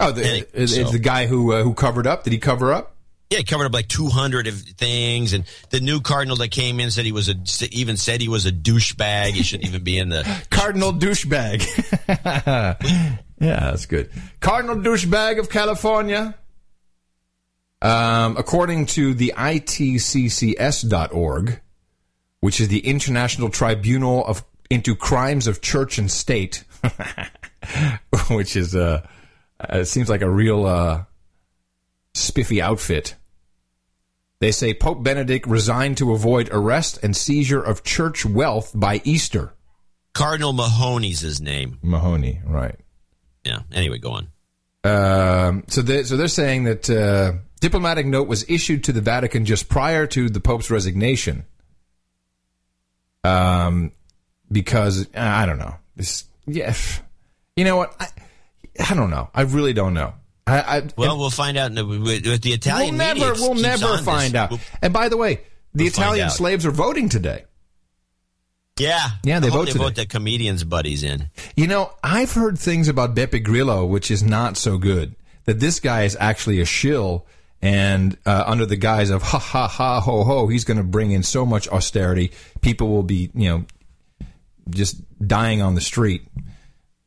Oh, the, Anyway, so- the guy who uh, who covered up. Did he cover up? Yeah, covered up like two hundred of things. And the new cardinal that came in said he was a even said he was a douchebag. He shouldn't even be in the Cardinal douchebag. yeah, that's good. Cardinal douchebag of California. Um, according to the ITCCS.org, which is the International Tribunal of into Crimes of Church and State, which is uh, it seems like a real uh, spiffy outfit. They say Pope Benedict resigned to avoid arrest and seizure of church wealth by Easter. Cardinal Mahony's his name. Mahony, right? Yeah. Anyway, go on. Um, so, they, so they're saying that uh, diplomatic note was issued to the Vatican just prior to the Pope's resignation. Um, because uh, I don't know. This, yeah, you know what? I, I don't know. I really don't know. I, I Well, we'll find out in the, with, with the Italian we'll never, we'll never on this. find out. We'll- And by the way, the We'll Italian slaves are voting today. Yeah, Yeah, they I vote they today. vote the comedians' buddies in. You know, I've heard things about Beppe Grillo, which is not so good. That this guy is actually a shill, and uh, under the guise of ha ha ha ho ho, he's going to bring in so much austerity, people will be, you know, just dying on the street.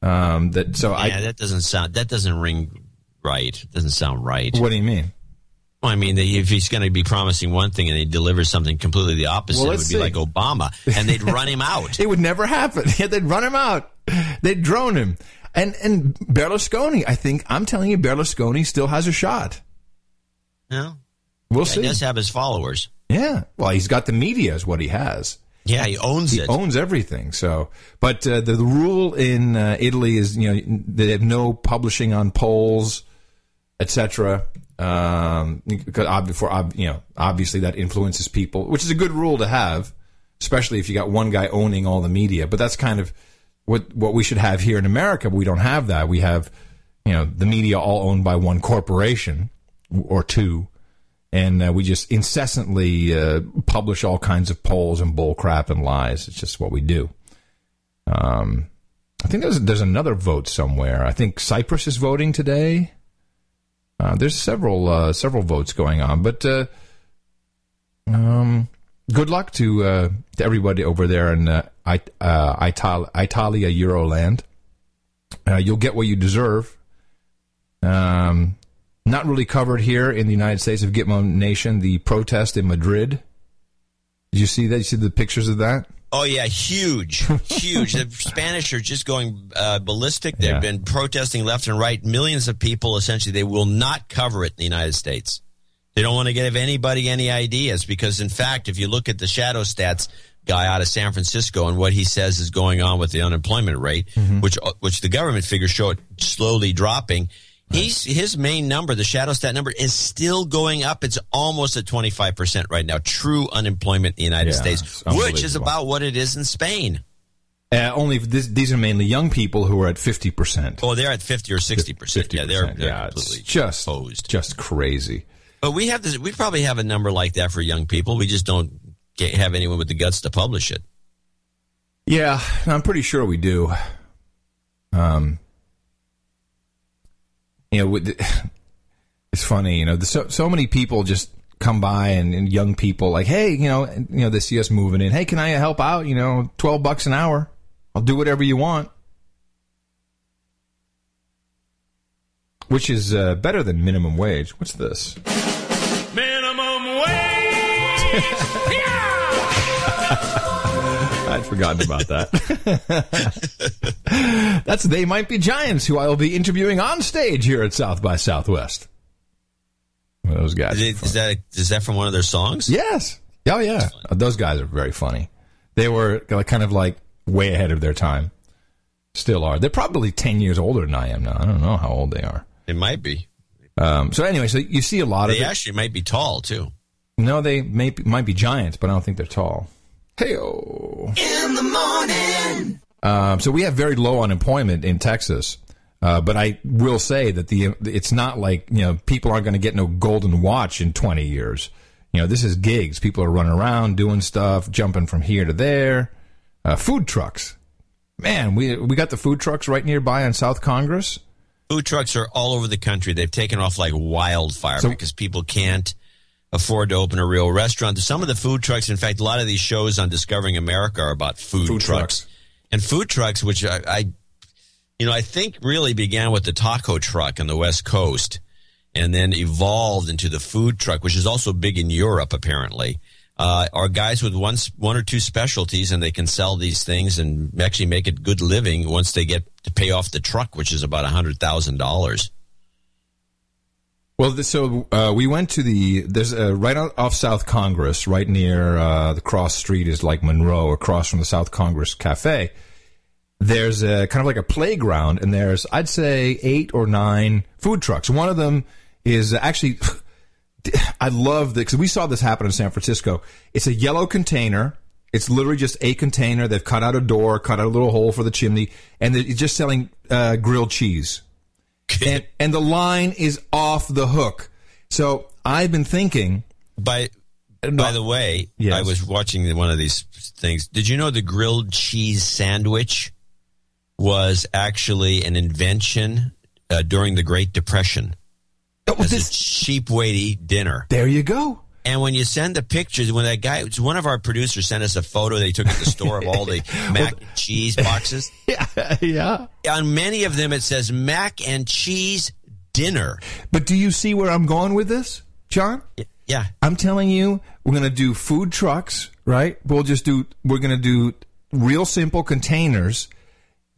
Um, that so yeah, I. that doesn't sound. That doesn't ring right. It Doesn't sound right. What do you mean? Well, I mean, that if he's going to be promising one thing and he delivers something completely the opposite, Well, it would be see. like Obama, and they'd run him out. It would never happen. Yeah, they'd run him out. They'd drone him. And and Berlusconi, I think I'm telling you, Berlusconi still has a shot. No, We'll he see. does have his followers. Yeah. Well, he's got the media, is what he has. Yeah, he owns he it. owns everything. So, but uh, the, the rule in uh, Italy is, you know, they have no publishing on polls, etc. Um, for you know, obviously that influences people, which is a good rule to have, especially if you got one guy owning all the media. But that's kind of what what we should have here in America. But we don't have that. We have, you know, the media all owned by one corporation or two and uh, we just incessantly uh, publish all kinds of polls and bull crap and lies. It's just what we do. Um, I think there's there's another vote somewhere. I think Cyprus is voting today. Uh, there's several uh, several votes going on, but uh, um, good luck to uh, to everybody over there in uh, It- uh, Ital- Italia Euroland. You'll get what you deserve. Um, not really covered here in the United States of Gitmo Nation, the protest in Madrid. Did you see that? You see the pictures of that? Oh yeah, huge, huge. the Spanish are just going uh, ballistic. They've Yeah. been protesting left and right. Millions of people. Essentially, they will not cover it in the United States. They don't want to give anybody any ideas because, in fact, if you look at the shadow stats guy out of San Francisco and what he says is going on with the unemployment rate, which uh, which the government figures show it slowly dropping. He's his main number, the shadow stat number, is still going up. It's almost at twenty five percent right now. True unemployment in the United Yeah, States, which is about what it is in Spain. Uh, only this, these are mainly young people who are at fifty percent. Oh, they're at fifty or sixty percent. Yeah, they're, they're yeah, completely just opposed. just crazy. But we have this. We probably have a number like that for young people. We just don't get, have anyone with the guts to publish it. Yeah, I'm pretty sure we do. Um, you know, it's funny. You know, there's so so many people just come by and, and young people like, hey, you know, and, you know, they see us moving in. Hey, can I help out? You know, twelve bucks an hour. I'll do whatever you want. Which is uh, better than minimum wage. What's this? Minimum wage. I'd forgotten about that. That's They Might Be Giants, who I will be interviewing on stage here at South by Southwest. Those guys. Is, it, is that is that from one of their songs? Yes. Oh, yeah. Those guys are very funny. They were kind of like way ahead of their time. Still are. They're probably 10 years older than I am now. I don't know how old they are. It might be. Um, so, anyway, so you see a lot They of it. actually might be tall too. No, they may be, might be giants, but I don't think they're tall. Hey-o. In the morning. Um, so we have very low unemployment in Texas. Uh, but I will say that the it's not like you know people aren't going to get no golden watch in 20 years. You know this is gigs. People are running around doing stuff, jumping from here to there. Uh, food trucks, man. We we got the food trucks right nearby on South Congress. Food trucks are all over the country. They've taken off like wildfire So- because people can't afford to open a real restaurant. Some of the food trucks, in fact, a lot of these shows on Discovering America are about food, Food trucks. trucks. And food trucks, which I, I, you know, I think really began with the taco truck on the West Coast and then evolved into the food truck, which is also big in Europe, apparently. Uh, are guys with one, one or two specialties and they can sell these things and actually make a good living once they get to pay off the truck, which is about a hundred thousand dollars. Well, so uh, we went to the there's right off South Congress, right near uh, the cross street is like Monroe, across from the South Congress Cafe. There's a kind of like a playground, and there's I'd say eight or nine food trucks. One of them is actually I love this because we saw this happen in San Francisco. It's a yellow container. It's literally just a container. They've cut out a door, cut out a little hole for the chimney, and they're just selling uh, grilled cheese and, and the line is off the hook. So I've been thinking. By by the way, Yes. I was watching one of these things. Did you know the grilled cheese sandwich was actually an invention uh, during the Great Depression? as a cheap way to eat dinner. There you go. And when you send the pictures, when that guy, one of our producers sent us a photo they took at the store of all the mac and cheese boxes. Yeah, yeah. On many of them, it says mac and cheese dinner. But do you see where I'm going with this, John? Yeah. I'm telling you, we're going to do food trucks, right? We'll just do, we're going to do real simple containers.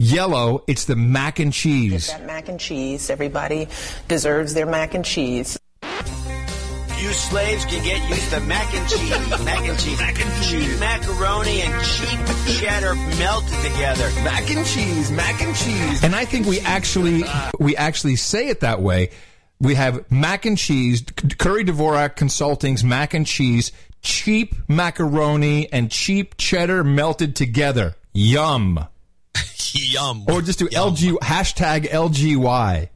Yellow, it's the mac and cheese. That mac and cheese. Everybody deserves their mac and cheese. You slaves can get used to mac and cheese, mac and cheese, mac and cheese, macaroni and cheap cheddar melted together. Mac and cheese, mac and cheese. And I think we actually we actually say it that way. We have mac and cheese, Curry Dvorak Consulting's mac and cheese, cheap macaroni and cheap cheddar melted together. Yum. Yum. Or just do LG hashtag LGY.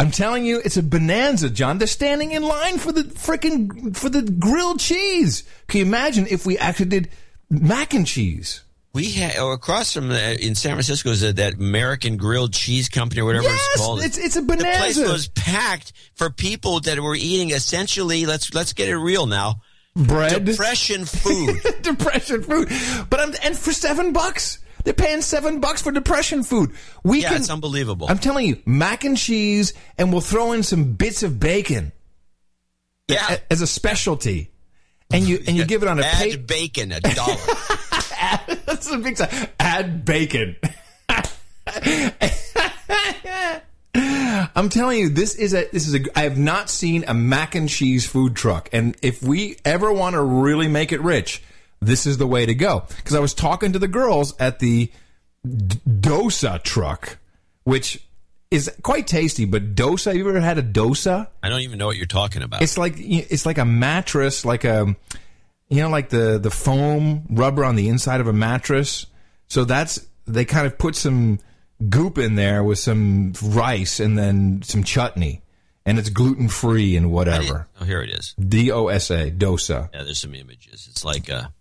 I'm telling you, it's a bonanza, John. They're standing in line for the freaking for the grilled cheese. Can you imagine if we actually did mac and cheese? We had oh, across from uh, in San Francisco is that, that American Grilled Cheese Company or whatever Yes, it's called. it's- it's a bonanza. The place was packed for people that were eating essentially. Let's let's get it real now. Bread, depression food. depression food. But I'm, and for seven bucks, They're paying seven bucks for depression food. We yeah, can. it's unbelievable. I'm telling you, mac and cheese, and we'll throw in some bits of bacon. Yeah. as a specialty, and you and you give it on a Add bacon, a dollar. That's a big sign. Add bacon. I'm telling you, this is a this is a. I have not seen a mac and cheese food truck, and if we ever want to really make it rich, this is the way to go. Because I was talking to the girls at the D- dosa truck, which is quite tasty. But dosa, have you ever had a dosa? I don't even know what you're talking about. It's like it's like a mattress, like a you know, like the the foam rubber on the inside of a mattress. So that's they kind of put some goop in there with some rice and then some chutney, and it's gluten free and whatever. oh, here it is. D O S A dosa. Yeah, there's some images. It's like a,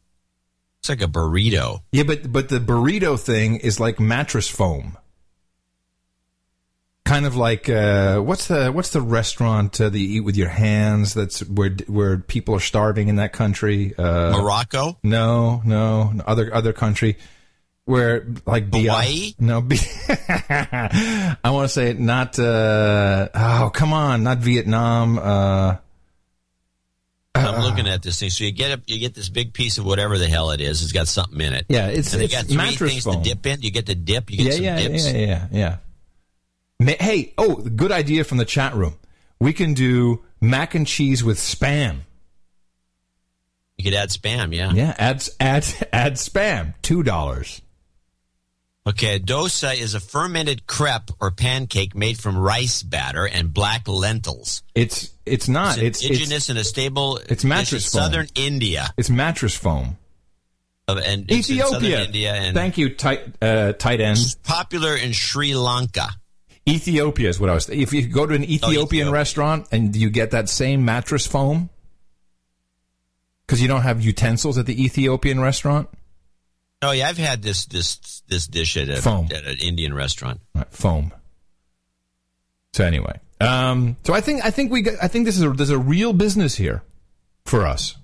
it's like a burrito. Yeah, but but the burrito thing is like mattress foam. Kind of like uh, what's the what's the restaurant uh, that you eat with your hands? That's where where people are starving in that country. Uh, Morocco. No, no, no, other other country where like Hawaii? no, I want to say it not. Uh, oh, come on, not Vietnam. Uh, I'm looking at this thing. So you get a, you get this big piece of whatever the hell it is. It's got something in it. Yeah, it's- and it's got three mattress things foam. to dip in. You get the dip. You get yeah, some yeah, dips. yeah, yeah, yeah. Ma- Hey, oh, good idea from the chat room. We can do mac and cheese with spam. You could add spam. Yeah. Yeah, add add add spam. Two dollars. Okay, dosa is a fermented crepe or pancake made from rice batter and black lentils. It's it's not. It's it's indigenous and a stable. it's mattress foam. southern India. it's mattress foam. Of, and it's in Ethiopia. India and Thank you, tight uh, tight end. popular in Sri Lanka. Ethiopia is what I was. If you go to an Ethiopian Ethiopia. restaurant and you get that same mattress foam, because you don't have utensils at the Ethiopian restaurant, Oh yeah, I've had this this this dish at, a, Foam. at an Indian restaurant. Right, foam. So anyway, um, so I think I think we got, I think this is a, there's a real business here for us.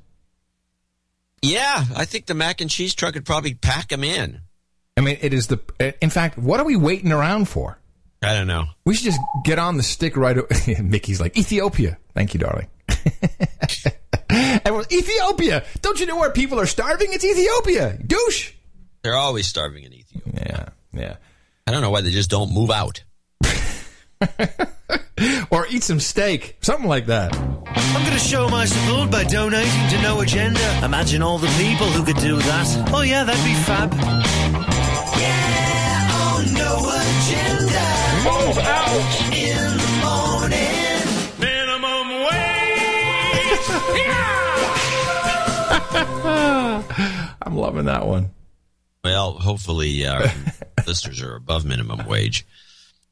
Yeah, I think the mac and cheese truck could probably pack them in. I mean, it is the. In fact, what are we waiting around for? I don't know. We should just get on the stick right. o- Mickey's like Ethiopia. Thank you, darling. Everyone, Ethiopia. Don't you know where people are starving? It's Ethiopia. Douche. They're always starving in Ethiopia. Yeah, yeah. I don't know why they just don't move out. Or eat some steak, something like that. I'm going to show my support by donating to No Agenda. Imagine all the people who could do that. Oh, yeah, that'd be fab. Yeah, on No Agenda. Move out. In the morning. Minimum wage. yeah! I'm loving that one. Well, hopefully our listeners are above minimum wage.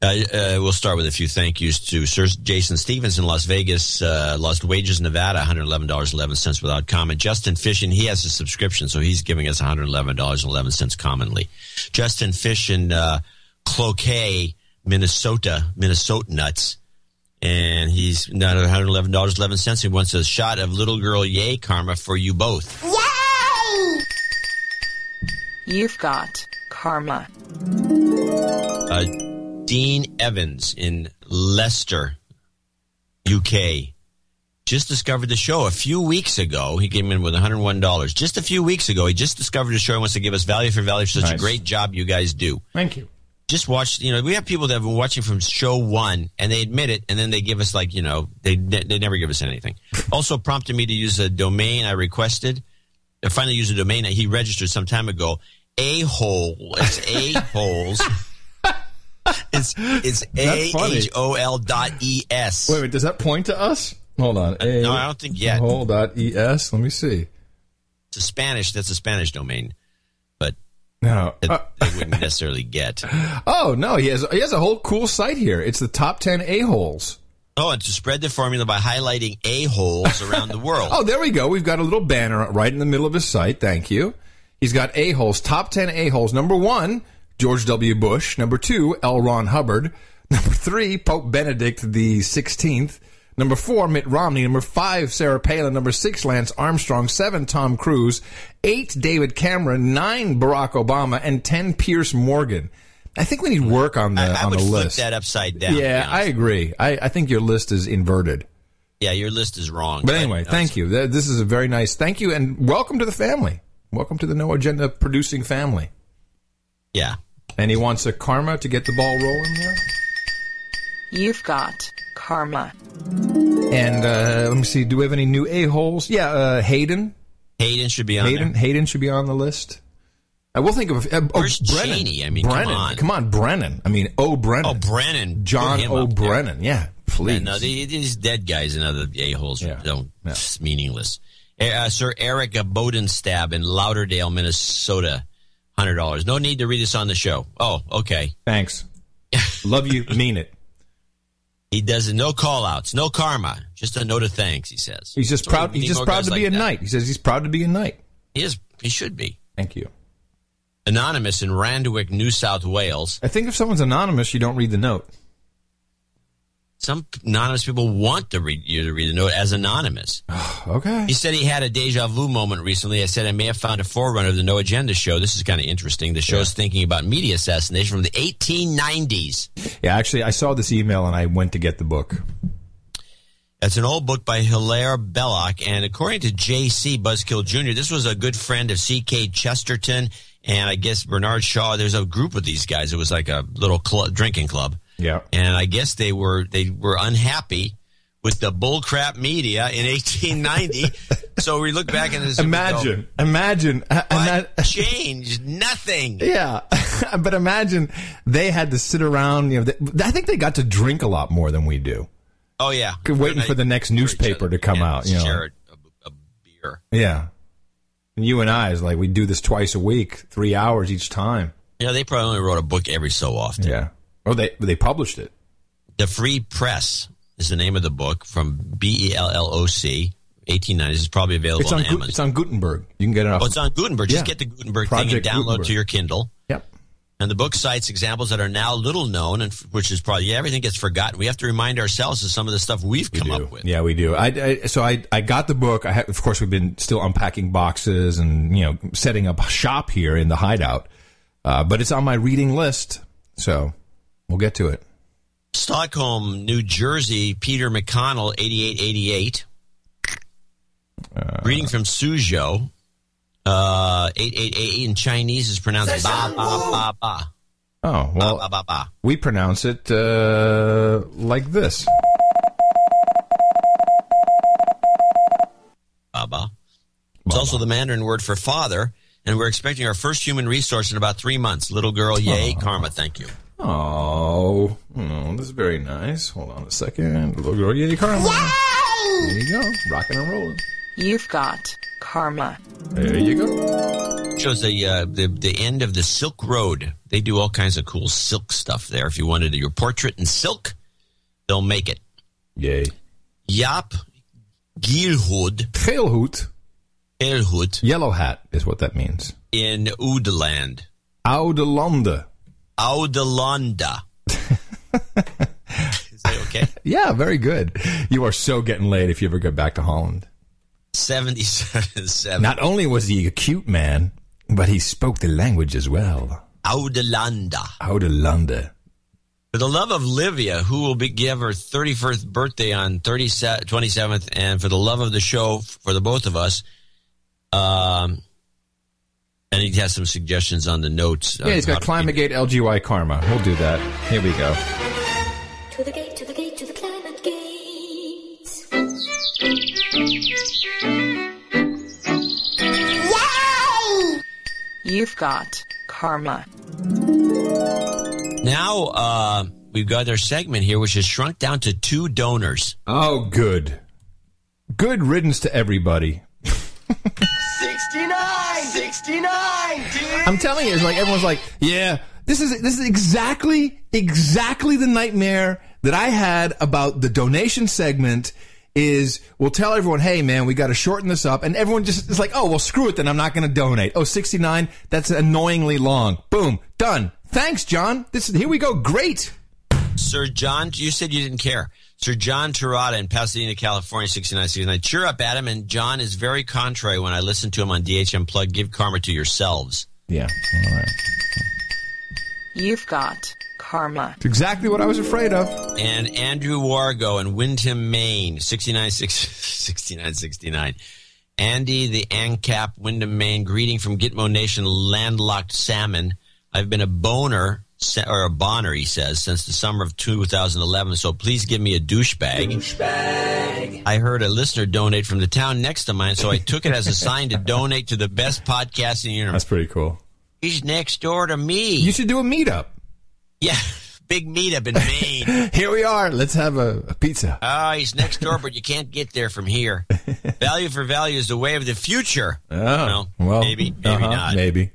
Uh, uh, we'll start with a few thank yous to Sir Jason Stevens in Las Vegas, uh, Lost Wages, Nevada, $111.11 without comment. Justin Fishin, he has a subscription, so he's giving us $111.11 commonly. Justin Fish in uh, Cloquet, Minnesota, Minnesota nuts. And he's not $111.11. He wants a shot of Little Girl Yay Karma for you both. You've got karma. Uh, Dean Evans in Leicester, UK, just discovered the show a few weeks ago. He came in with $101. Just a few weeks ago, he just discovered the show and wants to give us value for value for such a great job you guys do. Thank you. Just watch, you know, we have people that have been watching from show one and they admit it and then they give us like, you know, they, they never give us anything. also prompted me to use a domain I requested. I finally used a domain that he registered some time ago. A hole. It's a holes. It's it's a h o l dot e s. Wait, wait, does that point to us? Hold on. A- no, I don't think yet. Hold dot es. Let me see. It's a Spanish. That's a Spanish domain, but No. it, Uh, they wouldn't necessarily get. oh no, he has he has a whole cool site here. It's the top ten a holes. Oh, and to spread the formula by highlighting a holes around the world. Oh, there we go. We've got a little banner right in the middle of his site. Thank you. He's got a holes. Top ten a holes. Number one, George W. Bush. Number two, L. Ron Hubbard. Number three, Pope Benedict the Sixteenth. Number four, Mitt Romney. Number five, Sarah Palin. Number six, Lance Armstrong. Seven, Tom Cruise. Eight, David Cameron. Nine, Barack Obama. And ten, Piers Morgan. I think we need work on the I on would the flip list. that upside down. yeah, I agree. I, I think your list is inverted. Yeah, your list is wrong. But anyway, thank you. This is a very nice thank you and welcome to the family. Welcome to the No Agenda producing family. Yeah. And he wants a karma to get the ball rolling there. You've got karma. And uh, let me see. Do we have any new a holes? Yeah, uh, Hayden. Hayden should be on Hayden. there. Hayden should be on the list. I will think of uh, oh, Where's Brennan. Cheney? I mean, come on. come on, Brennan. I mean, O. Brennan. Oh, Brennan. John Put O. Brennan. Yeah, please. Yeah, no, these dead guys and other a holes don't it's meaningless. Uh, Sir Eric Bodenstab in Lauderdale, Minnesota, hundred dollars. No need to read this on the show. Oh, okay. Thanks. Love you. mean it. He does no call outs, no karma, just a note of thanks. He says He's just So proud. He's just proud to be like a that. knight. He says he's proud to be a knight. He is. He should be. Thank you. Anonymous in Randwick, New South Wales. I think if someone's anonymous, you don't read the note. Some anonymous people want to read you to read the note as anonymous. okay. He said he had a deja vu moment recently. I said I may have found a forerunner of the No Agenda show. This is kind of interesting. The show's thinking about media assassination from the 1890s. Yeah, actually, I saw this email and I went to get the book. That's an old book by Hilaire Belloc, and according to J.C. Buzzkill Jr., this was a good friend of G.K. Chesterton, and I guess Bernard Shaw. There's a group of these guys. It was like a little club, drinking club. Yeah. and I guess they were they were unhappy with the bullcrap media in 1890. so we look back and Imagine, imagine, uh, ima- changed nothing. yeah, but imagine they had to sit around. You know, they, I think they got to drink a lot more than we do. Oh yeah, waiting for the next newspaper to come out. You know, share a, a beer. yeah. And you and I is like we do this twice a week, three hours each time. Yeah, they probably only wrote a book every so often. Yeah. Oh, they they published it. The Free Press is the name of the book from B E L L O C. 1890s is probably available It's on on, Amazon. it's on Gutenberg. You can get it off. Oh, it's on Gutenberg. Just Yeah. get the Gutenberg Project thing and download Gutenberg. to your Kindle. Yep. And the book cites examples that are now little known, and f- which is probably yeah, everything gets forgotten. We have to remind ourselves of some of the stuff we've come up with. Yeah, we do. I, I so I I got the book. I ha of course we've been still unpacking boxes and you know setting up a shop here in the hideout, uh, but it's on my reading list. So we'll get to it. Stockholm, New Jersey, Peter McConnell, 8888. Uh, Reading from Suzhou, uh, 8888 in Chinese is pronounced ba ba ba ba. Oh well, Ba, ba, ba. we pronounce it uh, like this. Baba. It's also the Mandarin word for father, and we're expecting our first human resource in about three months. Little girl, yay, karma, thank you. Oh, oh, this is very nice. Hold on a second. Little girl, yay, karma. There you go, rocking and rolling. You've got karma. There you go. Shows the, uh, the the end of the Silk Road. They do all kinds of cool silk stuff there. If you wanted your portrait in silk, they'll make it. Yay. Jaap Gielhoed. Geelhoed. Geelhoed Yellow hat is what that means. in Oudeland. Oudelande. Oudelanda. Is that okay? Yeah, very good. You are so getting laid if you ever go back to Holland. 77 Not only was he a cute man, but he spoke the language as well. Oudelanda. Oudelande. For the love of Livia, who will be, give her 31st birthday on 30, 27th, and for the love of the show, for the both of us, um, and he has some suggestions on the notes. Yeah, he's got Climategate LGY Karma. We'll do that. Here we go. To the gate, to the gate, to the climate gates. Yay! You've got karma. Now, uh, we've got our segment here, which has shrunk down to two donors. Oh, good. Good riddance to everybody. 69! 69! Dude! I'm telling you, it's like everyone's like, yeah, this is this is exactly exactly the nightmare that I had about the donation segment. Is we'll tell everyone, hey man, we got to shorten this up, and everyone just is like, oh well, screw it, then I'm not going to donate. Oh, 69, that's annoyingly long. Boom, done. Thanks, John. This here we go. Great. Sir John, you said you didn't care. Sir John Tirada in Pasadena, California, 6969. Cheer up, Adam. And John is very contrary when I listen to him on DHUnplugged. Give karma to yourselves. Yeah. All right. You've got karma. It's exactly what I was afraid of. And Andrew Wargo in Windham, Maine, 6969. Andy the ANCAP, Windham, Maine. Greeting from Gitmo Nation, landlocked salmon. I've been a boner, se- or a boner, he says, since the summer of 2011, so please give me a douchebag. Douchebag. I heard a listener donate from the town next to mine, so I took it as a sign to donate to the best podcast in the universe. That's pretty cool. He's next door to me. You should do a meetup. Yeah, big meetup in Maine. Here we are. Let's have a, a pizza. Oh, he's next door, but you can't get there from here. value for value is the way of the future. Oh, well, well, maybe, maybe uh-huh, not. Maybe.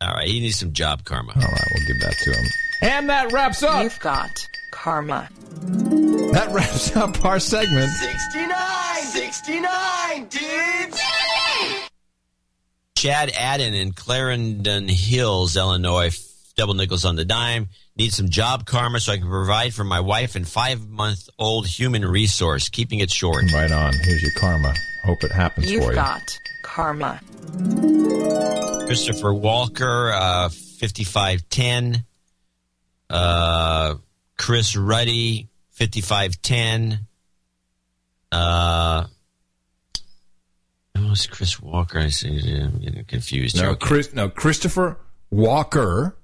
All right, he needs some job karma. All right, we'll give that to him. And that wraps up. You've got karma. That wraps up our segment. 69! 69, dudes! Chad Adden in Clarendon Hills, Illinois, double nickels on the dime. Need some job karma so I can provide for my wife and five month old human resource. Keeping it short. Right on. Here's your karma. Hope it happens You've for you. got karma. Christopher Walker, uh, 5510. Uh, Chris Ruddy, 5510. Uh, who was Chris Walker? I see. I'm getting confused. No, here. Okay. Chris, no, Christopher Walker,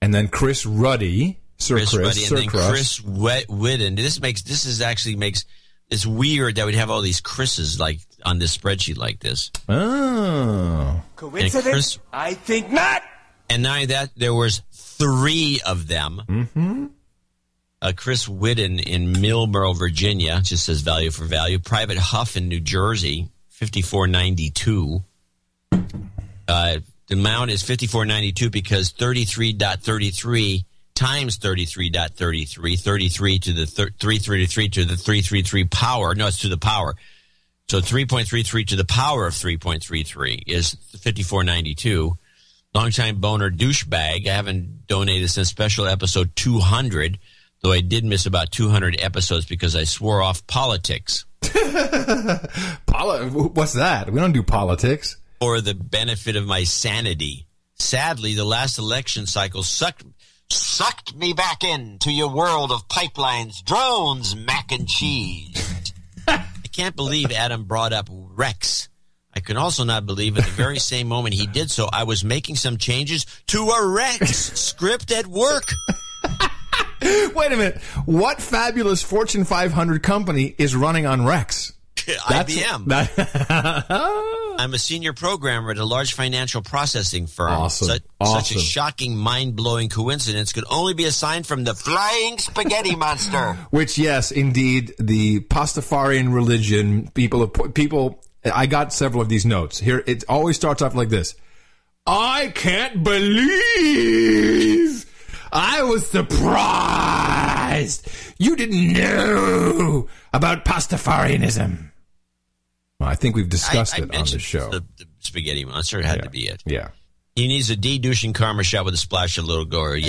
and then Chris Ruddy, Sir Chris, Chris, Ruddy, Sir and then Chris. Chris Wet- Whitten. This makes this is actually makes it's weird that we'd have all these Chris's like on this spreadsheet like this. Oh, Coincidence? Chris- I think not! And not only that, there was three of them. Mm-hmm. Uh, Chris Whitten in Millboro, Virginia, just says value for value. Private Huff in New Jersey, fifty four ninety two. Uh, the amount is fifty four ninety two because thirty three dot thirty three times thirty three dot thirty three, thirty three to the thir- three thirty three to the three three three power. No, it's to the power. So three point three three to the power of three point three three is fifty four ninety two. Longtime boner douchebag. I haven't donated since special episode 200, though I did miss about 200 episodes because I swore off politics Poli- what's that? We don't do politics. for the benefit of my sanity. Sadly, the last election cycle sucked sucked me back into your world of pipelines, drones, mac and cheese. I can't believe Adam brought up REXX. I can also not believe at the very same moment he did so, I was making some changes to a REXX script at work. Wait a minute. What fabulous Fortune 500 company is running on REXX? IBM. That- I'm a senior programmer at a large financial processing firm. Awesome. Such, Awesome. such a shocking, mind blowing coincidence could only be a sign from the flying spaghetti monster. Which, yes, indeed, the Pastafarian religion, people, people, I got several of these notes. Here, it always starts off like this. I can't believe I was surprised you didn't know about Pastafarianism. Well, I think we've discussed I, I it on the show. The, the spaghetti monster had to be it. yeah. He needs a de-douching karma shot with a splash of little gore. Yay.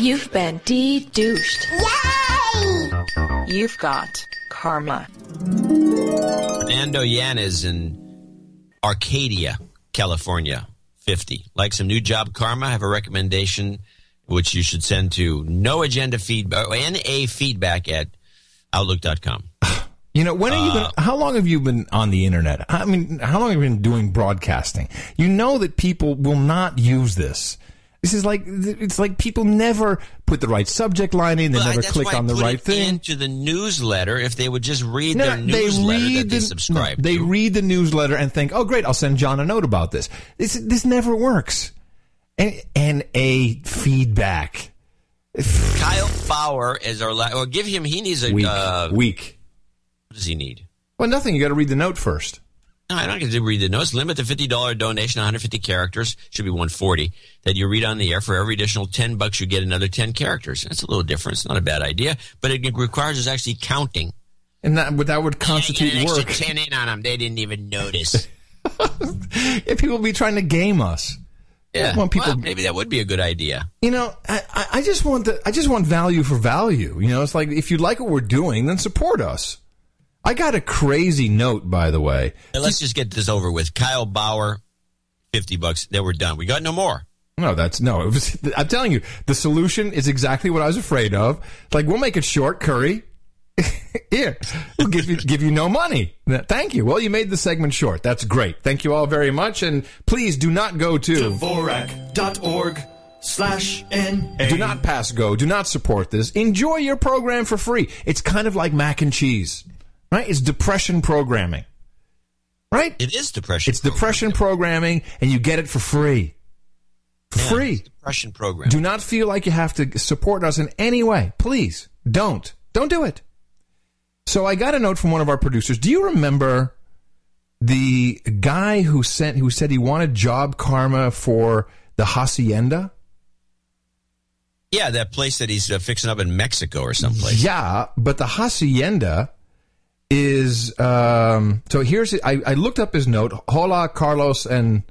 You've been de-douched. Yay! You've got karma. Fernando Yanez in Arcadia, California, 50. Like some new job karma, I have a recommendation which you should send to no agenda feedback, uh, NA feedback at outlook.com. You know, when are you Uh, been, how long have you been on the internet? I mean, how long have you been doing broadcasting? You know that people will not use this. This is like, it's like people never put the right subject line in. They Well, never click on the right thing. Into the newsletter, if they would just read No, their newsletter that they subscribe no, they to. read the newsletter and think, "Oh, great! I'll send John a note about this." This this never works. And, and a feedback Kyle Fowler is our la- or give him. He needs a week uh, week. What does he need? Well, nothing. You got to read the note first. No, I don't get to read the notes. Limit the fifty dollar donation, one hundred fifty characters. Should be one forty that you read on the air. For every additional ten bucks, you get another ten characters. That's a little different. It's not a bad idea, but it requires us actually counting. And that would that would constitute extra work. ten in on them. They didn't even notice. Yeah, people be trying to game us. Yeah, want people. Well, maybe that would be a good idea. You know, I- I just want the I just want value for value. You know, it's like if you like what we're doing, then support us. I got a crazy note, by the way. And let's just get this over with. Kyle Bauer, fifty bucks. Then we're done. We got no more. No, that's no. It was, I'm telling you, the solution is exactly what I was afraid of. Like we'll make it short, Curry. Here, we'll give you give you no money. Thank you. Well, you made the segment short. That's great. Thank you all very much, and please do not go to Dvorak.org slash N-A. Do not pass go. Do not support this. Enjoy your program for free. It's kind of like mac and cheese, right? It's depression programming, right? It is depression. It's depression programming, and you get it for free. For Yeah, free. depression program. Do not feel like you have to support us in any way. Please don't. Don't do it. So I got a note from one of our producers. Do you remember the guy who sent who said he wanted job karma for the hacienda? Yeah, that place that he's uh, fixing up in Mexico or someplace. Yeah, but the hacienda is um, so here's I, I looked up his note. Hola, Carlos, and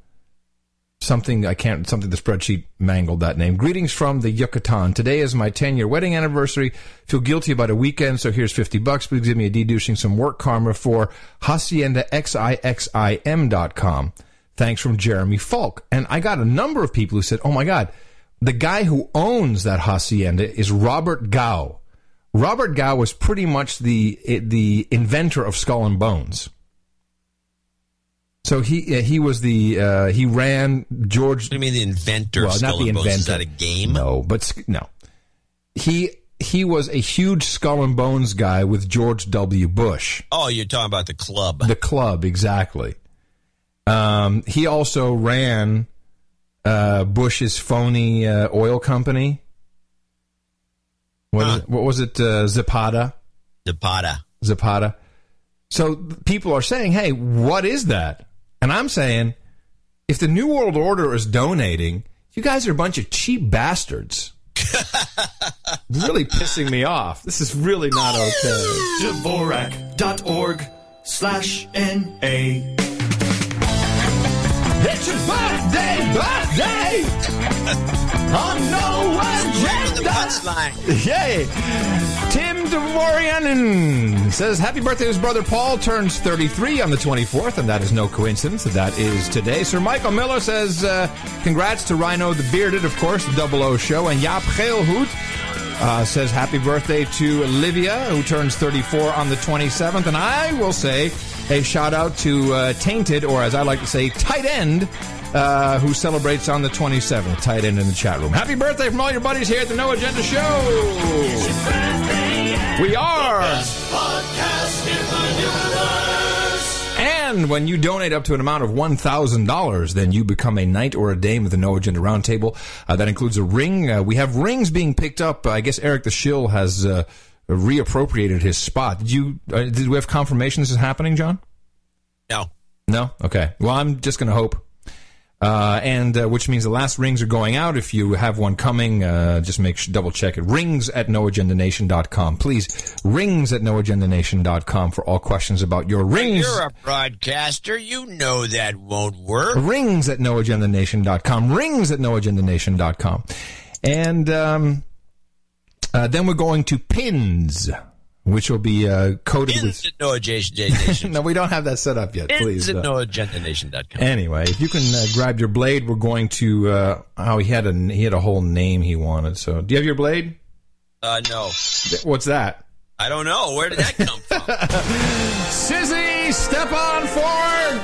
something I can't something the spreadsheet mangled that name. Greetings from the Yucatan. Today is my 10 year wedding anniversary. Feel guilty about a weekend, so here's 50 bucks. Please give me a deducing some work karma for hacienda haciendaxixim.com. Thanks from Jeremy Falk. And I got a number of people who said, "Oh my god, the guy who owns that hacienda is Robert Gow." Robert Gow was pretty much the the inventor of Skull and Bones. So he he was the uh, he ran George. What do you mean the inventor? Well, of not Skull the and Bones? inventor. Is that a game? No, but no. He he was a huge Skull and Bones guy with George W. Bush. Oh, you're talking about the club. The club, exactly. Um, he also ran uh, Bush's phony uh, oil company. What, is it- what was it? Uh, Zapata. Zapata. Zapata. So people are saying, "Hey, what is that?" And I'm saying, if the New World Order is donating, you guys are a bunch of cheap bastards. really pissing me off. This is really not okay. Dvorak.org slash N-A. It's your birthday, birthday! On no agenda! Yay! Tim Devorianen says, Happy birthday to his brother Paul, turns 33 on the 24th, and that is no coincidence. That is today. Sir Michael Miller says, uh, Congrats to Rhino the Bearded, of course, the Double O Show, and Jaap Geelhoed. Uh, says happy birthday to Olivia, who turns 34 on the 27th. And I will say a shout out to uh, Tainted, or as I like to say, Tight End, uh, who celebrates on the 27th. Tight End in the chat room. Happy birthday from all your buddies here at the No Agenda Show. We are. And when you donate up to an amount of $1,000, then you become a knight or a dame of the No Agenda Roundtable. Uh, that includes a ring. Uh, we have rings being picked up. I guess Eric the Shill has uh, reappropriated his spot. Did you? Uh, did we have confirmation this is happening, John? No. No. Okay. Well, I'm just going to hope. Uh, and uh, which means the last rings are going out. If you have one coming, uh, just make sure, double check it. Rings at noagendanation.com. Please, rings at noagendanation.com for all questions about your rings. You're a broadcaster. You know that won't work. Rings at noagendanation.com. Rings at noagendanation.com. And um, uh, then we're going to pins, which will be uh, coded with. No Agenda Nation. no, we don't have that set up yet. Please. uh, noagendanation.com. Anyway, if you can uh, grab your blade, we're going to. Uh, oh, he had a he had a whole name he wanted. So, do you have your blade? Uh, no. What's that? I don't know. Where did that come from? Sizzy, step on forward.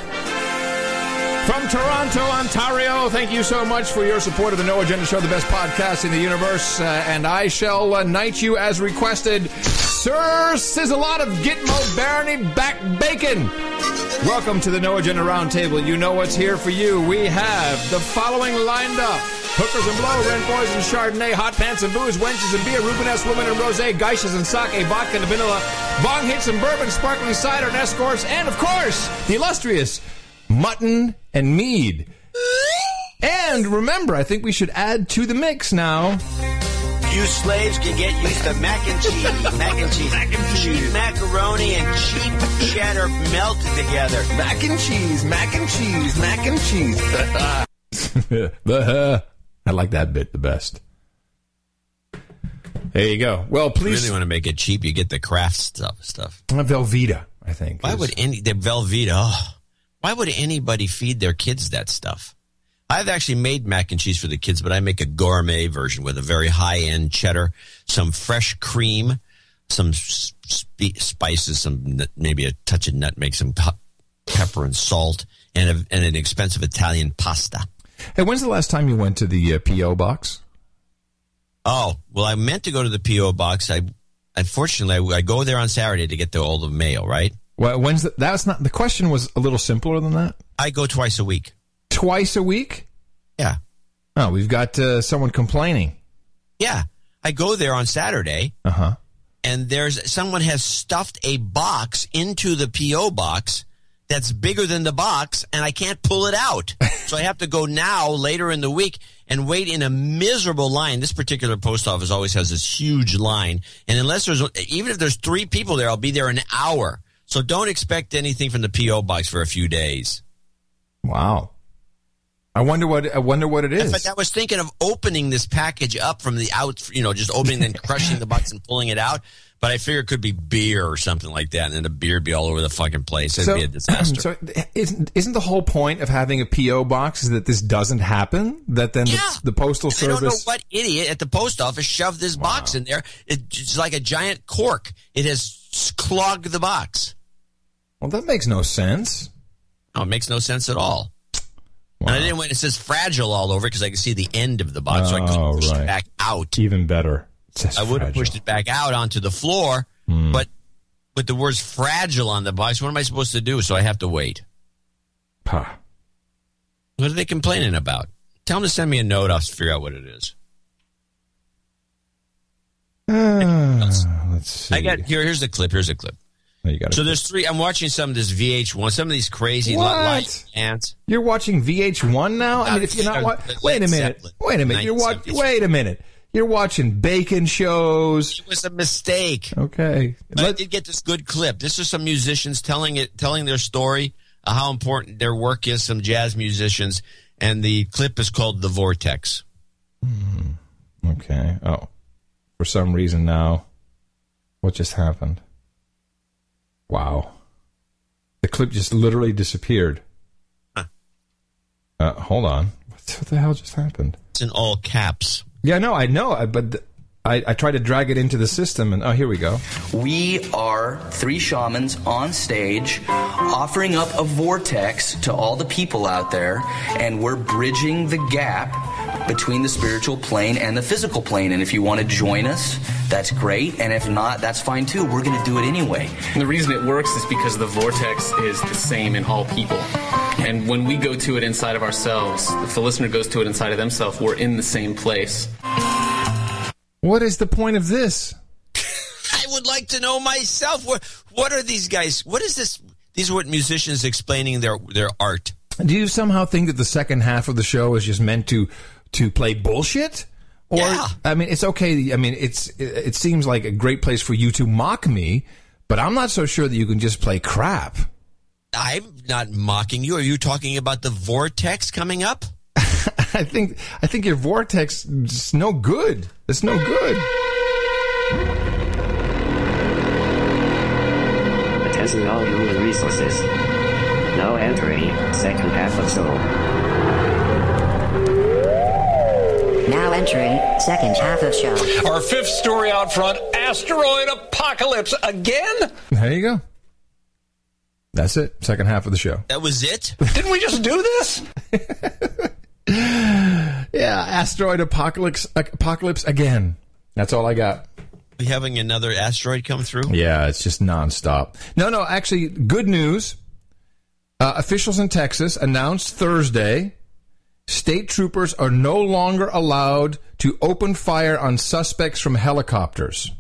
From Toronto, Ontario, thank you so much for your support of the No Agenda Show, the best podcast in the universe. Uh, and I shall uh, knight you as requested, Sir says a lot of Gitmo Barony Back Bacon. Welcome to the No Agenda Roundtable. You know what's here for you. We have the following lined up. Hookers and blow, rent boys and chardonnay, hot pants and booze, wenches and beer, Rubenesque women and rosé, geishas and sake, vodka and vanilla, bong hits and bourbon, sparkling cider and escorts, and of course, the illustrious mutton and mead. And remember, I think we should add to the mix now. You slaves can get used to mac and cheese, mac and cheese, mac and cheese, macaroni and cheap cheddar melted together. Mac and cheese, mac and cheese, mac and cheese. the I like that bit the best. There you go. Well, If you please. really want to make it cheap, you get the Kraft stuff. Stuff. Uh, Velveeta, I think. Why is- would any the Velveeta? Oh, why would anybody feed their kids that stuff? I've actually made mac and cheese for the kids, but I make a gourmet version with a very high end cheddar, some fresh cream, some s- spe- spices, some maybe a touch of nutmeg, some pe- pepper and salt, and, a, and an expensive Italian pasta. Hey, when's the last time you went to the uh, PO box? Oh well, I meant to go to the PO box. I unfortunately I, I go there on Saturday to get the all the mail. Right, Well, when's the, that's not the question was a little simpler than that. I go twice a week. Twice a week? Yeah. Oh, we've got uh, someone complaining. Yeah, I go there on Saturday. Uh huh. and there's someone has stuffed a box into the PO box that's bigger than the box and I can't pull it out. so I have to go now later in the week and wait in a miserable line. This particular post office always has this huge line and unless there's even if there's 3 people there I'll be there an hour. So don't expect anything from the PO box for a few days. Wow. I wonder what I wonder what it In fact, I was thinking of opening this package up from the out, you know, just opening and crushing the box and pulling it out. But I figure it could be beer or something like that, and then the beer would be all over the fucking place. It'd be a disaster. so isn't, isn't the whole point of having a PO box is that this doesn't happen? That then the, the postal I don't know service what idiot at the post office shoved this box in there. It's like a giant cork. It has clogged the box. Well, that makes no sense. No, it makes no sense at all. And I didn't when it says fragile all over because I can see the end of the box, oh, so I couldn't Oh, push right. it back out. Even better. I would have pushed it back out onto the floor, Hmm. but with the words fragile on the box, what am I supposed to do? So I have to wait. Huh. What are they complaining about? Tell them to send me a note. I'll figure out what it is. Uh, let's see. I got here. Here's the clip. Here's a clip. You got So there's three. I'm watching some of this VH1. Some of these crazy light ants. You're watching VH1 now? I mean, if you're not wa- wait a minute. Wait a minute. You're watching. Wait a minute. You're watching bacon shows. It was a mistake. Okay. But I did get this good clip. This is some musicians telling it, telling their story, how important their work is. Some jazz musicians, and the clip is called "The Vortex." Hmm. Okay. Oh, for some reason now, what just happened? Wow. The clip just literally disappeared. Uh, hold on. What the hell just happened? It's in all caps. Yeah, no, I know, I- but th- I, I tried to drag it into the system, and oh, here we go. We are three shamans on stage offering up a vortex to all the people out there, and we're bridging the gap between the spiritual plane and the physical plane. And if you want to join us, that's great. And if not, that's fine too. We're going to do it anyway. And the reason it works is because the vortex is the same in all people. And when we go to it inside of ourselves, if the listener goes to it inside of themselves, we're in the same place. What is the point of this? I would like to know myself. What What are these guys? What is this? These are what musicians explaining their their art. Do you somehow think that the second half of the show is just meant to to play bullshit? Or I mean, it's okay. I mean, it's it, it seems like a great place for you to mock me, but I'm not so sure that you can just play crap. I'm not mocking you. Are you talking about the vortex coming up? I think I think your vortex is no good. It's no good. Attention all human resources. Now entering second half of show. Now entering second half of show. Our fifth story out front asteroid apocalypse again? There you go. That's it. Second half of the show. That was it. Didn't we just do this? Yeah, asteroid apocalypse apocalypse again. That's all I got. We having another asteroid come through? Yeah, it's just nonstop. No, no, actually, good news. Uh, officials in Texas announced Thursday state troopers are no longer allowed to open fire on suspects from helicopters.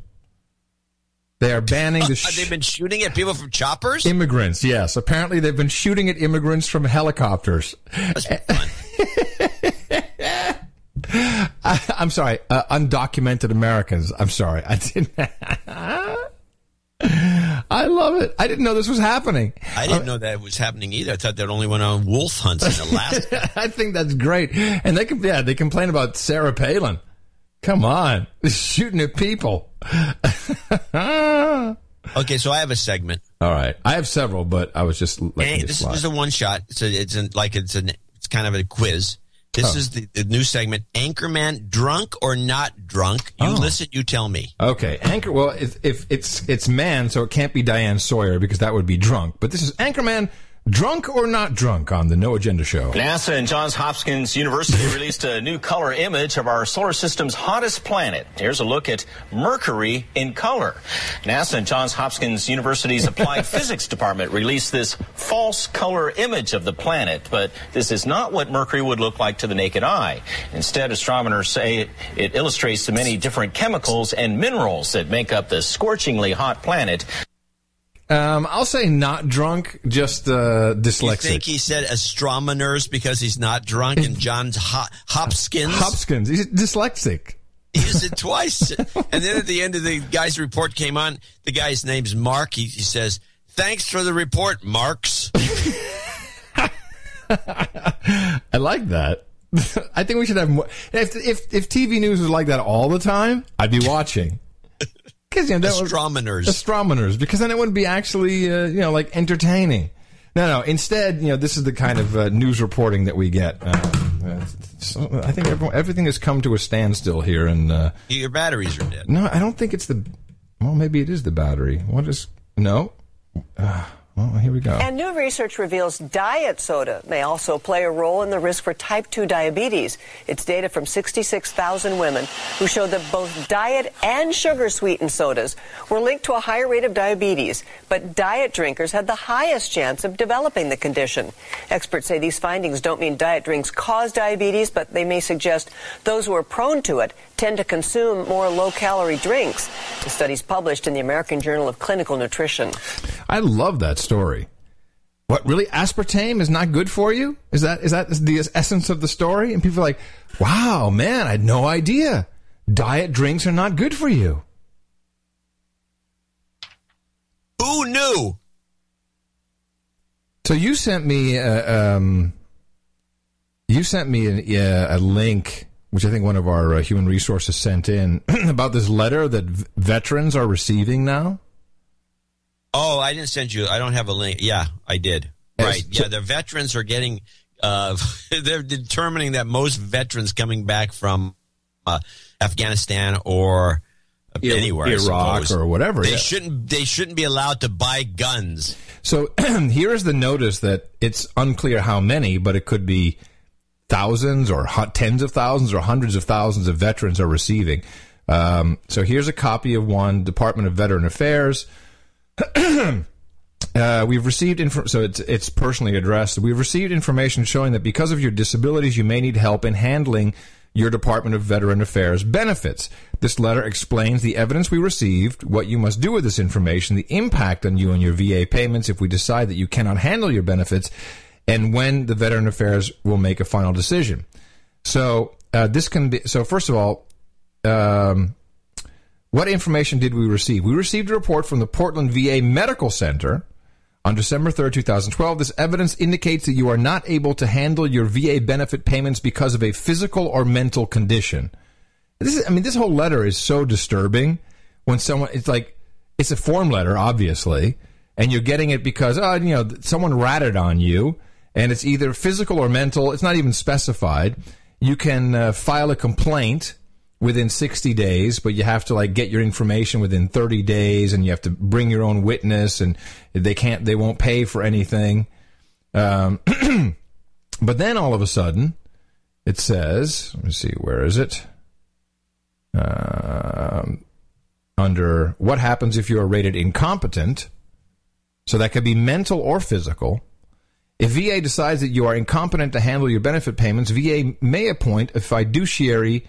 They are banning the Have they been shooting at people from choppers? immigrants. Yes, apparently they've been shooting at immigrants from helicopters. I, I'm sorry, uh, undocumented Americans. I'm sorry, I didn't. I love it. I didn't know this was happening. I didn't know that was happening either. I thought that only went on wolf hunts in Alaska. I think that's great. And they can, yeah, they complain about Sarah Palin. Come on, shooting at people. okay, so I have a segment. All right, I have several, but I was just you this slide. is a one shot. So it's an, like it's an it's kind of a quiz. This Oh. is the, the new segment. Anchorman, drunk or not drunk? You Oh. listen. You tell me. Okay, anchor. Well, if, if it's it's man, so it can't be Diane Sawyer because that would be drunk. But this is Anchorman, drunk or not drunk on the No Agenda Show. NASA and Johns Hopkins University released a new color image of our solar system's hottest planet. Here's a look at Mercury in color. NASA and Johns Hopkins University's Applied Physics Department released this false color image of the planet, but this is not what Mercury would look like to the naked eye. Instead, astronomers say it, it illustrates the many different chemicals and minerals that make up the scorchingly hot planet. Um, I'll say not drunk, just uh, You dyslexic. think he said astronomers because he's not drunk and John's Ho- Hopkins? Hopkins, he's dyslexic. He used it twice. and then at the end of the guy's report came on, the guy's name's Mark. He, he says, Thanks for the report, Marks. I like that. I think we should have more. If if if TV news was like that all the time, I'd be watching. Because you know, Astronomers. astronomers, because then it wouldn't be actually uh, you know like entertaining. No, no. Instead, you know, this is the kind of uh, news reporting that we get. Uh, uh, so I think everyone, everything has come to a standstill here, and uh, Your batteries are dead. no, I don't think it's the. Well, maybe it is the battery. What is no? Well, here we go. And new research reveals diet soda may also play a role in the risk for type 2 diabetes. It's data from 66,000 women who showed that both diet and sugar sweetened sodas were linked to a higher rate of diabetes, but diet drinkers had the highest chance of developing the condition. Experts say these findings don't mean diet drinks cause diabetes, but they may suggest those who are prone to it tend to consume more low calorie drinks. The study's published in the American Journal of Clinical Nutrition. I love that story. What really aspartame is not good for you? Is that is that the essence of the story? And people are like, "Wow, man, I had no idea. Diet drinks are not good for you." Who knew? So you sent me uh, um, you sent me an, uh, a link, which I think one of our uh, human resources sent in about this letter that v- veterans are receiving now. Oh, I didn't send you. I don't have a link. Yeah, I did. Yes, Right. so- Yeah, the veterans are getting. Uh, they're determining that most veterans coming back from uh, Afghanistan or anywhere, Iraq or whatever, they yeah. shouldn't. They shouldn't be allowed to buy guns. So here is the notice that it's unclear how many, but it could be thousands or tens of thousands or hundreds of thousands of veterans are receiving. Um, so here's a copy of one Department of Veteran Affairs. Uh, we've received info, so it's it's personally addressed. We've received information showing that because of your disabilities, you may need help in handling your Department of Veteran Affairs benefits. This letter explains the evidence we received, what you must do with this information, the impact on you and your VA payments if we decide that you cannot handle your benefits, and when the Veteran Affairs will make a final decision. So uh, this can be. So first of all. Um, what information did we receive? We received a report from the Portland VA Medical Center on December 3rd, 2012. This evidence indicates that you are not able to handle your VA benefit payments because of a physical or mental condition. This is, I mean, this whole letter is so disturbing when someone, it's like, it's a form letter, obviously, and you're getting it because, oh, you know, someone ratted on you, and it's either physical or mental. It's not even specified. You can uh, file a complaint within 60 days, but you have to like get your information within 30 days and you have to bring your own witness and they can't, they won't pay for anything. Um, but then all of a sudden it says, let me see, where is it? Um, under what happens if you are rated incompetent. So that could be mental or physical. If VA decides that you are incompetent to handle your benefit payments, VA may appoint a fiduciary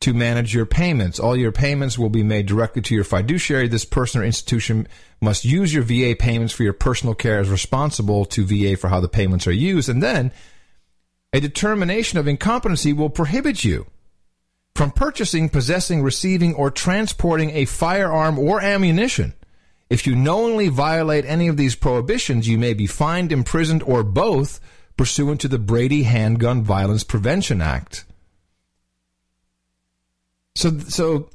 to manage your payments. All your payments will be made directly to your fiduciary. This person or institution must use your VA payments for your personal care as responsible to VA for how the payments are used. And then a determination of incompetency will prohibit you from purchasing, possessing, receiving, or transporting a firearm or ammunition. If you knowingly violate any of these prohibitions, you may be fined, imprisoned, or both pursuant to the Brady Handgun Violence Prevention Act. So, so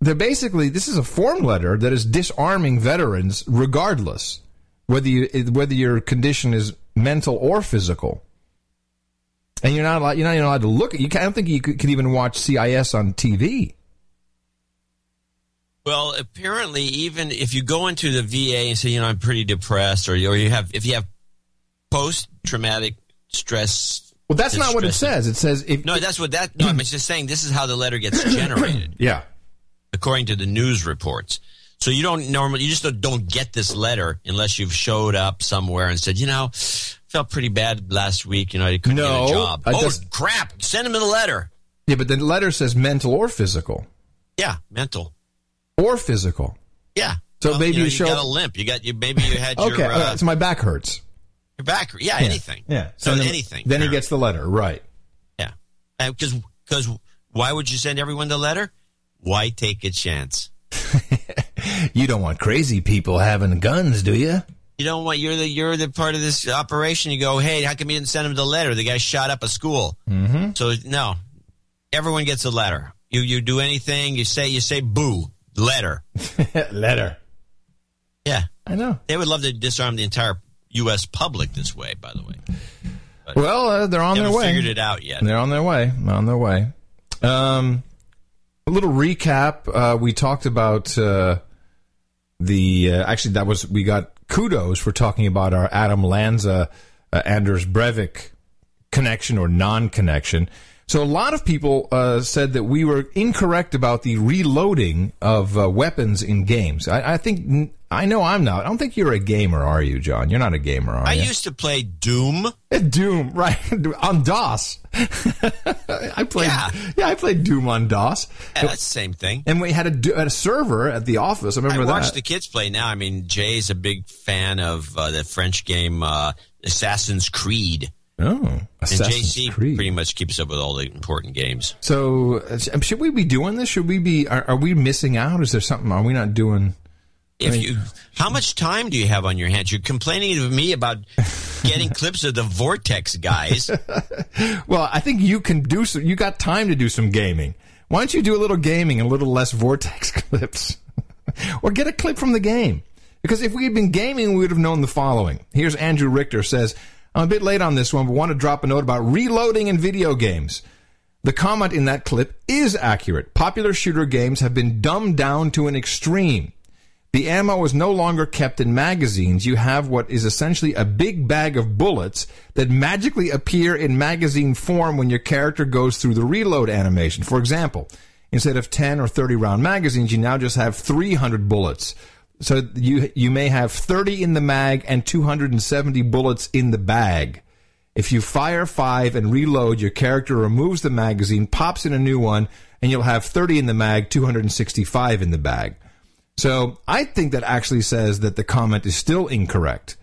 they're basically this is a form letter that is disarming veterans, regardless whether you whether your condition is mental or physical. And you're not allowed, you're not even allowed to look at. You I don't think you could, could even watch CIS on TV. Well, apparently, even if you go into the VA and say, you know, I'm pretty depressed, or, or you have, if you have post traumatic stress. Well, that's not what it says. It says if No, that's what that. No, I'm just saying this is how the letter gets generated, yeah. according to the news reports. So you don't normally, you just don't, get this letter unless you've showed up somewhere and said, you know, felt pretty bad last week. You know, I couldn't No, get a job. I oh just- crap! Send him a letter. Yeah, but the letter says mental or physical Yeah, mental. Or physical. Yeah. So Well, maybe you, know, you show- got a limp. You got you. Maybe you had Okay, your uh, uh, so my back hurts. your back. Yeah, Yeah, anything. Yeah, So then, anything. Then he gets the letter, right? Yeah. Because because why would you send everyone the letter? Why take a chance? You don't want crazy people having guns, do you? You don't want you're the you're the part of this operation. You go, hey, how come you didn't send him the letter? The guy shot up a school. Mm-hmm. So no, everyone gets a letter. You you do anything, you say you say boo letter. letter. Yeah, I know. They would love to disarm the entire U.S. public this way. By the way, Well, uh, they're on their way. figured it out yet. They're on their way. On their way. Um, a little recap. Uh, we talked about uh, the. Uh, actually, that was we got kudos for talking about our Adam Lanza uh, Anders Breivik connection or non-connection. So a lot of people uh, said that we were incorrect about the reloading of uh, weapons in games. I, I think I know I'm not. I don't think you're a gamer, are you, John? You're not a gamer, are I you? I used to play Doom. Doom, right? on DOS. I played. Yeah. Yeah. I played Doom on DOS. Yeah, that's the same thing. And we had a, a server at the office. I I remember watch that. the kids play now. I mean, Jay's a big fan of uh, the French game uh, Assassin's Creed. Oh, and Assassin's JC Creed. pretty much keeps up with all the important games. So, uh, should we be doing this? Should we be? Are, are we missing out? Is there something? Are we not doing? If I mean- you, how much time do you have on your hands? You're complaining to me about getting clips of the Vortex guys. Well, I think you can do. Some, you got time to do some gaming. Why don't you do a little gaming and a little less vortex clips, or get a clip from the game? Because if we had been gaming, we would have known the following. Here's Andrew Richter says, "I'm a bit late on this one, but want to drop a note about reloading in video games." The comment in that clip is accurate. Popular shooter games have been dumbed down to an extreme. The ammo is no longer kept in magazines. You have what is essentially a big bag of bullets that magically appear in magazine form when your character goes through the reload animation. For example, instead of 10 or 30 round magazines, you now just have 300 bullets. So you you may have 30 in the mag and 270 bullets in the bag. If you fire 5 and reload, your character removes the magazine, pops in a new one, and you'll have 30 in the mag, 265 in the bag. So I think that actually says that the comment is still incorrect.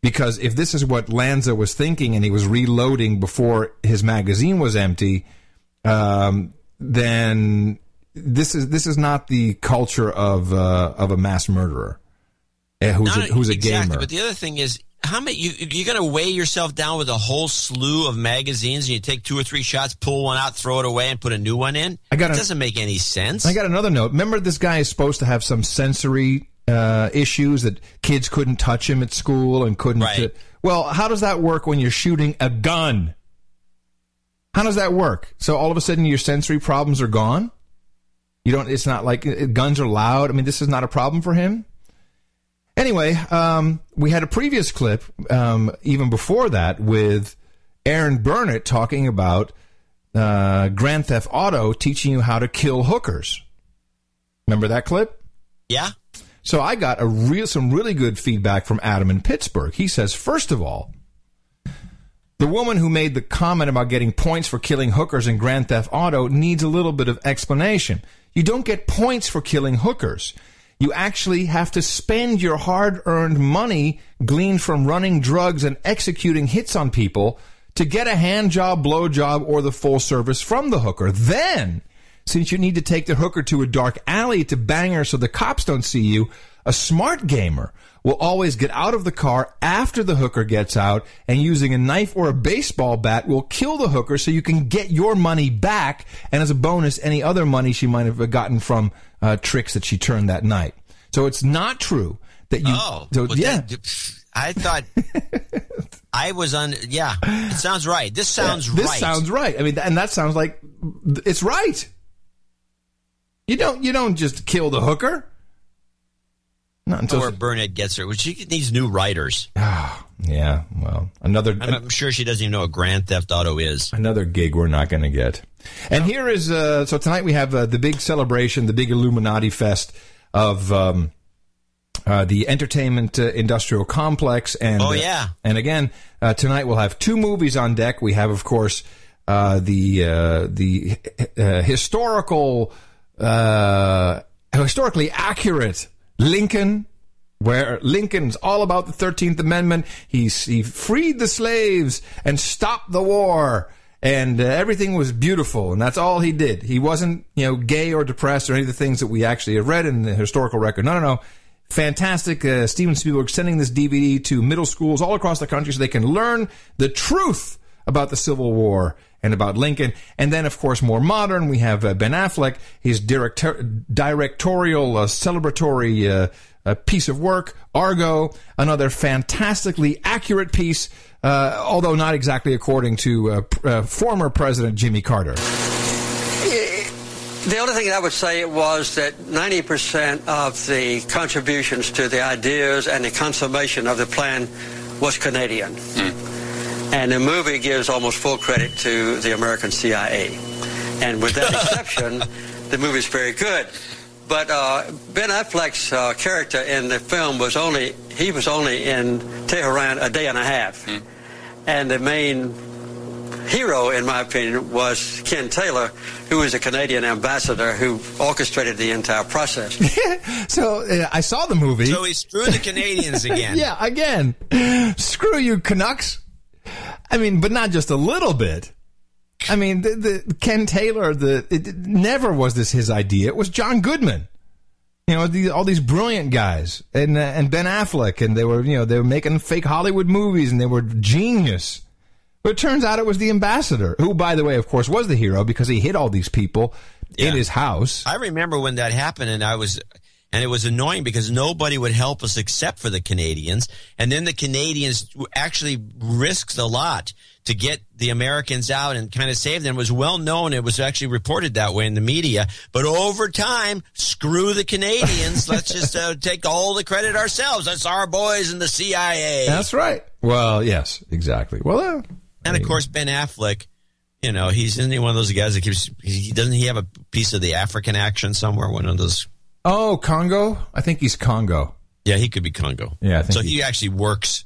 Because if this is what Lanza was thinking and he was reloading before his magazine was empty, um, then this is this is not the culture of uh, of a mass murderer eh, who's a, who's a exactly, gamer. But the other thing is, how many you you're going to weigh yourself down with a whole slew of magazines, and you take two or three shots, pull one out, throw it away, and put a new one in? I got It doesn't make any sense. I got another note. Remember, this guy is supposed to have some sensory uh, issues that kids couldn't touch him at school and couldn't. Right. uh, well, how does that work when you're shooting a gun? How does that work? So all of a sudden your sensory problems are gone. You don't. It's not like uh, guns are loud. I mean, this is not a problem for him. Anyway, um, we had a previous clip um, even before that with Erin Burnett talking about uh, Grand Theft Auto teaching you how to kill hookers. Remember that clip? Yeah. So I got a real some really good feedback from Adam in Pittsburgh. He says, first of all, the woman who made the comment about getting points for killing hookers in Grand Theft Auto needs a little bit of explanation. You don't get points for killing hookers. You actually have to spend your hard earned money gleaned from running drugs and executing hits on people to get a hand job, blow job, or the full service from the hooker. Then since you need to take the hooker to a dark alley to bang her so the cops don't see you, a smart gamer will always get out of the car after the hooker gets out and using a knife or a baseball bat will kill the hooker so you can get your money back and as a bonus any other money she might have gotten from uh, tricks that she turned that night. So it's not true that you Oh, so, well, yeah. that- I thought I was on. Yeah, it sounds right. This sounds Yeah, this right. sounds right. I mean, and that sounds like it's right. You don't you don't just kill the hooker. Not until Or Burnett gets her. She needs new writers. yeah. Well, another I'm, I'm sure she doesn't even know what Grand Theft Auto is. another gig we're not going to get. And here is uh, so tonight we have uh, the big celebration, the big Illuminati fest of um, uh, the entertainment uh, industrial complex. And Oh, uh, yeah. and again uh, tonight we'll have two movies on deck. We have, of course, uh, the uh, the uh, historical, uh, historically accurate Lincoln. Where Lincoln's all about the Thirteenth Amendment, he's he freed the slaves and stopped the war, and uh, everything was beautiful, and that's all he did. He wasn't, you know, gay or depressed or any of the things that we actually have read in the historical record. No, no, no. Fantastic. Uh, Steven Spielberg sending this DVD to middle schools all across the country so they can learn the truth about the Civil War and about Lincoln. And then, of course, more modern, we have uh, Ben Affleck, his director- directorial, uh, celebratory uh, uh, piece of work, Argo, another fantastically accurate piece, uh, although not exactly according to uh, pr- uh, former President Jimmy Carter. The only thing I would say was that 90% of the contributions to the ideas and the consummation of the plan was Canadian. And the movie gives almost full credit to the American CIA. And with that exception, the movie's very good. But uh, Ben Affleck's uh, character in the film was only, he was only in Tehran a day and a half. And the main hero, in my opinion, was Ken Taylor, who was a Canadian ambassador who orchestrated the entire process. So uh, I saw the movie. So he screwed the Canadians again. yeah, again. Screw you, Canucks. I mean, but not just a little bit. I mean, the, the Ken Taylor, the it, it never was this his idea. It was John Goodman. You know, these, all these brilliant guys, and uh, and Ben Affleck, and they were you know they were making fake Hollywood movies, and they were genius. But it turns out it was the ambassador, who, by the way, of course, was the hero because he hit all these people in his house. I remember when that happened, and I was, and it was annoying because nobody would help us except for the Canadians, and then the Canadians actually risked a lot to get the Americans out and kind of save them. It was well known; it was actually reported that way in the media. But over time, screw the Canadians. Let's just uh, take all the credit ourselves. That's our boys in the CIA. That's right. Well, yes, exactly. Well, uh, And of course, Ben Affleck, you know, he's isn't he one of those guys that keeps. He doesn't he have a piece of the African action somewhere? One of those. Oh, Congo. I think he's Congo. Yeah, he could be Congo. Yeah, I think so. he- He, actually works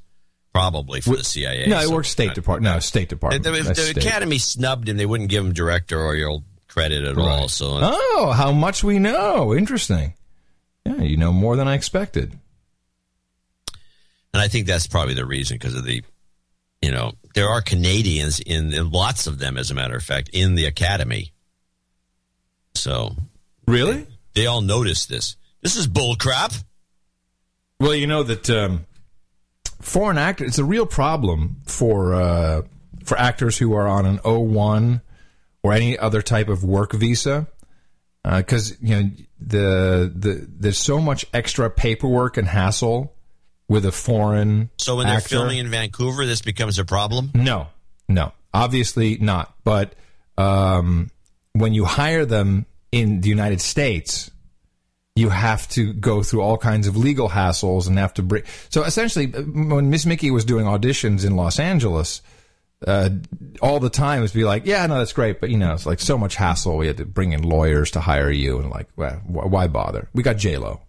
probably for the CIA. No, he works State Department. No, State Department. the- That's the state. Academy snubbed him. They wouldn't give him directorial credit at all. So Oh, how much we know. Interesting. Yeah, you know more than I expected. And I think that's probably the reason because of the, you know, there are Canadians in, in lots of them, as a matter of fact, in the academy. So Really? They all notice this. This is bull crap. Well, you know that um, foreign actors, it's a real problem for uh, for actors who are on an O1 or any other type of work visa. Because you know the the there's so much extra paperwork and hassle with a foreign. So when they're actor. filming in Vancouver, this becomes a problem. No, no, obviously not. But um, when you hire them in the United States, you have to go through all kinds of legal hassles and have to bring. So essentially, when Miss Mickey was doing auditions in Los Angeles, uh, all the time it was be like, yeah, no, that's great, but you know, it's like so much hassle. We had to bring in lawyers to hire you, and like, well, why bother? We got J Lo.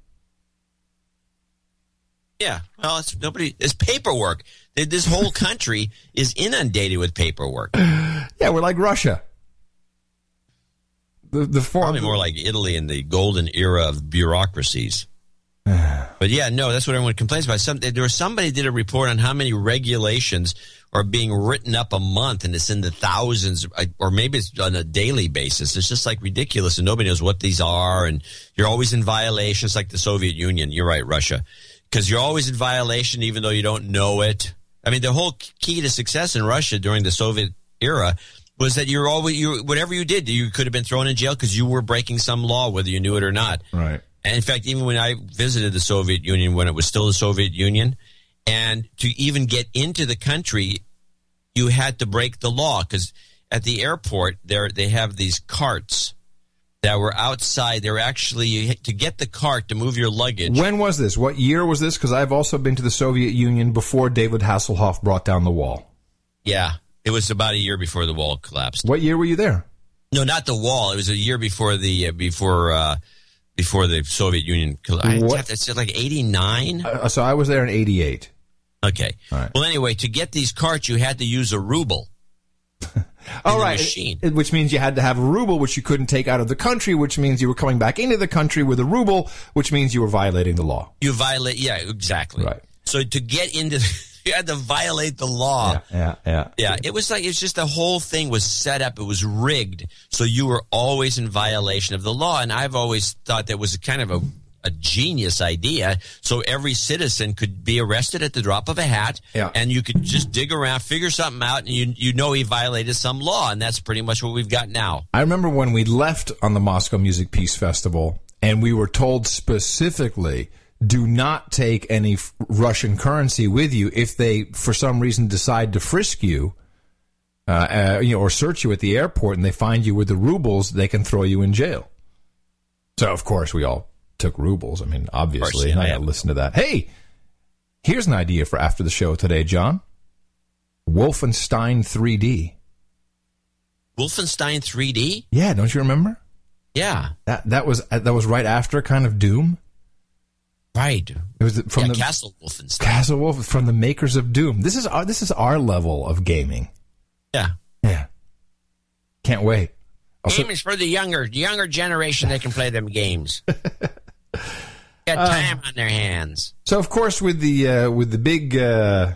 Yeah, well, it's nobody. It's paperwork. This whole country is inundated with paperwork. Yeah, we're like Russia. The the form Probably more like Italy in the golden era of bureaucracies. but yeah, no, that's what everyone complains about. Some, there was somebody did a report on how many regulations are being written up a month, and it's in the thousands, uh, or maybe it's on a daily basis. It's just like ridiculous, and nobody knows what these are, and you're always in violation. It's like the Soviet Union. You're right, Russia, because you're always in violation, even though you don't know it. I mean, the whole key to success in Russia during the Soviet era was that you're always you whatever you did, you could have been thrown in jail because you were breaking some law, whether you knew it or not. Right. And in fact, even when I visited the Soviet Union, when it was still the Soviet Union, and to even get into the country, you had to break the law because at the airport there they have these carts that were outside. They're actually to get the cart to move your luggage. When was this? What year was this? Because I've also been to the Soviet Union before David Hasselhoff brought down the wall. Yeah, it was about a year before the wall collapsed. What year were you there? No, not the wall. It was a year before the uh, before uh, before the Soviet Union. What? It's like eighty nine. Uh, so I was there in '88. Okay. Well, anyway, to get these carts, you had to use a ruble. All the machine. it- which means you had to have a ruble, which you couldn't take out of the country, which means you were coming back into the country with a ruble, which means you were violating the law. You violate. Yeah, exactly. Right. So to get into, you had to violate the law. Yeah, yeah. Yeah, it was like it's just the whole thing was set up. It was rigged, so you were always in violation of the law. And I've always thought that was kind of a, a genius idea. So every citizen could be arrested at the drop of a hat, Yeah. and you could just dig around, figure something out, and you you know he violated some law, and that's pretty much what we've got now. I remember when we left on the Moscow Music Peace Festival, and we were told specifically, do not take any Russian currency with you if they, for some reason, decide to frisk you. Uh, uh, you know, or search you at the airport, and they find you with the rubles, they can throw you in jail. So, of course, we all took rubles. I mean, obviously, yeah, I got to listen to that. Hey, here's an idea for after the show today, John. Wolfenstein 3D. Wolfenstein 3D. Yeah, don't you remember? Yeah, That that was that was right after kind of Doom. Right. It was from yeah, the Castle Wolfenstein. Castle Wolf from the makers of Doom. This is our this is our level of gaming. Yeah. Yeah, can't wait. Also, Game is for the younger, younger generation that can play them games. Got time on their hands. so of course with the uh, with the big uh,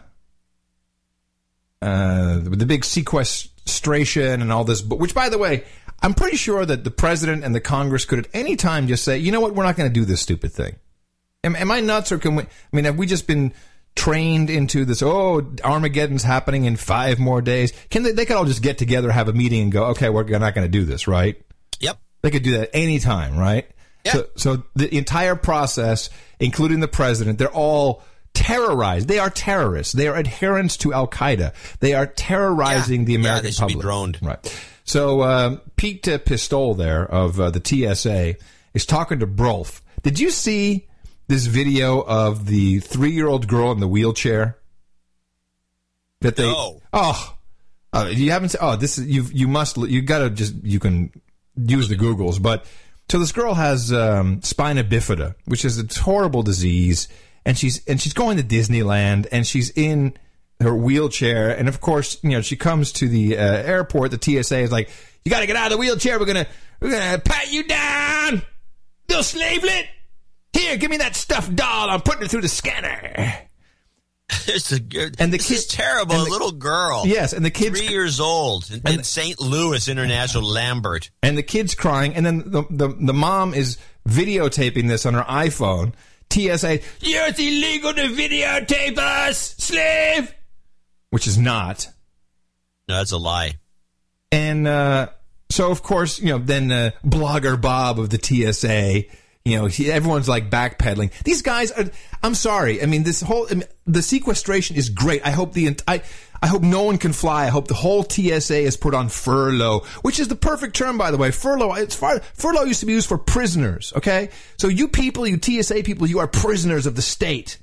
uh, with the big sequestration and all this, but which by the way, I'm pretty sure that the president and the Congress could at any time just say, you know what, we're not going to do this stupid thing. Am, am I nuts or can we? I mean, have we just been trained into this? Oh, Armageddon's happening in five more days. Can they? They could all just get together, have a meeting, and go, okay, we're not going to do this, right? Yep. They could do that anytime, right? Yeah. So, so the entire process, including the president, they're all terrorized. They are terrorists. They are adherents to Al Qaeda. They are terrorizing Yeah. the Yeah, American they should be public. droned. Right. So um, Pete Pistole there of uh, the TSA is talking to Brolf. Did you see this video of the three-year-old girl in the wheelchair? That they No. oh uh, you haven't oh this is you you must you gotta just you can use the Googles but so this girl has um, spina bifida which is a horrible disease and she's and she's going to Disneyland and she's in her wheelchair and of course you know she comes to the uh, airport the TSA is like you got to get out of the wheelchair we're gonna we're gonna pat you down little slavelet here give me that stuffed doll I'm putting it through the scanner It's a good, And the this kid- is terrible. A little girl. Yes, and the kids- three years old in, in St. Louis International Lambert. and the kid's crying, and then the, the the mom is videotaping this on her iPhone. TSA, it's illegal to videotape us, slave, which is not. No, that's a lie. And uh, so, of course, you know, then uh, blogger Bob of the TSA, you know, he, everyone's like backpedaling. These guys are. I'm sorry. I mean, this whole I mean, the sequestration is great. I hope the I. I hope no one can fly. I hope the whole TSA is put on furlough, which is the perfect term, by the way. Furlough. It's far, furlough used to be used for prisoners. Okay, so you people, you TSA people, you are prisoners of the state.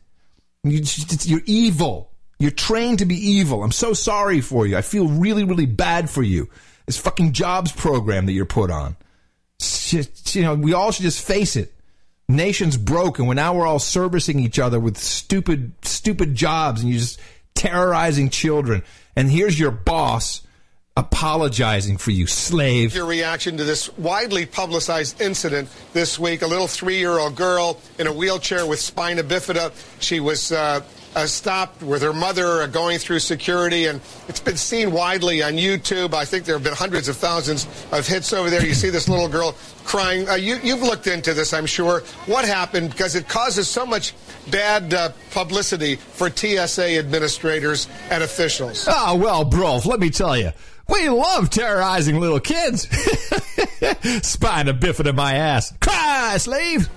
You, you're evil. You're trained to be evil. I'm so sorry for you. I feel really, really bad for you. This fucking jobs program that you're put on. Shit, You know, we all should just face it. Nation's broke, and now we're all servicing each other with stupid, stupid jobs, and you're just terrorizing children. And here's your boss apologizing for you, slave. Your reaction to this widely publicized incident this week. A little three year old girl in a wheelchair with spina bifida. She was uh, uh, stopped with her mother uh, going through security, and it's been seen widely on YouTube. I think there have been hundreds of thousands of hits over there. You see this little girl crying. Uh, you, you've looked into this, I'm sure. What happened? Because it causes so much bad uh, publicity for TSA administrators and officials. Oh, well, bro, let me tell you. We love terrorizing little kids. Spine a biffing in my ass. Cry, slave!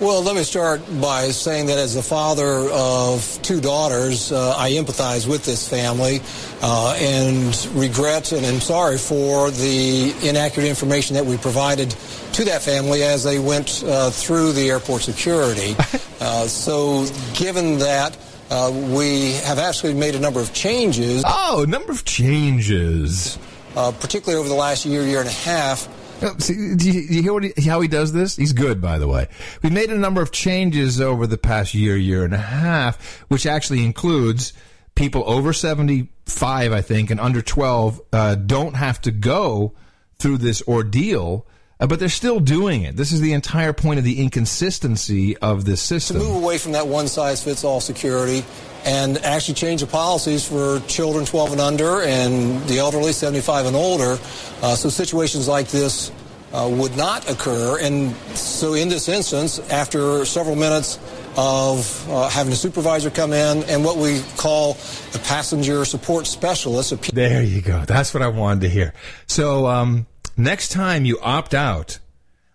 Well, let me start by saying that as the father of two daughters, uh, I empathize with this family uh, and regret and am sorry for the inaccurate information that we provided to that family as they went uh, through the airport security. Uh, so, given that, uh, we have actually made a number of changes. Oh, a number of changes. Uh, particularly over the last year, year and a half. See, do you, do you hear what he, how he does this? He's good, by the way. We made a number of changes over the past year, year and a half, which actually includes people over 75, I think, and under 12 uh, don't have to go through this ordeal, uh, but they're still doing it. This is the entire point of the inconsistency of this system. To move away from that one size fits all security and actually change the policies for children 12 and under and the elderly 75 and older uh, so situations like this uh, would not occur. And so in this instance, after several minutes of uh, having a supervisor come in and what we call a passenger support specialist, P- There you go. That's what I wanted to hear. So um, next time you opt out,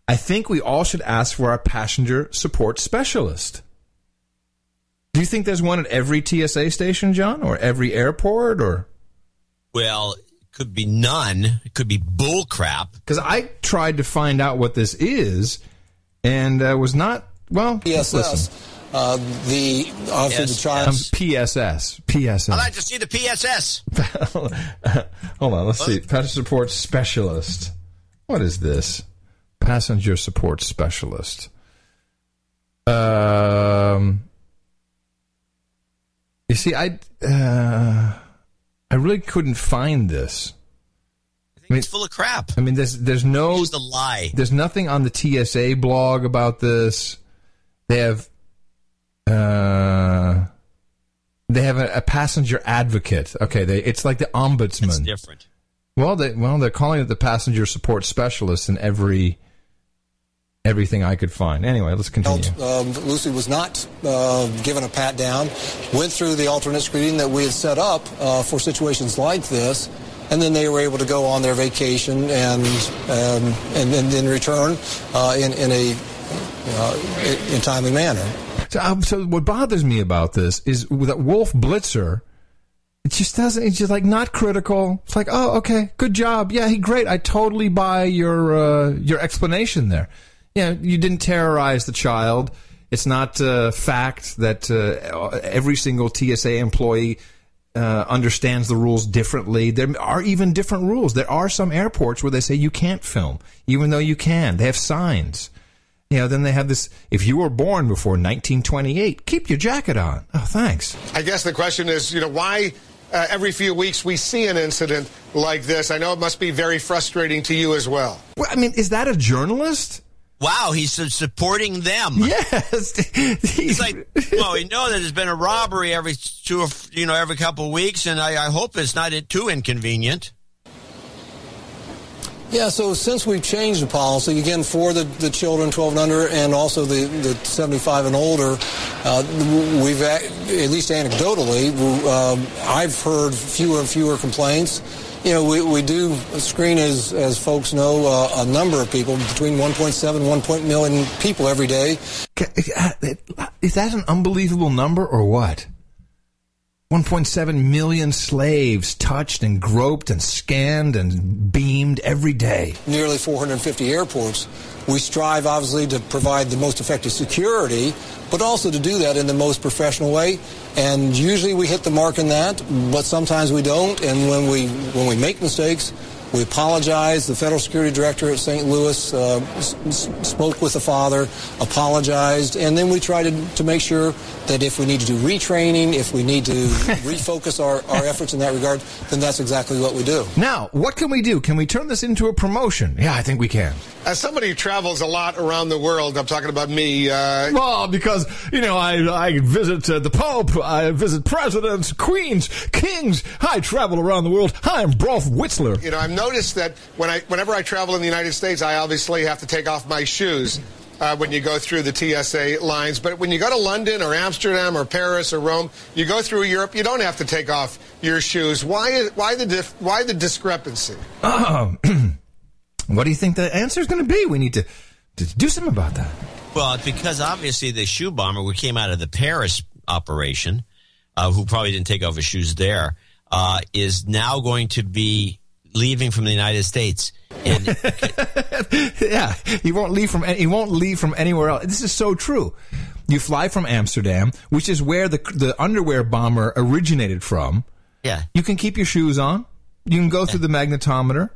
I think we all should ask for our passenger support specialist. Do you think there's one at every TSA station, John, or every airport, or? Well, it could be none. It could be bull crap. Because I tried to find out what this is, and uh, was not well. PSS. Listen, Uh, the obviously the child. um, PSS. PSS. I'd like to see the PSS. Hold on, let's see. Passenger support specialist. What is this? Passenger support specialist. Um, you see, I uh, I really couldn't find this. I think it's full of crap. I mean, there's there's no It's a lie. there's nothing on the TSA blog about this. They have uh, they have a, a passenger advocate. Okay, they it's like the ombudsman. It's different. Well, they well they're calling it the passenger support specialist in every everything I could find. Anyway, let's continue. Um, Lucy was not uh, given a pat down, went through the alternate screening that we had set up uh, for situations like this, and then they were able to go on their vacation and um, and then then return uh, in, in a uh, in timely manner. So, um, so what bothers me about this is that Wolf Blitzer. It just doesn't. It's just like not critical. It's like, oh, okay, good job. Yeah, he great. I totally buy your uh, your explanation there. Yeah, you didn't terrorize the child. It's not uh, fact that uh, every single TSA employee uh, understands the rules differently. There are even different rules. There are some airports where they say you can't film, even though you can. They have signs. You know, then they have this. If you were born before 1928, keep your jacket on. Oh, thanks. I guess the question is, you know, why uh, every few weeks we see an incident like this? I know it must be very frustrating to you as well. Well, I mean, is that a journalist? Wow, he's uh, supporting them. Yes, He's like, well, we know that there's been a robbery every two, or, you know, every couple of weeks, and I, I hope it's not too inconvenient. Yeah, so since we've changed the policy, again, for the, the children 12 and under and also the, the 75 and older, uh, we've, at least anecdotally, um, I've heard fewer and fewer complaints. You know, we, we do screen, as, as folks know, uh, a number of people, between 1.7 and 1 million people every day. Is that an unbelievable number or what? 1.7 million slaves touched and groped and scanned and beamed every day. nearly 450 airports. We strive, obviously, to provide the most effective security, but also to do that in the most professional way. And usually we hit the mark in that, but sometimes we don't. And when we when we make mistakes, We apologized. The federal security director at St. Louis uh, s- s- spoke with the father, apologized, and then we tried to, to make sure that if we need to do retraining, if we need to refocus our, our efforts in that regard, then that's exactly what we do. Now, what can we do? Can we turn this into a promotion? Yeah, I think we can. As somebody who travels a lot around the world, I'm talking about me. Uh, Well, because you know, I I visit uh, the Pope, I visit presidents, queens, kings. I travel around the world. Hi, I'm Rolf Witzler. you know, I've noticed that when I, whenever I travel in the United States, I obviously have to take off my shoes uh, when you go through the TSA lines. But when you go to London or Amsterdam or Paris or Rome, you go through Europe, you don't have to take off your shoes. Why? Why the dif- why the discrepancy? Um, what do you think the answer is going to be? We need to, to do something about that. Well, it's because obviously the shoe bomber who came out of the Paris operation, uh, who probably didn't take off his shoes there, uh, is now going to be leaving from the United States. And yeah, he won't leave from he won't leave from anywhere else. This is so true. You fly from Amsterdam, which is where the the underwear bomber originated from. yeah, You can keep your shoes on. You can go through the magnetometer.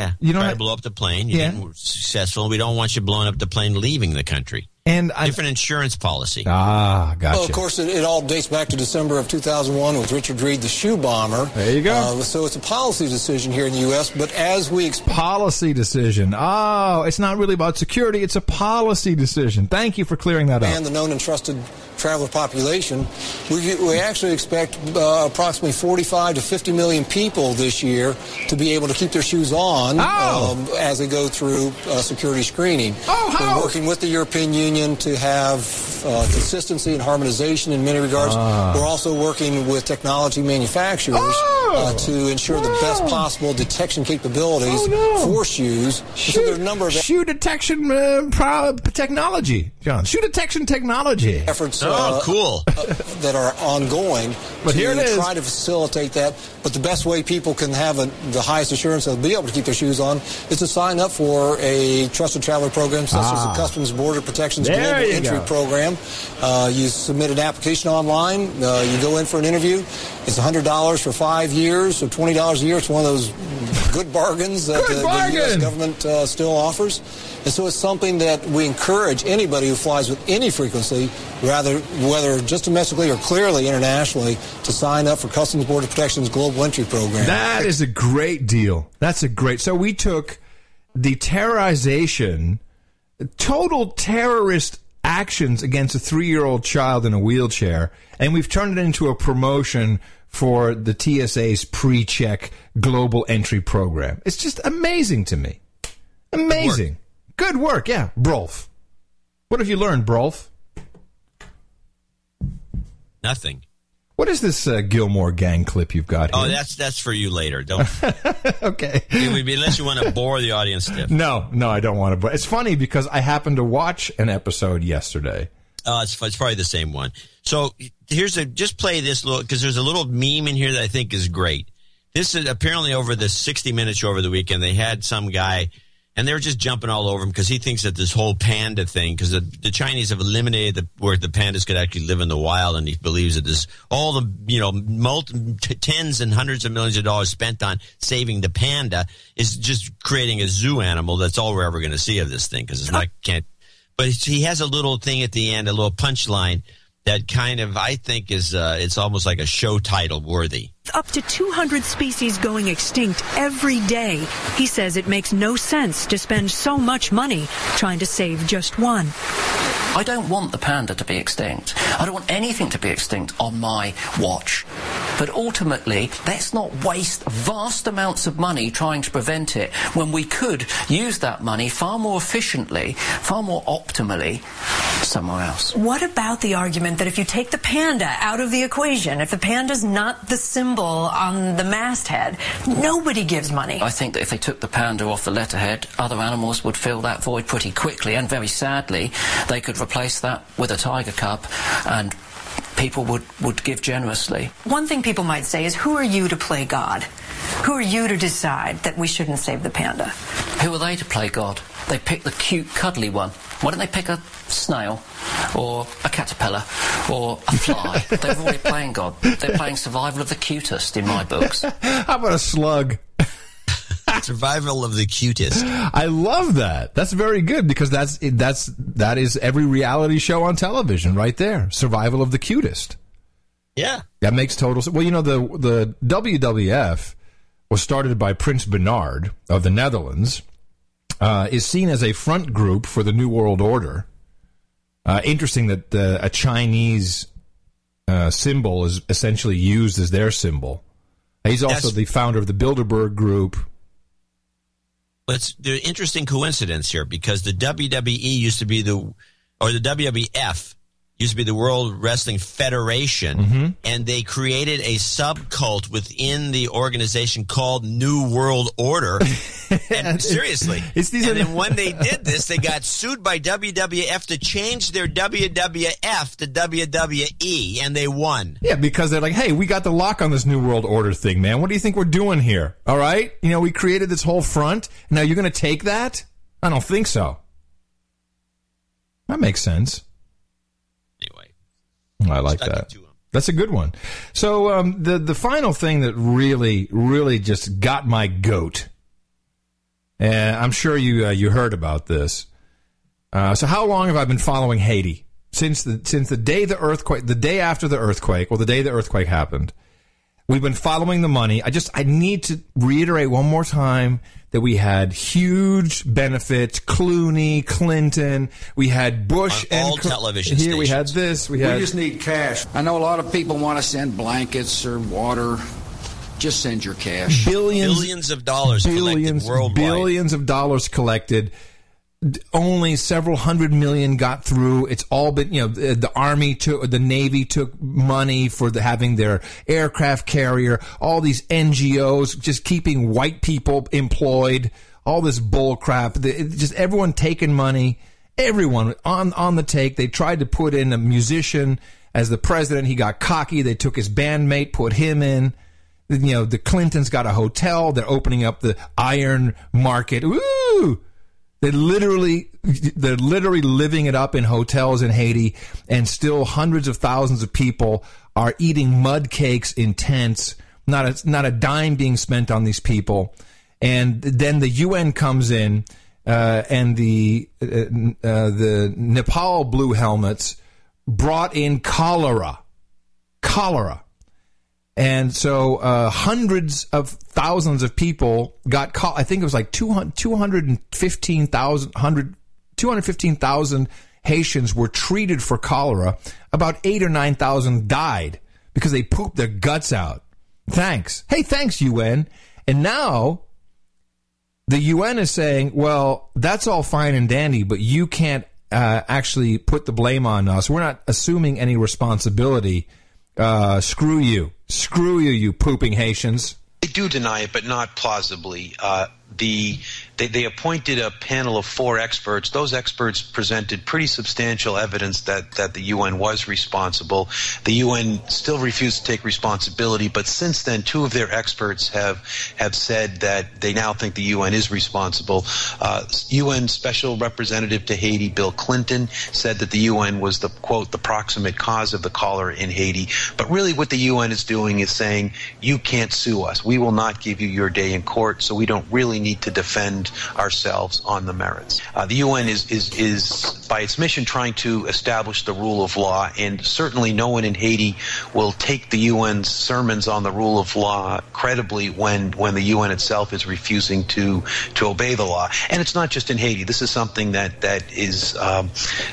yeah, You don't try have- to blow up the plane. You Yeah. successful. We don't want you blowing up the plane leaving the country. And I, Different insurance policy. ah, gotcha. Well, of course, it, it all dates back to December of 2001 with Richard Reid, the shoe bomber. There you go. Uh, so it's a policy decision here in the U.S., but as we expect. policy decision. Oh, it's not really about security. It's a policy decision. Thank you for clearing that up. and the known and trusted traveler population, we, we actually expect uh, approximately 45 to 50 million people this year to be able to keep their shoes on Oh. um, as they go through uh, security screening. Oh, how? We're working with the European Union to have uh, consistency and harmonization in many regards. Ah. We're also working with technology manufacturers Oh. uh, to ensure the best possible detection capabilities Oh, no. for shoes. So there are a number of shoe detection uh, pro- technology, John. Shoe detection technology. efforts Oh, uh, cool. uh, that are ongoing But to here it is. try to facilitate that. But the best way people can have a, the highest assurance they'll be able to keep their shoes on is to sign up for a trusted traveler program such as Ah. the Customs Border Protection's There Global Entry go. Program. Uh, you submit an application online. Uh, you go in for an interview. It's $100 for five years, so $20 a year. It's one of those good bargains that Good the, the U.S. government uh, still offers. And so it's something that we encourage anybody who flies with any frequency, rather whether just domestically or clearly internationally, to sign up for Customs Border Protection's Global Entry Program. That is a great deal. That's a great. So we took the terrorization, total terrorist actions against a three-year-old child in a wheelchair, and we've turned it into a promotion for the TSA's pre-check global entry program. It's just amazing to me. Amazing. Good work, yeah, Brolf. What have you learned, Brolf? Nothing. What is this uh, Gillmor gang clip you've got here? Oh, that's that's for you later. Don't. okay. It would be unless you want to bore the audience stiff. No, no, I don't want to. But it's funny because I happened to watch an episode yesterday. Uh, it's, it's probably the same one. So here's a just play this little because there's a little meme in here that I think is great. This is apparently over the 60 minutes over the weekend. They had some guy, and they're just jumping all over him because he thinks that this whole panda thing, because the, the Chinese have eliminated the, where the pandas could actually live in the wild, and he believes that this all the you know multi, t- tens and hundreds of millions of dollars spent on saving the panda is just creating a zoo animal. That's all we're ever going to see of this thing because it's not can't but he has a little thing at the end, a little punchline that kind of I think is uh, it's almost like a show title worthy. Up to 200 species going extinct every day. He says it makes no sense to spend so much money trying to save just one. I don't want the panda to be extinct. I don't want anything to be extinct on my watch. But ultimately, let's not waste vast amounts of money trying to prevent it when we could use that money far more efficiently, far more optimally somewhere else. What about the argument that if you take the panda out of the equation, if the panda's not the symbol on the masthead, nobody gives money? I think that if they took the panda off the letterhead, other animals would fill that void pretty quickly, and very sadly, they could replace that with a tiger cub, and people would, would give generously. One thing people might say is, who are you to play God? Who are you to decide that we shouldn't save the panda? Who are they to play God? They pick the cute, cuddly one. Why don't they pick a snail or a caterpillar or a fly? They're already playing God. They're playing survival of the cutest in my books. How about a slug? Survival of the cutest. I love that. That's very good because that's that's that is every reality show on television right there. Survival of the cutest. Yeah. That makes total sense. Well, you know the the WWF was started by Prince Bernhard of the Netherlands. Uh, is seen as a front group for the New World Order. Uh, interesting that uh, a Chinese uh, symbol is essentially used as their symbol. He's also That's- the founder of the Bilderberg Group. But it's the interesting coincidence here because the WWE used to be the, or the WWF used to be the World Wrestling Federation, Mm-hmm. and they created a subcult within the organization called New World Order. and seriously, It's these and then when they did this, they got sued by WWF to change their WWF to WWE, and they won. Yeah, because they're like, hey, we got the lock on this New World Order thing, man. What do you think we're doing here? All right? You know, we created this whole front. Now you're going to take that? I don't think so. That makes sense. I like that. That's a good one. So um, the the final thing that really, really just got my goat, and I'm sure you uh, you heard about this. Uh, so how long have I been following Haiti since the since the day the earthquake, the day after the earthquake, or the day the earthquake happened? We've been following the money. I just I need to reiterate one more time that we had huge benefits. Clooney, Clinton, we had Bush On and all Cl- television Here we had this. We had we just need cash. I know a lot of people want to send blankets or water. Just send your cash. billions, Billions of dollars billions, collected worldwide. billions of dollars collected. Only several hundred million got through. It's all been, you know, the, the army took, the navy took money for the, having their aircraft carrier. All these NGOs just keeping white people employed. All this bull crap. The, just everyone taking money. Everyone on on the take. They tried to put in a musician as the president. He got cocky. They took his bandmate, put him in you know the Clintons got a hotel. They're opening up the iron market. They literally, they're literally living it up in hotels in Haiti, and still hundreds of thousands of people are eating mud cakes in tents. Not a not a dime being spent on these people, and then the UN comes in, uh, and the uh, uh, the Nepal blue helmets brought in cholera, cholera. And so uh, hundreds of thousands of people got caught. I think it was like 200 215,000 100 215,000 Haitians were treated for cholera. About 8 or 9,000 died because they pooped their guts out. Thanks. Hey, thanks UN. And now the UN is saying, well, that's all fine and dandy, but you can't uh, actually put the blame on us. We're not assuming any responsibility. Uh, screw you. Screw you, you pooping Haitians. They do deny it, but not plausibly. Uh, the they, they appointed a panel of four experts. Those experts presented pretty substantial evidence that, that the UN was responsible. The UN still refused to take responsibility, but since then, two of their experts have have said that they now think the UN is responsible. Uh, UN Special Representative to Haiti, Bill Clinton, said that the UN was the quote the proximate cause of the cholera in Haiti. But really, what the UN is doing is saying you can't sue us. We will not give you your day in court, so we don't really need to defend ourselves on the merits. Uh, the UN is, is, is, by its mission, trying to establish the rule of law, and certainly no one in Haiti will take the UN's sermons on the rule of law credibly when, when the UN itself is refusing to, to obey the law. And it's not just in Haiti. This is something that, that, is, um,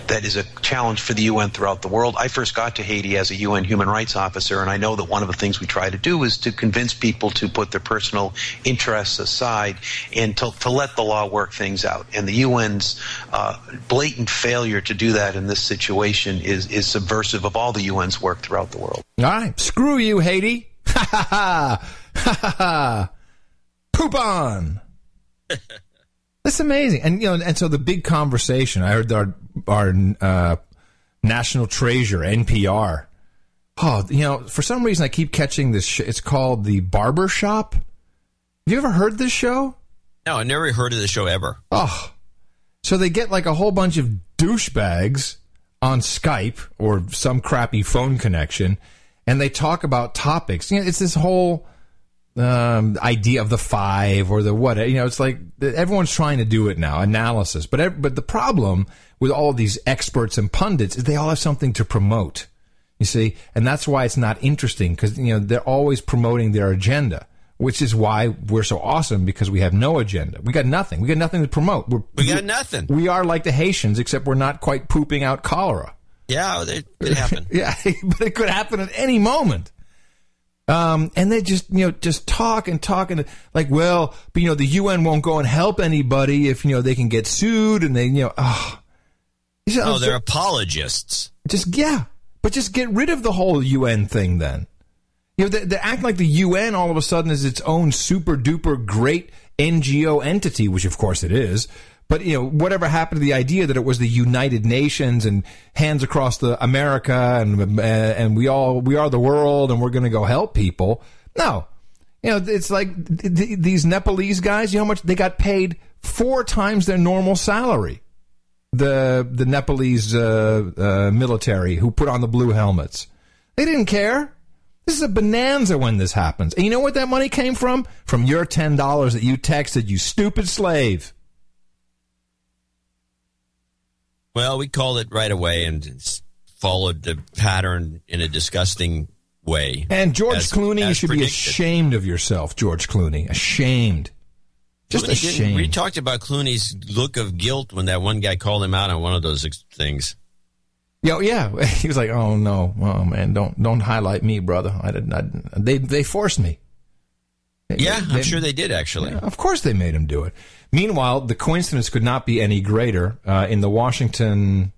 that is a challenge for the UN throughout the world. I first got to Haiti as a UN human rights officer, and I know that one of the things we try to do is to convince people to put their personal interests aside and to, to let the law work things out. And the UN's uh, blatant failure to do that in this situation is, is subversive of all the UN's work throughout the world. All right. Screw you, Haiti. Ha ha ha. Ha ha ha. Poop on. That's amazing. And, you know, and so the big conversation, I heard our, our uh, national treasure, NPR. Oh, you know, for some reason I keep catching this. Sh- it's called The Barber Shop. Have you ever heard this show? No, I never heard of the show ever. Oh. So they get like a whole bunch of douchebags on Skype or some crappy phone connection and they talk about topics. You know, it's this whole um, idea of the five or the what. You know, it's like everyone's trying to do it now, analysis. But but the problem with all these experts and pundits is they all have something to promote. You see, and that's why it's not interesting because you know they're always promoting their agenda, which is why we're so awesome because we have no agenda. We got nothing. We got nothing to promote. We're, We got nothing. We are like the Haitians, except we're not quite pooping out cholera. Yeah, it could happen. yeah, but it could happen at any moment. Um, and they just, you know, just talk and talk and like, well, but you know, the UN won't go and help anybody if, you know, they can get sued and they, you know, oh. Oh, they're apologists. just, yeah, but just get rid of the whole UN thing then. You know, they, act like the UN all of a sudden is its own super duper great NGO entity, which of course it is. But you know, whatever happened to the idea that it was the United Nations and hands across the America and uh, and we all we are the world and we're going to go help people? No, you know, it's like th- these Nepalese guys. You know how much they got paid? Four times their normal salary. The the Nepalese uh, uh, military who put on the blue helmets, they didn't care. This is a bonanza when this happens. And you know what that money came from? From your ten dollars that you texted, you stupid slave. Well, we called it right away and followed the pattern in a disgusting way. And George As- Clooney, you as should be ashamed of yourself, George Clooney. Ashamed. Just Clooney ashamed. We talked about Clooney's look of guilt when that one guy called him out on one of those things. Yeah, yeah. He was like, "Oh no, oh man, don't don't highlight me, brother. I didn't. I, they they forced me." They- Yeah, they- I'm sure they did actually. Of course, they made him do it. Meanwhile, the coincidence could not be any greater. Uh, in the Washington,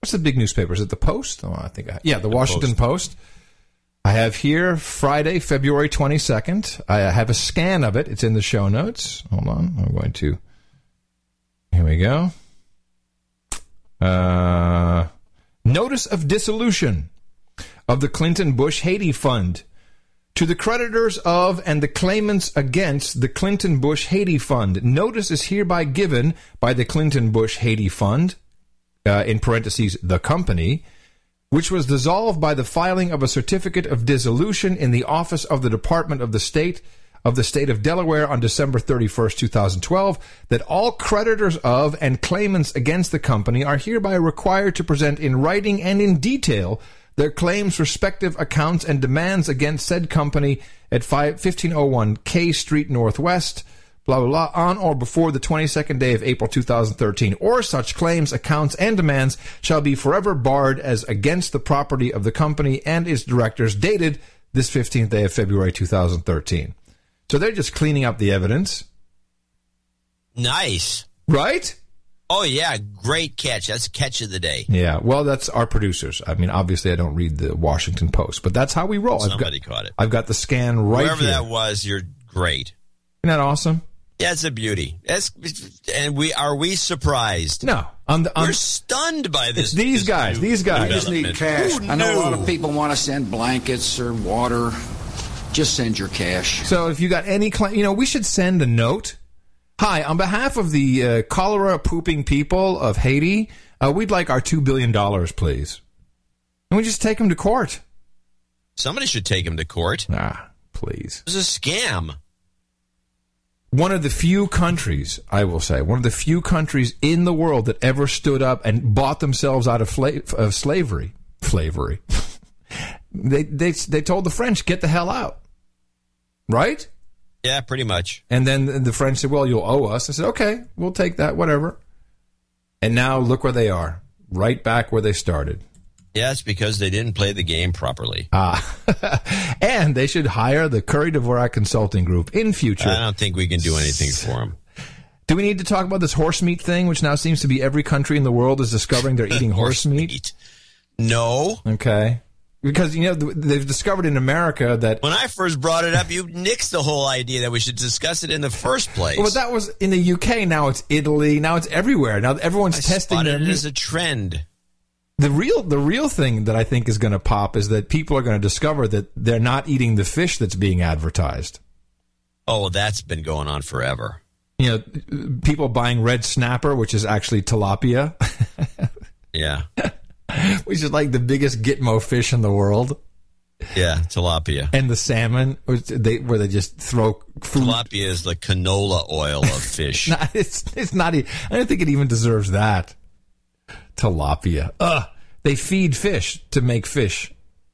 what's the big newspaper? Is it the Post? Oh, I think I, yeah, the, Washington Post. I have here Friday, February twenty second. I have a scan of it. It's in the show notes. Hold on, I'm going to. Here we go. Uh, notice of dissolution of the Clinton Bush Haiti Fund. To the creditors of and the claimants against the Clinton Bush Haiti Fund, notice is hereby given by the Clinton Bush Haiti Fund, uh, in parentheses, the company, which was dissolved by the filing of a certificate of dissolution in the office of the Department of the State of the State of Delaware on December 31st, 2012, that all creditors of and claimants against the company are hereby required to present in writing and in detail their claims, respective accounts, and demands against said company at 5, 1501 K Street Northwest, blah, blah, blah, on or before the 22nd day of April 2013, or such claims, accounts, and demands shall be forever barred as against the property of the company and its directors, dated this 15th day of February 2013. So they're just cleaning up the evidence, Nice. right? Oh yeah, great catch. That's catch of the day. Yeah, well, that's our producers. I mean, obviously, I don't read the Washington Post, but that's how we roll. I've Somebody got, caught it. I've got the scan right Whoever here. that was, you're great. Isn't that awesome? Yeah, it's a beauty. That's and we are we surprised? No, on the, on, We're stunned by this. It's these this guys. new These guys. We just need cash. I know a lot of people want to send blankets or water. Just send your cash. So if you got any claim, you know, we should send a note. Hi, on behalf of the uh, cholera pooping people of Haiti, uh, we'd like our two billion dollars, please. And we just take them to court. Somebody should take him to court. Ah, please. It was a scam. One of the few countries, I will say, one of the few countries in the world that ever stood up and bought themselves out of, fla- of slavery. Slavery. they, they, they told the French, get the hell out. Right? Yeah, pretty much. And then the French said, well, you'll owe us. I said, okay, we'll take that, whatever. And now look where they are, right back where they started. Yes, because they didn't play the game properly. Ah. and they should hire the Curry Dvorak Consulting Group in future. I don't think we can do anything for them. Do we need to talk about this horse meat thing, which now seems to be every country in the world is discovering they're eating horse, meat? No. Okay. Because, you know, they've discovered in America that. When I first brought it up, you nixed the whole idea that we should discuss it in the first place. Well, but that was in the UK. Now it's Italy. Now it's everywhere. Now everyone's I testing their it meat. as a trend. The real the real thing that I think is going to pop is that people are going to discover that they're not eating the fish that's being advertised. Oh, that's been going on forever. You know, people buying red snapper, which is actually tilapia, Yeah. which is like the biggest gitmo fish in the world. Yeah, tilapia. And the salmon, they where they just throw food. Tilapia is the canola oil of fish. No, it's it's not. I don't think it even deserves that. Tilapia. Ugh. They feed fish to make fish.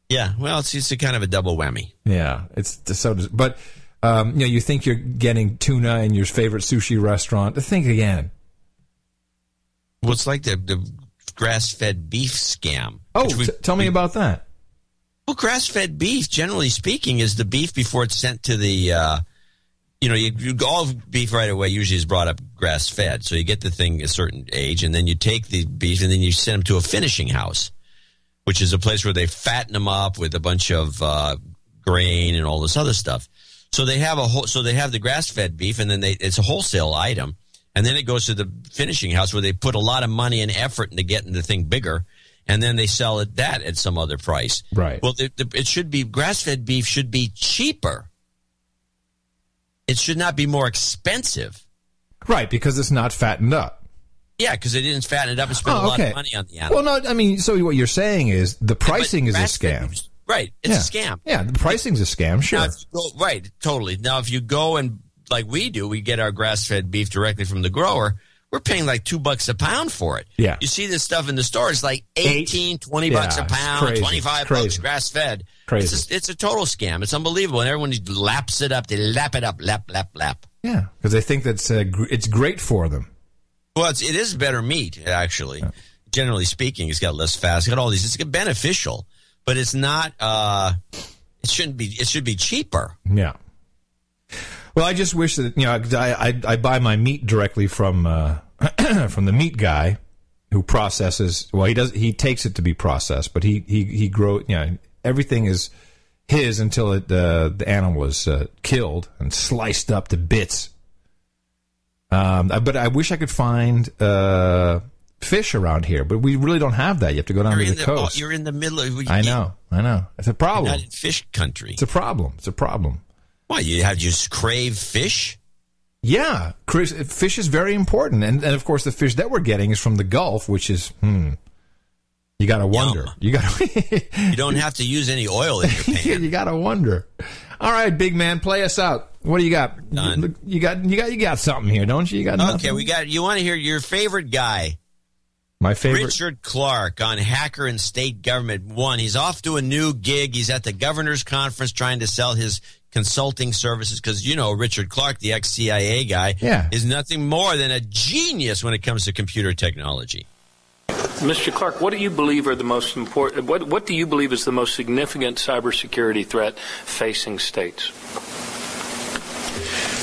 yeah, well, it's it's a kind of a double whammy. Yeah, it's so. But um, you know, you think you're getting tuna in your favorite sushi restaurant. Think again. Well, it's like the, the grass-fed beef scam. Oh, we- t- tell me about that. Well, grass-fed beef, generally speaking, is the beef before it's sent to the. Uh, you know, you, you all beef right away usually is brought up grass-fed, so you get the thing a certain age, and then you take the beef and then you send them to a finishing house, which is a place where they fatten them up with a bunch of uh, grain and all this other stuff. So they have a whole, so they have the grass-fed beef, and then they it's a wholesale item, and then it goes to the finishing house where they put a lot of money and effort into getting the thing bigger, and then they sell it that at some other price. Right. Well, the, the, it should be grass-fed beef should be cheaper. It should not be more expensive. Right, because it's not fattened up. Yeah, because they didn't fatten it up and spend Oh, a lot of money on the animal. Well, no, I mean, so what you're saying is the pricing is a scam. Right, it's a scam. Yeah, the pricing's a scam. Sure. Now, if you go, right, totally. Now, if you go and like we do, we get our grass-fed beef directly from the grower. We're paying like two bucks a pound for it. Yeah. You see this stuff in the store. It's like 18, 20 Yeah, bucks a pound, 25 Crazy. bucks grass-fed. Crazy. It's a, it's a total scam. It's unbelievable. And everyone laps it up. They lap it up, lap, lap, lap. Yeah, because they think that's uh, gr- it's great for them. Well, it's, it is better meat, actually. Generally speaking, it's got less fat. It's got all these. It's beneficial, but it's not. Uh, it shouldn't be. It should be cheaper. Yeah. Well, I just wish that you know I I, I buy my meat directly from uh, from the meat guy who processes. Well, he does he takes it to be processed, but he he he grow. You know, everything is his until it uh, the animal is uh, killed and sliced up to bits. Um, but I wish I could find uh, fish around here, but we really don't have that. You have to go down You're to the, the. oh, coast. You're in the middle of. I know, I know. It's a You're problem. not in fish country. It's a problem. It's a problem. Why you have you just crave fish? Yeah, Chris, fish is very important, and and of course the fish that we're getting is from the Gulf, which is hmm. You got to wonder. You got to. You don't have to use any oil in your pan. you got to wonder. All right, big man, play us out. What do you got? Done. You got you got you got something here, don't you? You got nothing? Okay, we got. You want to hear your favorite guy? my favorite. Richard Clarke on Hacker and State Government One. He's off to a new gig. He's at the governor's conference trying to sell his consulting services because you know Richard Clarke, the ex CIA guy, Yeah. is nothing more than a genius when it comes to computer technology. Mr. Clarke, what do you believe are the most important? What, what do you believe is the most significant cybersecurity threat facing states?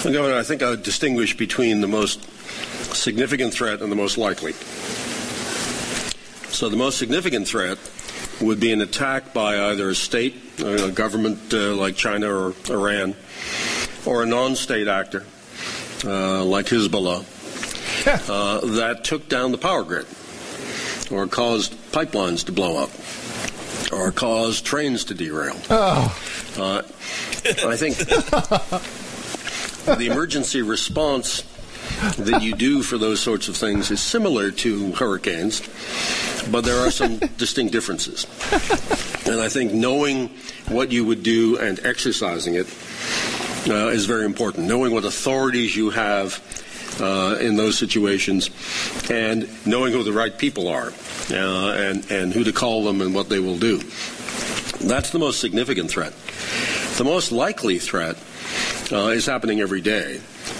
Well, Governor, I think I would distinguish between the most significant threat and the most likely. So the most significant threat would be an attack by either a state, a government uh, like China or Iran, or a non-state actor uh, like Hezbollah uh, that took down the power grid, or caused pipelines to blow up, or caused trains to derail. Oh. Uh, I think the emergency response that you do for those sorts of things is similar to hurricanes, but there are some distinct differences. And I think knowing what you would do and exercising it uh, is very important. Knowing what authorities you have uh, in those situations and knowing who the right people are uh, and, and who to call them and what they will do. That's the most significant threat. The most likely threat uh, is happening every day,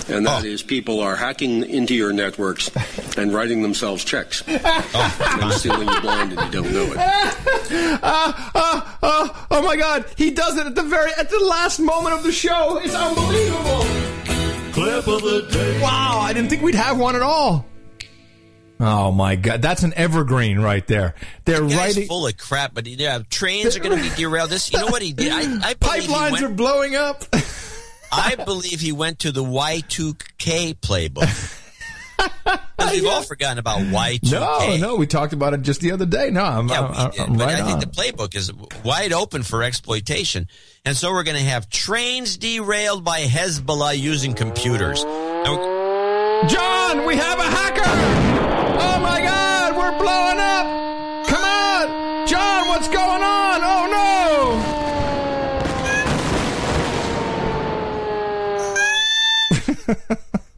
and that is people are hacking into your networks and writing themselves checks and stealing you blind and you don't know it. Ah, ah, ah, oh my God! He does it at the very at the last moment of the show. It's unbelievable. Clip of the day. Wow, I didn't think we'd have one at all. Oh my God, that's an evergreen right there. They're Guy's writing. full of crap, but yeah, trains are going to be derailed. This, you know what he did? I, I believe he Pipelines went- are blowing up. I believe he went to the Y2K playbook. we've all forgotten about Y2K. No, no, we talked about it just the other day. No, I'm, Yeah, I'm, did, I'm but right I on. think the playbook is wide open for exploitation. And so we're going to have trains derailed by Hezbollah using computers. John, we have a hacker! Oh my God, we're blowing up!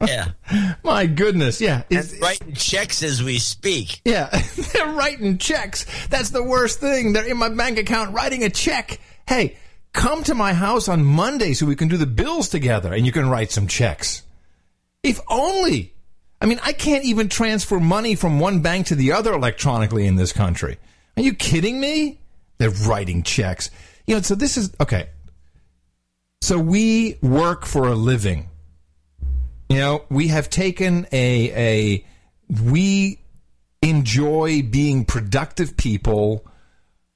Yeah. My goodness, yeah. And writing checks as we speak. Yeah, they're writing checks. That's the worst thing. They're in my bank account writing a check. Hey, come to my house on Monday so we can do the bills together and you can write some checks. If only. I mean, I can't even transfer money from one bank to the other electronically in this country. Are you kidding me? They're writing checks. You know, so this is okay. So we work for a living. You know, we have taken a a we enjoy being productive people.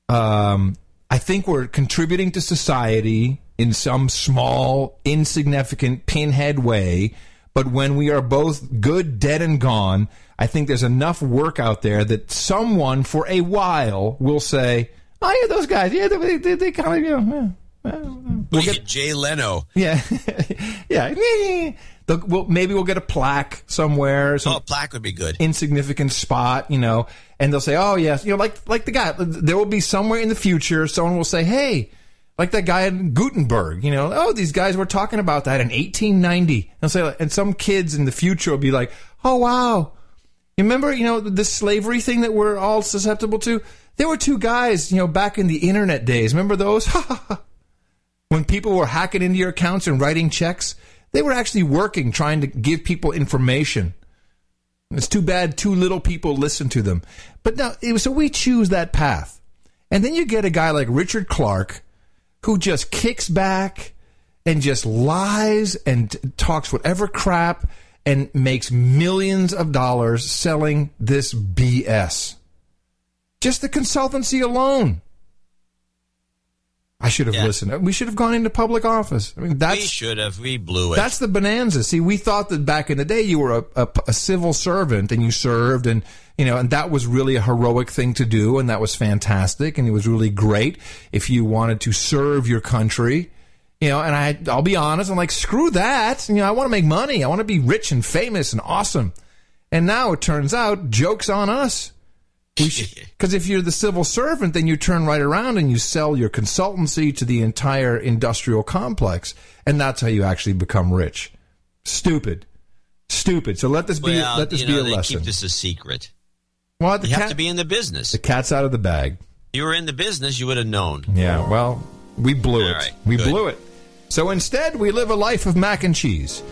Um, I think we're contributing to society in some small, insignificant pinhead way. But when we are both good, dead, and gone, I think there's enough work out there that someone for a while will say, "Oh yeah, those guys, yeah, they, they, they kind of, you know." yeah, We'll get Jay Leno. Yeah, yeah. They'll- Well, maybe we'll get a plaque somewhere. Some Oh, a plaque would be good. insignificant spot, you know, and they'll say, "Oh yes," you know, like like the guy. There will be somewhere in the future, someone will say, "Hey." Like that guy in Gutenberg, you know, oh, these guys were talking about that in 1890. And say, and some kids in the future will be like, oh, wow. You remember, you know, the slavery thing that we're all susceptible to? There were two guys, you know, back in the internet days. Remember those? when people were hacking into your accounts and writing checks, they were actually working, trying to give people information. It's too bad too little people listen to them. But now, so we choose that path. And then you get a guy like Richard Clarke who just kicks back and just lies and talks whatever crap and makes millions of dollars selling this BS. Just the consultancy alone. I should have Yeah. listened. We should have gone into public office. I mean, that's we should have. We blew it. that's the bonanza. See, we thought that back in the day you were a, a, a civil servant and you served, and you know, and that was really a heroic thing to do, and that was fantastic, and it was really great if you wanted to serve your country. You know, and I, I'll be honest, I'm like, screw that. You know, I want to make money. I want to be rich and famous and awesome. And now it turns out, jokes on us. Because if you're the civil servant, then you turn right around and you sell your consultancy to the entire industrial complex, and that's how you actually become rich. Stupid, stupid. So let this be well, let this you be know, a they lesson. keep this a secret. well, you cat, have to be in the business. the cat's out of the bag. you were in the business, you would have known. Yeah, well, we blew All it. right, we good. blew it. So instead, we live a life of mac and cheese.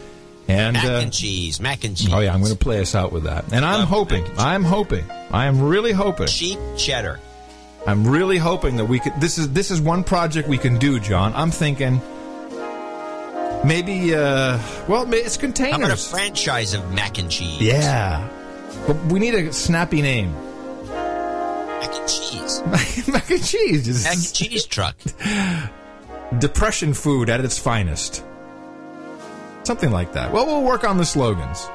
And Mac uh, and cheese, mac and cheese. oh yeah, I'm going to play us out with that. And I'm Love hoping, I'm hoping, I am really hoping. cheap cheddar. I'm really hoping that we could. This is this is one project we can do, John. I'm thinking maybe. uh Well, it's How about a containers. franchise of mac and cheese? Yeah, but we need a snappy name. mac and cheese. Mac and cheese, just Mac and cheese truck. depression food at its finest. Something like that. Well, we'll work on the slogans.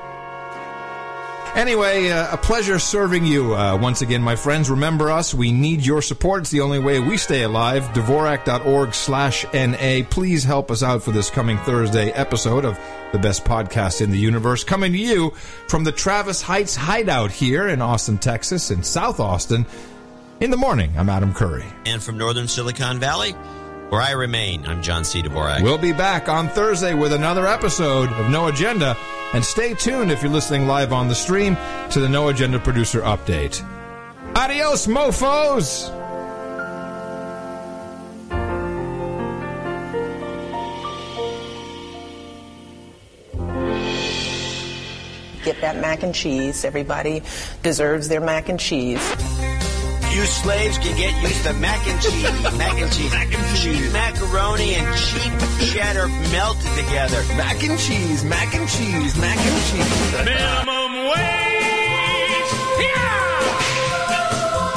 Anyway, uh, a pleasure serving you uh, once again, my friends. Remember us. We need your support. It's the only way we stay alive. Dvorak.org slash NA. Please help us out for this coming Thursday episode of the best podcast in the universe. Coming to you from the Travis Heights Hideout here in Austin, Texas, in South Austin. In the morning, I'm Adam Curry. And from northern Silicon Valley, where I remain, I'm John C. Dvorak. We'll be back on Thursday with another episode of No Agenda. And stay tuned if you're listening live on the stream to the No Agenda Producer Update. Adios, mofos! Get that mac and cheese. Everybody deserves their mac and cheese. You slaves can get used to mac and cheese, mac and cheese, mac and cheese, macaroni and cheap cheddar melted together. Mac and cheese, mac and cheese, mac and cheese. Minimum wage. Yeah!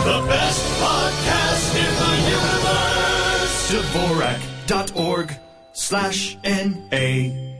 The best podcast in the universe. Dvorak.org slash N-A.